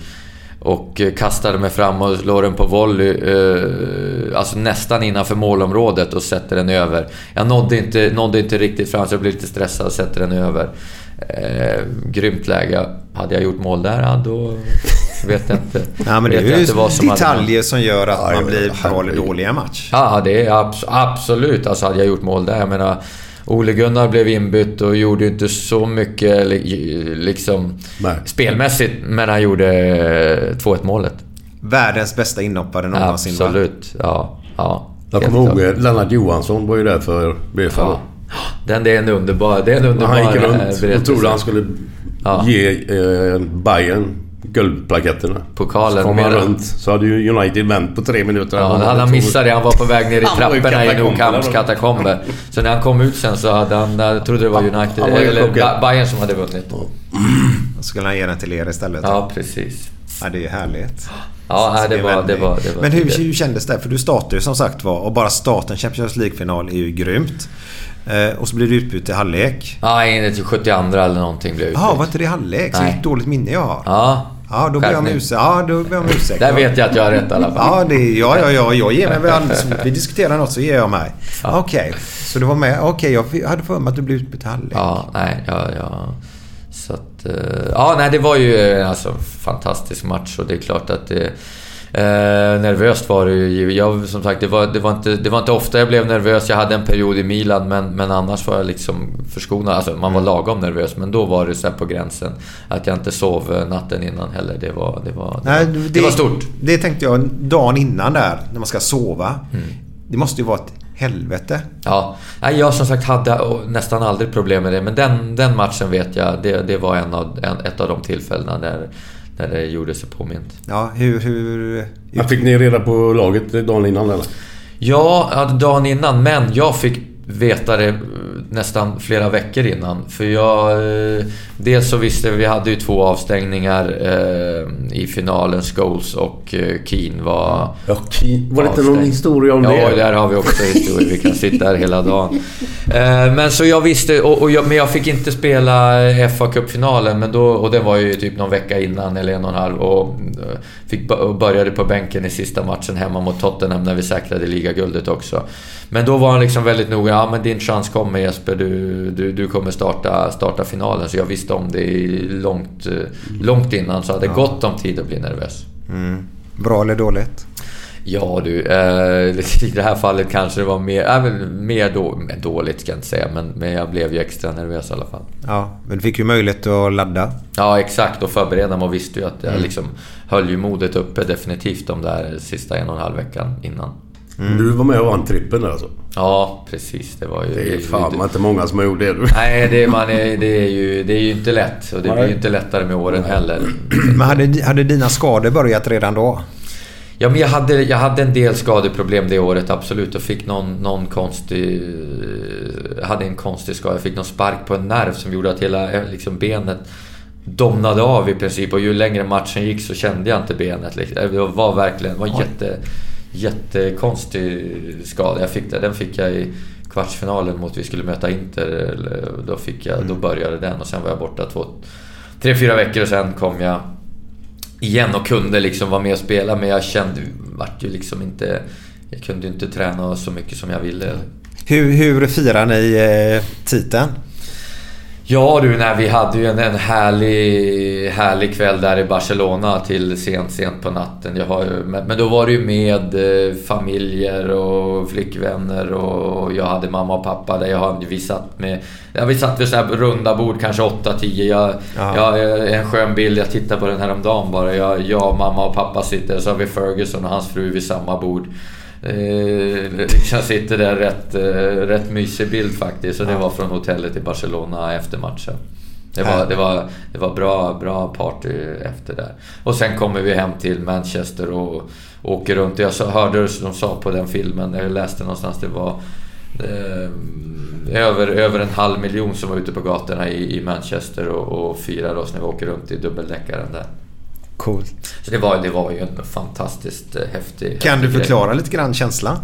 Och eh, kastade mig fram och slår den på volley, eh, alltså nästan innanför målområdet och sätter den över. Jag nådde inte, nådde inte riktigt fram så jag blev lite stressad och sätter den över. Eh, grymt läge. Hade jag gjort mål där, ja, då vet jag inte. ja, men det är ju som detaljer som gör att man blir bra eller dålig i en match. Ja, det är abs absolut. Alltså hade jag gjort mål där, jag menar... Ole Gunnar blev inbytt och gjorde inte så mycket liksom, spelmässigt, men han gjorde 2-1 målet. Världens bästa inhoppare någonsin Absolut, ja. ja jag kommer ihåg eh, Lennart Johansson var ju där för BFL. Ja. Den, det är en underbar, det är en underbar Han gick runt och trodde han skulle ja. ge eh, Bayern guldplaketterna. Pokalen. Så kom han runt. Så hade ju United vänt på tre minuter. Ja, hade han missat det. Han var på väg ner i trapporna i Nou Camps katakomber. Så när han kom ut sen så hade han... Jag trodde det var United, var eller Bayern som hade vunnit. Då skulle han ge den till er istället. Ja, precis. Ja, det är ju härligt. Ja, det, det, var, det, var, det var... Men hur, hur kändes det? För du startade ju som sagt var och bara starten Champions League-final är ju grymt. Eh, och så blir du utbytt i halvlek. Ja, till 72 eller någonting blev jag utbytt. Jaha, var inte det i halvlek? Så ett dåligt minne jag har. Ja. Ja, då ber jag om ursäkt. Ja, då ber jag om ursäkt. Där vet jag att jag har rätt i alla fall. Ja, det, ja, ja, ja, jag ger mig väl Vi diskuterar något så ger jag mig. Ja. Okej, okay. så du var med. Okej, okay, jag hade för mig att du blev halvlek. Ja, nej, ja, ja. Så att... Eh, ja, nej, det var ju alltså fantastisk match och det är klart att det... Eh, nervöst var det ju. Jag, som sagt, det var, det, var inte, det var inte ofta jag blev nervös. Jag hade en period i Milan, men, men annars var jag liksom förskonad. Alltså, man var mm. lagom nervös, men då var det så på gränsen. Att jag inte sov eh, natten innan heller. Det var, det var, det, Nej, var, det, det var stort. Det tänkte jag dagen innan där, när man ska sova. Mm. Det måste ju vara ett helvete. Ja, jag som sagt hade nästan aldrig problem med det. Men den, den matchen vet jag, det, det var en av, en, ett av de tillfällena där där det gjorde sig påmint. Ja, hur... hur... Jag fick ni reda på laget dagen innan eller? Ja, dagen innan. Men jag fick veta det nästan flera veckor innan. För jag... Eh, dels så visste vi, vi hade ju två avstängningar eh, i finalen. Scholes och eh, Keen var... Ja, Keen. Var det inte någon historia om ja, det? Ja, där har vi också historia. Vi kan sitta här hela dagen. Eh, men så jag visste... Och, och jag, men jag fick inte spela fa Cup-finalen. Men då, och det var ju typ någon vecka innan, eller en och en halv. Och eh, fick, och började på bänken i sista matchen hemma mot Tottenham när vi säkrade ligaguldet också. Men då var han liksom väldigt noga. Ja, men din chans kommer Jesper. Du, du, du kommer starta, starta finalen. Så jag visste om det långt, långt innan. Så jag hade ja. gott om tid att bli nervös. Mm. Bra eller dåligt? Ja du, eh, i det här fallet kanske det var mer, äh, mer då, dåligt ska jag inte säga, men, men jag blev ju extra nervös i alla fall. Ja, men du fick ju möjlighet att ladda. Ja, exakt. Och förbereda mig och visste ju att jag mm. liksom höll ju modet uppe definitivt de där sista en och en halv veckan innan. Mm. Du var med och vann trippen där alltså? Ja, precis. Det var ju... Det är fan det, inte många som har gjort det. Du. Nej, det, man är, det, är ju, det är ju inte lätt. Och det Nej. blir ju inte lättare med åren Nej. heller. Men hade, hade dina skador börjat redan då? Ja, men jag hade, jag hade en del skadeproblem det året, absolut. Och fick någon, någon konstig... Jag hade en konstig skada. Jag fick någon spark på en nerv som gjorde att hela liksom, benet domnade av i princip. Och ju längre matchen gick så kände jag inte benet. Liksom. Det var verkligen... Det var jätte jättekonstig skada. Jag fick den fick jag i kvartsfinalen mot vi skulle möta Inter. Då, fick jag, då mm. började den och sen var jag borta två, tre, fyra veckor och sen kom jag igen och kunde liksom vara med och spela men jag kände, vart ju liksom inte... Jag kunde inte träna så mycket som jag ville. Hur, hur firar ni eh, titeln? Ja du, nej, vi hade ju en, en härlig, härlig kväll där i Barcelona till sent, sent på natten. Jag har, men, men då var det ju med eh, familjer och flickvänner och jag hade mamma och pappa där. Jag, vi satt med... Ja, vi satt vid så här runda bord, kanske 8-10. Jag, jag, en skön bild, jag tittade på den här om dagen bara. Jag, jag, mamma och pappa sitter, så har vi Ferguson och hans fru vid samma bord. Eh, liksom sitter där rätt, eh, rätt mysig bild faktiskt. Och det var från hotellet i Barcelona efter matchen. Det var, det var, det var bra, bra party efter där. Och sen kommer vi hem till Manchester och åker runt. Jag hörde det de sa på den filmen, jag läste någonstans, det var eh, över, över en halv miljon som var ute på gatorna i, i Manchester och, och firade oss när vi åker runt i dubbeldäckaren där. Coolt. Så det var, det var ju en fantastiskt eh, häftig... Kan häftig du förklara grej. lite grann känslan?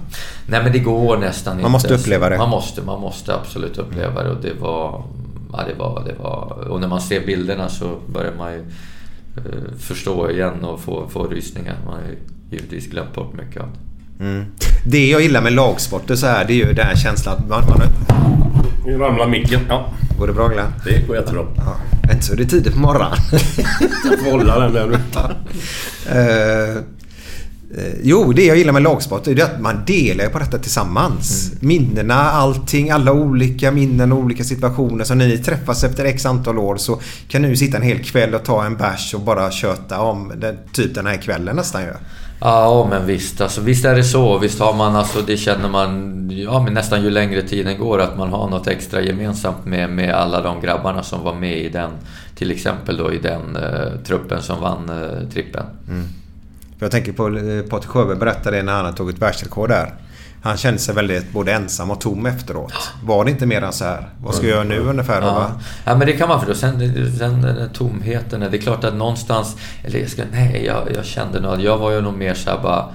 Nej men det går nästan inte. Man måste uppleva det. Man måste, man måste absolut uppleva det och det var... Ja, det var, det var... Och när man ser bilderna så börjar man ju uh, förstå igen och få, få rysningar. Man har ju givetvis glömt bort mycket av det. Mm. Det jag gillar med lagsporter så här, det är ju den här känslan att man... man nu ramlar micken. Ja. Går det bra Glenn? Det går jättebra. Ja. Inte så det är tidigt på morgonen. jag får hålla den där nu. uh, Jo, det jag gillar med lagsport är att man delar på detta tillsammans. Mm. Minnena, allting, alla olika minnen och olika situationer. Så när ni träffas efter x antal år så kan ni sitta en hel kväll och ta en bärs och bara köta om den, typ den här kvällen nästan ju. Ja, men visst. Alltså, visst är det så. Visst har man, alltså, det känner man ja, men nästan ju längre tiden går, att man har något extra gemensamt med, med alla de grabbarna som var med i den, till exempel då i den eh, truppen som vann eh, trippen. Mm. Jag tänker på eh, Patrik Sjöberg berättade när han hade tagit världsrekord där. Han kände sig väldigt både ensam och tom efteråt. Var det inte mer än så här? Vad ska jag göra nu ungefär? Ja, ja men det kan man förstå. Sen, sen den tomheten. Det är klart att någonstans... Eller jag ska, nej, jag, jag kände nog att jag var ju nog mer så här bara...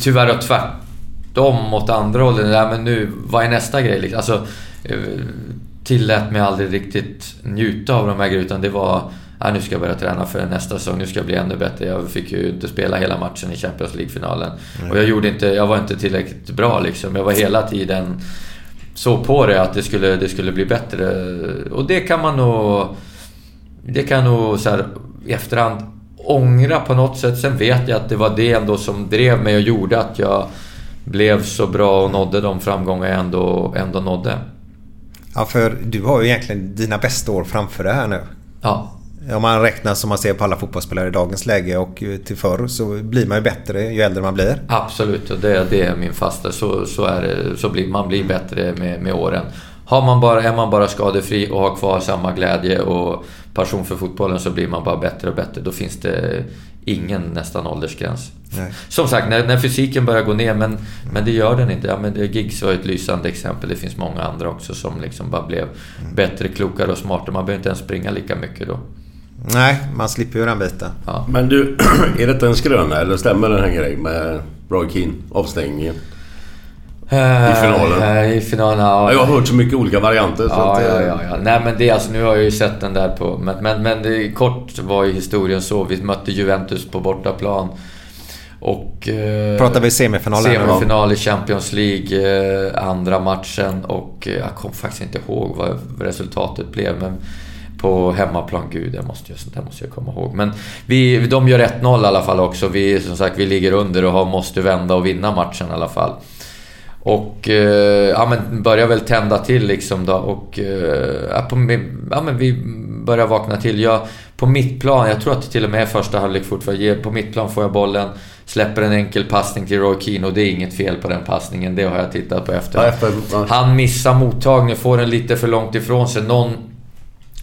Tyvärr och tvärtom mot andra hållet. Ja, men nu, vad är nästa grej? Liksom? Alltså, eh, tillät mig aldrig riktigt njuta av de här grejerna. Utan det var ah, nu ska jag börja träna för nästa säsong, nu ska jag bli ännu bättre. Jag fick ju inte spela hela matchen i Champions League-finalen. Mm. Och jag, gjorde inte, jag var inte tillräckligt bra liksom. Jag var hela tiden så på det att det skulle, det skulle bli bättre. Och det kan man nog... Det kan nog så här, i efterhand ångra på något sätt. Sen vet jag att det var det ändå som drev mig och gjorde att jag blev så bra och nådde de framgångar jag ändå, ändå nådde. Ja, för du har ju egentligen dina bästa år framför dig här nu. Ja. Om man räknar som man ser på alla fotbollsspelare i dagens läge och till förr så blir man ju bättre ju äldre man blir. Absolut, och det, det är min fasta. Så, så, är det, så blir man blir bättre med, med åren. har man bara, är man bara skadefri och har kvar samma glädje och passion för fotbollen så blir man bara bättre och bättre. Då finns det ingen nästan åldersgräns. Nej. Som sagt, när, när fysiken börjar gå ner, men, men det gör den inte. Ja, men det, Giggs var ett lysande exempel. Det finns många andra också som liksom bara blev bättre, klokare och smartare. Man behöver inte ens springa lika mycket då. Nej, man slipper ju den biten. Ja. Men du, är detta en skröna eller stämmer den här grejen med Roy Keane? Avstängningen? I finalen? Eh, I finalen, ja. Ja, jag har hört så mycket olika varianter. Så Ja, att, eh, ja, ja, ja. Nej men det alltså, nu har jag ju sett den där på... Men, men, men det, kort var ju historien så. Vi mötte Juventus på bortaplan. Och... Eh, Pratar vi då? Semifinal i Champions League, eh, andra matchen. Och eh, jag kommer faktiskt inte ihåg vad resultatet blev. Men på hemmaplan, gud det måste jag, det måste jag komma ihåg. Men vi, de gör 1-0 i alla fall också. Vi, som sagt, vi ligger under och har, måste vända och vinna matchen i alla fall. Och eh, ja, men börjar väl tända till liksom då och eh, på, ja, men vi börjar vakna till. Jag, på mittplan, jag tror att det till och med är första halvlek fortfarande. På mittplan får jag bollen, släpper en enkel passning till Roy Keane och det är inget fel på den passningen. Det har jag tittat på efter. Han missar mottagningen, får den lite för långt ifrån sig. Någon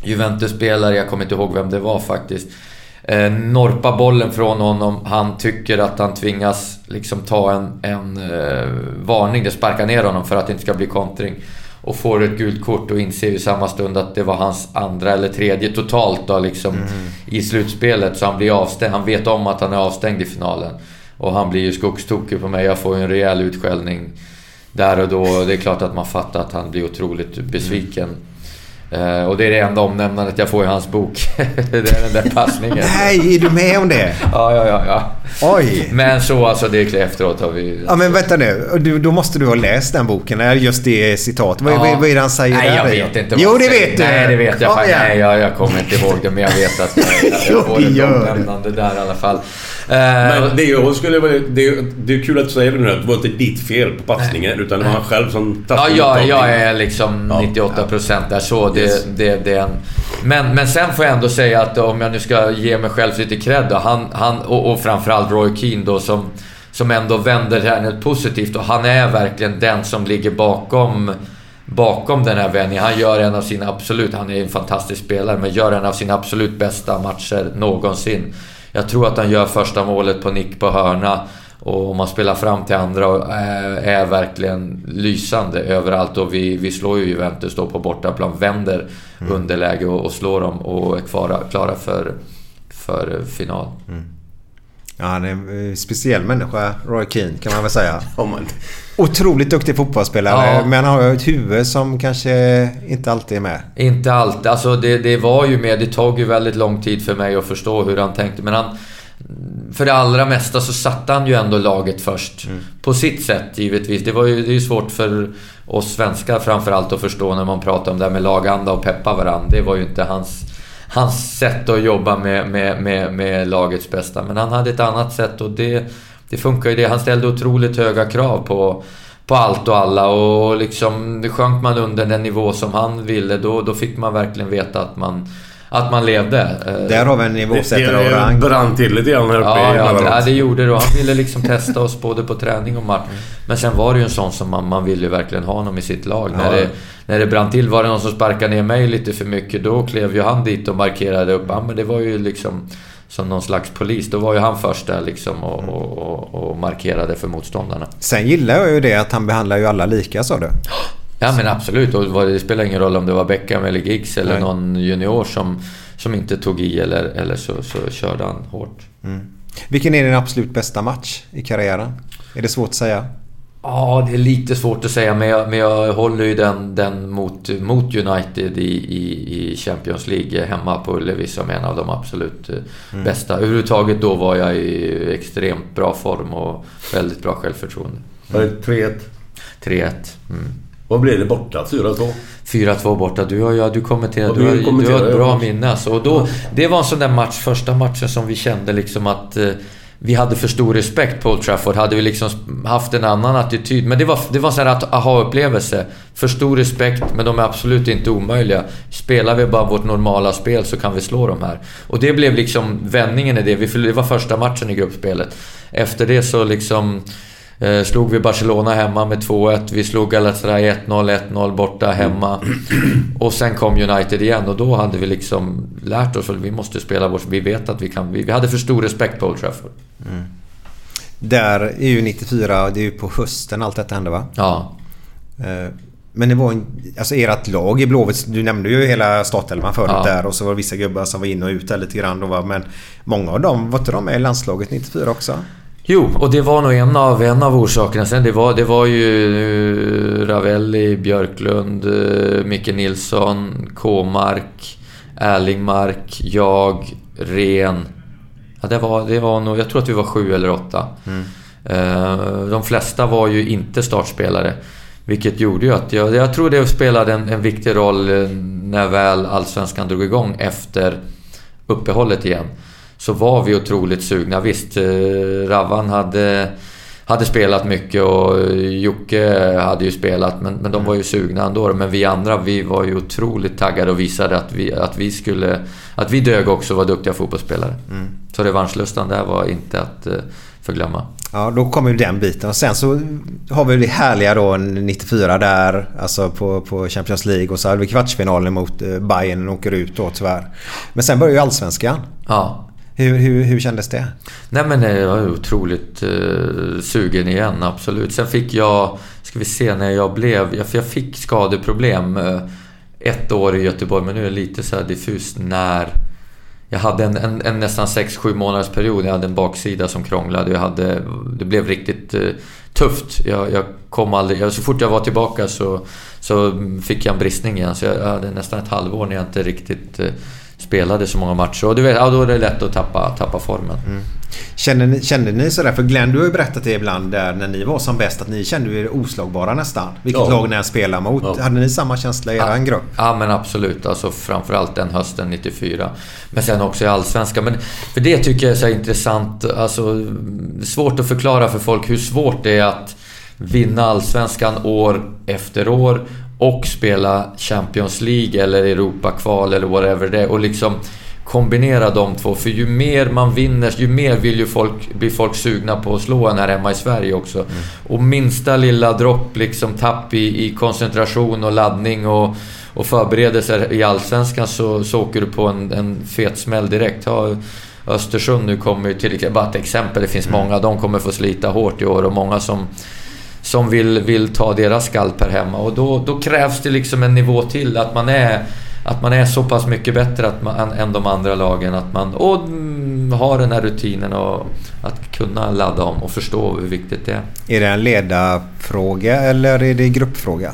Juventus-spelare, jag kommer inte ihåg vem det var faktiskt. Eh, norpa bollen från honom. Han tycker att han tvingas liksom ta en, en eh, varning. Det sparkar ner honom för att det inte ska bli kontring. Och får ett gult kort och inser i samma stund att det var hans andra eller tredje totalt då liksom i slutspelet. Så han blir avstängd. Han vet om att han är avstängd i finalen. Och han blir ju skogstokig på mig. Jag får ju en rejäl utskällning där och då. Det är klart att man fattar att han blir otroligt besviken. Eh, och det är det enda omnämnandet jag får i hans bok. det är den där passningen. Nej, är du med om det? Ja, ja, ja. ja. Oj! Men så alltså, det är efteråt har vi... Ja men vänta nu. Du, då måste du ha läst den boken. Är just det citat. Vad, vad, vad är det han säger Nej, där? jag vet inte Jo, det vet du. Nej, det vet jag. Kom igen. Nej, jag, jag kommer inte ihåg det, men jag vet att jag, jag får ett omnämnande där i alla fall. Men det, jag skulle, det, är- det är kul att du säger det nu att det var inte ditt fel på passningen utan det var han själv som Ja, tappade jag, mottagningen. jag är liksom 98% där så. Det, Yes. det, det är en... men, men sen får jag ändå säga att om jag nu ska ge mig själv lite cred då, han, han, och, och framförallt Roy Keane då som, som ändå vänder det här positivt och han är verkligen den som ligger bakom Bakom den här vändningen. Han gör en av sina absolut, han är en fantastisk spelare, men gör en av sina absolut bästa matcher någonsin. Jag tror att han gör första målet på nick på hörna. Och om man spelar fram till andra och är, är verkligen lysande överallt. Och vi, vi slår ju Juventus då på bortaplan, vänder underläge och, och slår dem och är klara, klara för, för final. Ja, han är en eh, speciell människa, Roy Keane, kan man väl säga. Otroligt duktig fotbollsspelare, Ja. men han har ju ett huvud som kanske inte alltid är med. Inte allt. Alltså det, det var ju med. Det tog ju väldigt lång tid för mig att förstå hur han tänkte. Men han... För det allra mesta så satte han ju ändå laget först. På sitt sätt givetvis. Det, var ju, det är ju svårt för oss svenskar framförallt att förstå när man pratar om det här med laganda och peppa varandra. Det var ju inte hans, hans sätt att jobba med, med, med, med lagets bästa. Men han hade ett annat sätt och det, det funkar ju det. Han ställde otroligt höga krav på, på allt och alla och liksom sjönk man under den nivå som han ville då, då fick man verkligen veta att man, att man levde. Eh, Där har vi en nivåsättare av Det rang. brann till lite grann här uppe Ja, i ja, Mellanöstern. ja, det gjorde det. Och Han ville liksom testa oss både på träning och match. Men sen var det ju en sån som man, man ville ju verkligen ha honom i sitt lag. När, Ja. det, när det brann till, var det någon som sparkade ner mig lite för mycket, då klev ju han dit och markerade upp. Ja, men det var ju liksom som någon slags polis. Då var ju han först där liksom och, och, och, och markerade för motståndarna. Sen gillar jag ju det att han behandlar ju alla lika, sa du. Ja men absolut. Och det spelar ingen roll om det var Beckham eller Giggs eller Nej. någon junior som, som inte tog i eller, eller så, så körde han hårt. Vilken är din absolut bästa match i karriären? Är det svårt att säga? Ja, det är lite svårt att säga, men jag, men jag håller ju den, den mot, mot United i, i, i Champions League hemma på Ullevi som en av de absolut eh, Mm. bästa. Överhuvudtaget då var jag i extremt bra form och väldigt bra självförtroende. Var det 3-1? 3-1. Mm. Vad blev det borta? 4-2? 4-2 borta. Du har, ja, du kommenterar. Ja, du, du har, du har ett bra minne alltså. Och då, Det var en sån där match, första matchen som vi kände liksom att eh, vi hade för stor respekt på Old Trafford. Hade vi liksom haft en annan attityd. Men det var, det var en sån här aha-upplevelse. För stor respekt, men de är absolut inte omöjliga. Spelar vi bara vårt normala spel så kan vi slå dem här. Och det blev liksom vändningen i det. Vi, det var första matchen i gruppspelet. Efter det så liksom... Eh, slog vi Barcelona hemma med 2-1. Vi slog Galatasaray 1-0, 1-0 borta hemma. Och sen kom United igen och då hade vi liksom lärt oss att vi måste spela vårt... Vi vet att vi kan... Vi, vi hade för stor respekt på Old Trafford. Där är ju 94, det är ju på hösten allt detta hände va? Ja. Eh, Men det var en, alltså ert lag i Blåvitt, du nämnde ju hela startelvan förut Ja. där och så var det vissa gubbar som var in och ut där lite grann då va? Men många av dem, var inte de med i landslaget 94 också? Jo, och det var nog en av, en av orsakerna. Sen det var, det var ju eh, Ravelli, Björklund, eh, Micke Nilsson, K-mark, Erlingmark, jag, Ren. Ja, det var, det var nog, jag tror att vi var sju eller åtta. Eh, De flesta var ju inte startspelare. Vilket gjorde ju att jag, jag tror det spelade en, en viktig roll när väl Allsvenskan drog igång efter uppehållet igen. Så var vi otroligt sugna. Visst, eh, Ravan hade, hade spelat mycket och eh, Jocke hade ju spelat men, men de var ju sugna ändå. Men vi andra, vi var ju otroligt taggade och visade att vi, att vi skulle... Att vi dög också och var duktiga fotbollsspelare. Mm. Så revanschlustan där var inte att eh, förglömma. Ja, då kommer ju den biten. Och sen så har vi det härliga då 94 där, alltså på, på Champions League. Och så hade vi kvartsfinalen mot Bayern och åker ut då tyvärr. Men sen börjar ju Allsvenskan. Ja. Hur, hur, hur kändes det? Nej men eh, jag är otroligt eh, sugen igen, absolut. Sen fick jag, ska vi se när jag blev, jag, jag fick skadeproblem eh, ett år i Göteborg, men nu är det lite så här diffust när jag hade en, en, en nästan 6-7 månaders period. Jag hade en baksida som krånglade. Jag hade, det blev riktigt eh, tufft. Jag, jag kom aldrig... Jag, så fort jag var tillbaka så, så fick jag en bristning igen. Så jag hade nästan ett halvår när jag inte riktigt eh, spelade så många matcher. Och du vet, ja, då är det lätt att tappa, tappa formen. Kände ni, kände ni sådär? För Glenn, du har ju berättat det ibland där när ni var som bäst att ni kände er oslagbara nästan. Vilket Ja. lag ni än spelar mot. Ja. Hade ni samma känsla i er grupp? Ja men absolut, alltså framförallt den hösten 94. Men sen också i Allsvenskan. Men för det tycker jag är så intressant, alltså svårt att förklara för folk hur svårt det är att vinna Allsvenskan år efter år och spela Champions League eller Europakval eller whatever det är. Och liksom kombinera de två. För ju mer man vinner, ju mer vill ju folk, blir folk sugna på att slå en här hemma i Sverige också. Och minsta lilla dropp, liksom tapp i, i koncentration och laddning och, och förberedelser i Allsvenskan så, så åker du på en, en fet smäll direkt. Ta Östersund nu kommer ju till, bara ett exempel, det finns många, de kommer få slita hårt i år och många som som vill, vill ta deras skalp här hemma. Och då, då krävs det liksom en nivå till. Att man är, att man är så pass mycket bättre att man, än, de andra lagen. Att man och, mm, har den här rutinen och att kunna ladda om och förstå hur viktigt det är. Är det en ledarfråga eller är det en gruppfråga?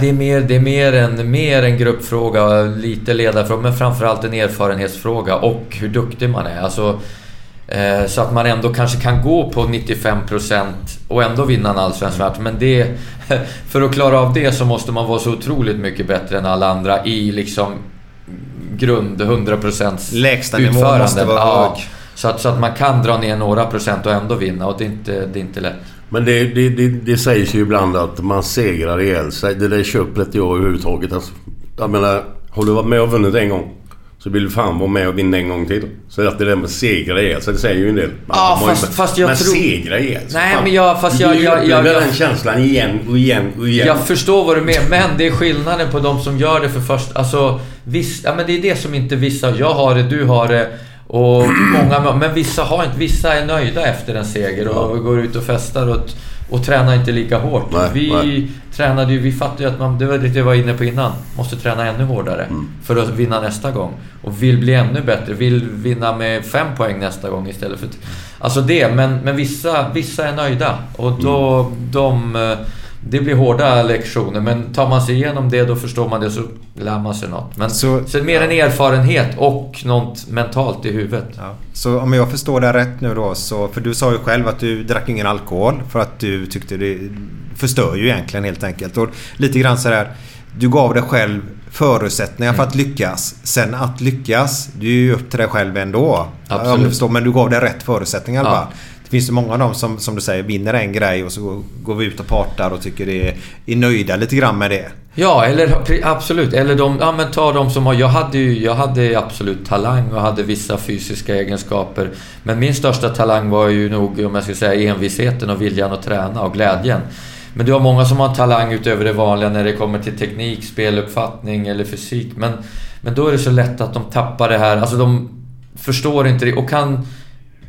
Det är mer, det är mer, en, mer en gruppfråga, lite ledarfråga, men framförallt en erfarenhetsfråga och hur duktig man är. Alltså, så att man ändå kanske kan gå på 95% och ändå vinna en allsvensk match. Men det, för att klara av det så måste man vara så otroligt mycket bättre än alla andra i liksom grund 100% Lägsta nivån utförande. måste vara ja, hög. så, att, så att man kan dra ner några procent och ändå vinna och det är inte, det är inte lätt. Men det, det, det, det sägs ju ibland att man segrar ihjäl sig. Det där köpet jag överhuvudtaget. Alltså, jag menar, har du varit med och vunnit en gång så vill du fan vara med och vinna en gång till. Så att det där med segra ihjäl sig, det säger ju en del. Ja, Man- fast- fast jag men tror- segra ihjäl sig. Nej, fan. men jag- fast jag- Du jag- jag- jag- den känslan igen och igen och igen. Jag förstår vad du menar, men det är skillnaden på de som gör det för först... Alltså, viss, ja, men det är det som inte vissa... Jag har det, du har det och många... Men vissa har inte... Vissa är nöjda efter en seger och går ut och festar och, och tränar inte lika hårt. Nej, vi nej. tränade ju... Vi fattade ju att man... Det var det jag var inne på innan. Måste träna ännu hårdare Mm. för att vinna nästa gång. Och vill bli ännu bättre. Vill vinna med fem poäng nästa gång istället för... Alltså det, men, men vissa, vissa är nöjda. Och då... Mm. De... det blir hårda lektioner, men tar man sig igenom det då förstår man det så lär man sig något. Men så, mer en erfarenhet och något mentalt i huvudet. Så om jag förstår det rätt nu då så... För du sa ju själv att du drack ingen alkohol för att du tyckte det förstör ju egentligen helt enkelt. Och lite grann sådär... Du gav dig själv förutsättningar för att lyckas. Sen att lyckas, det är ju upp till dig själv ändå. Absolut. Om du förstår, men du gav dig rätt förutsättningar Ja. fall. Det finns ju många av dem som, som du säger, vinner en grej och så går, vi ut och partar och tycker det är, är nöjda lite grann med det. Ja, eller absolut. Eller de, ja men ta de som har... Jag hade ju jag hade absolut talang och hade vissa fysiska egenskaper. Men min största talang var ju nog, om jag ska säga, envisheten och viljan att träna och glädjen. Men du har många som har talang utöver det vanliga när det kommer till teknik, speluppfattning eller fysik. Men, men då är det så lätt att de tappar det här. Alltså de förstår inte det och kan...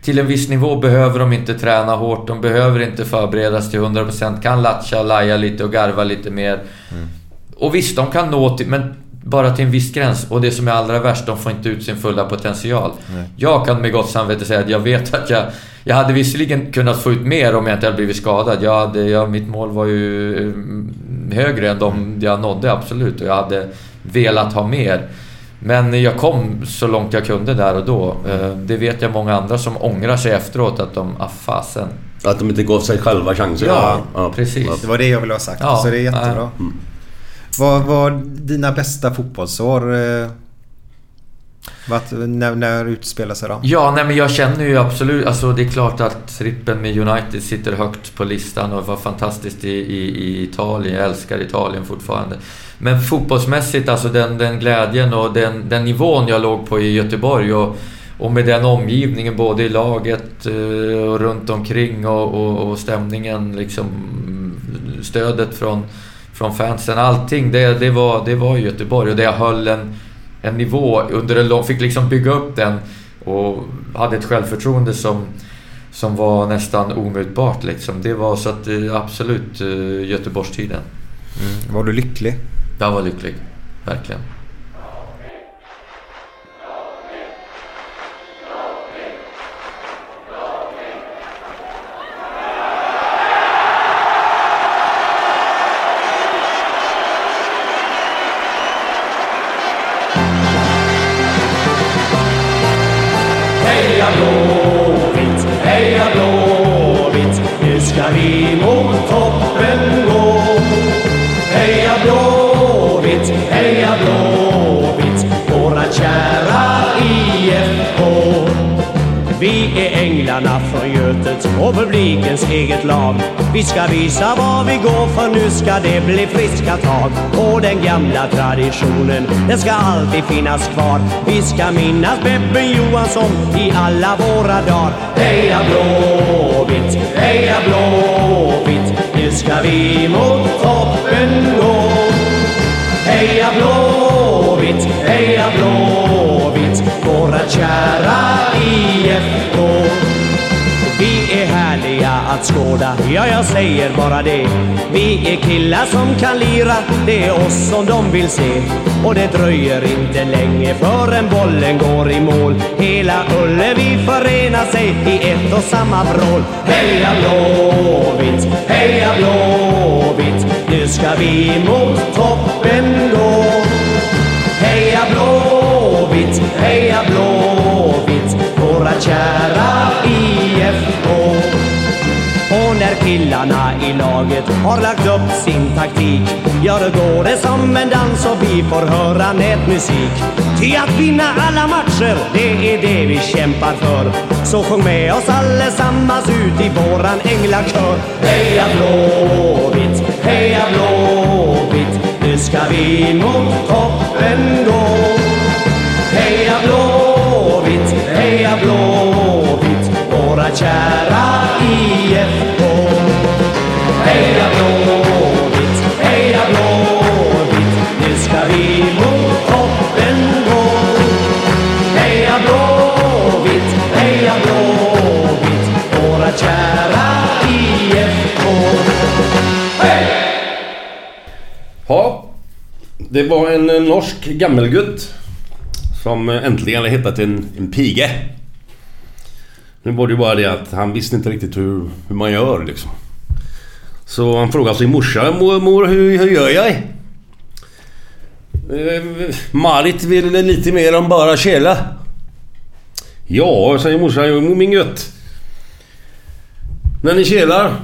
Till en viss nivå behöver de inte träna hårt, de behöver inte förberedas till 100%. Kan latcha, laja lite och garva lite mer. Mm. Och visst, de kan nå till... Men bara till en viss gräns. Och det som är allra värst, de får inte ut sin fulla potential. Nej. Jag kan med gott samvete säga att jag vet att jag... Jag hade visserligen kunnat få ut mer om jag inte hade blivit skadad. Jag hade, jag, mitt mål var ju mm, högre än de jag nådde, absolut. Och jag hade velat ha mer. Men jag kom så långt jag kunde där och då. Eh, det vet jag många andra som ångrar sig efteråt att de, ah fasen. Att de inte gav sig själva chansen? Ja, ja, precis. Det var det jag ville ha sagt. Ja, så det är jättebra. Mm. Vad var dina bästa fotbollsår? Vart, när, när utspelar sig då? Ja, nej men jag känner ju absolut... Alltså det är klart att trippen med United sitter högt på listan och var fantastiskt i, i, i Italien. Jag älskar Italien fortfarande. Men fotbollsmässigt, alltså den, den glädjen och den, den nivån jag låg på i Göteborg och, och med den omgivningen både i laget eh, och runt omkring och, och, och stämningen, liksom stödet från, från fansen. Allting, det, det, var, det var Göteborg och det jag höll en, en nivå under en lång... Fick liksom bygga upp den och hade ett självförtroende som, som var nästan omutbart liksom. Det var så att eh, absolut eh, Göteborgstiden. Mm. Var du lycklig? Jag var lycklig. Verkligen. Ens eget lag. Vi ska visa vad vi går för nu ska det bli friska tag. Och den gamla traditionen, den ska alltid finnas kvar. Vi ska minnas Beppe Johansson i alla våra dagar. Heja Blåvitt, heja Blåvitt Nu ska vi mot toppen gå. Heja Blåvitt, heja Blåvitt Våra kära IFK att skåda, ja jag säger bara det. Vi är killar som kan lira, det är oss som de vill se. Och det dröjer inte länge förrän bollen går i mål. Hela Ullevi förenar sig i ett och samma vrål. Heja Blåvitt, heja Blåvitt, nu ska vi mot toppen gå. Heja Blåvitt, heja Blåvitt, våra kära IFK. Och när killarna i laget har lagt upp sin taktik. Ja, då går det som en dans och vi får höra nätmusik. Ty att vinna alla matcher, det är det vi kämpar för. Så sjung med oss allesammans ut i våran änglakör. Heja Blåvitt, heja Blåvitt Nu ska vi mot toppen gå Heja Blåvitt, heja Blåvitt våra kära IFK Heja Blåvitt, heja Blåvitt. Nu ska vi mot toppen gå Heja Blåvitt, heja Blåvitt. Våra kära IFK Hej! Ja, det var en norsk gammelgutt som äntligen hade hittat en, en pige. Nu var det ju bara det att han visste inte riktigt hur, hur man gör liksom. Så han frågade sin morsa. Mor, hur, hur gör jag? Eh, Marit vill lite mer än bara kela. Ja, säger morsan. Min gött. När ni kelar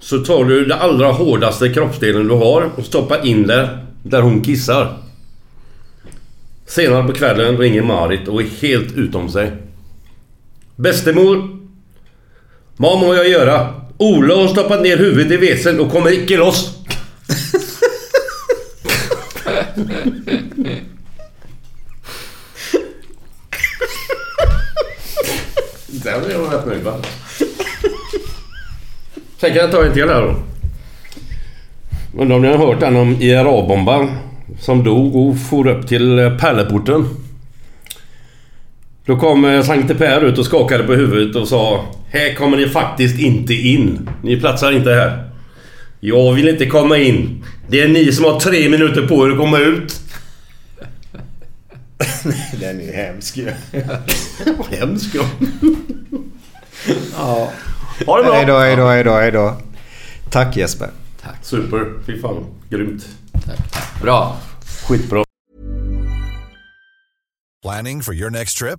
så tar du den allra hårdaste kroppsdelen du har och stoppar in där, där hon kissar. Senare på kvällen ringer Marit och är helt utom sig. Bästemor! Vad må jag göra? Ola har stoppat ner huvudet i vesen och kommer icke loss. Den är jag rätt nöjd med. Sen kan jag ta en till här då. Undrar om ni har hört den om IRA-bombaren som dog och for upp till pärleporten. Då kom eh, Sankte Per ut och skakade på huvudet och sa Här kommer ni faktiskt inte in. Ni platsar inte här. Jag vill inte komma in. Det är ni som har tre minuter på er att komma ut. Den är ju hemsk ju. Hemsk ja. ja. Ha det bra. Hej då, hej då, hej då, hej då. Tack Jesper. Super. Fy fan. Grymt. Bra. Skitbra. Planning for your next trip?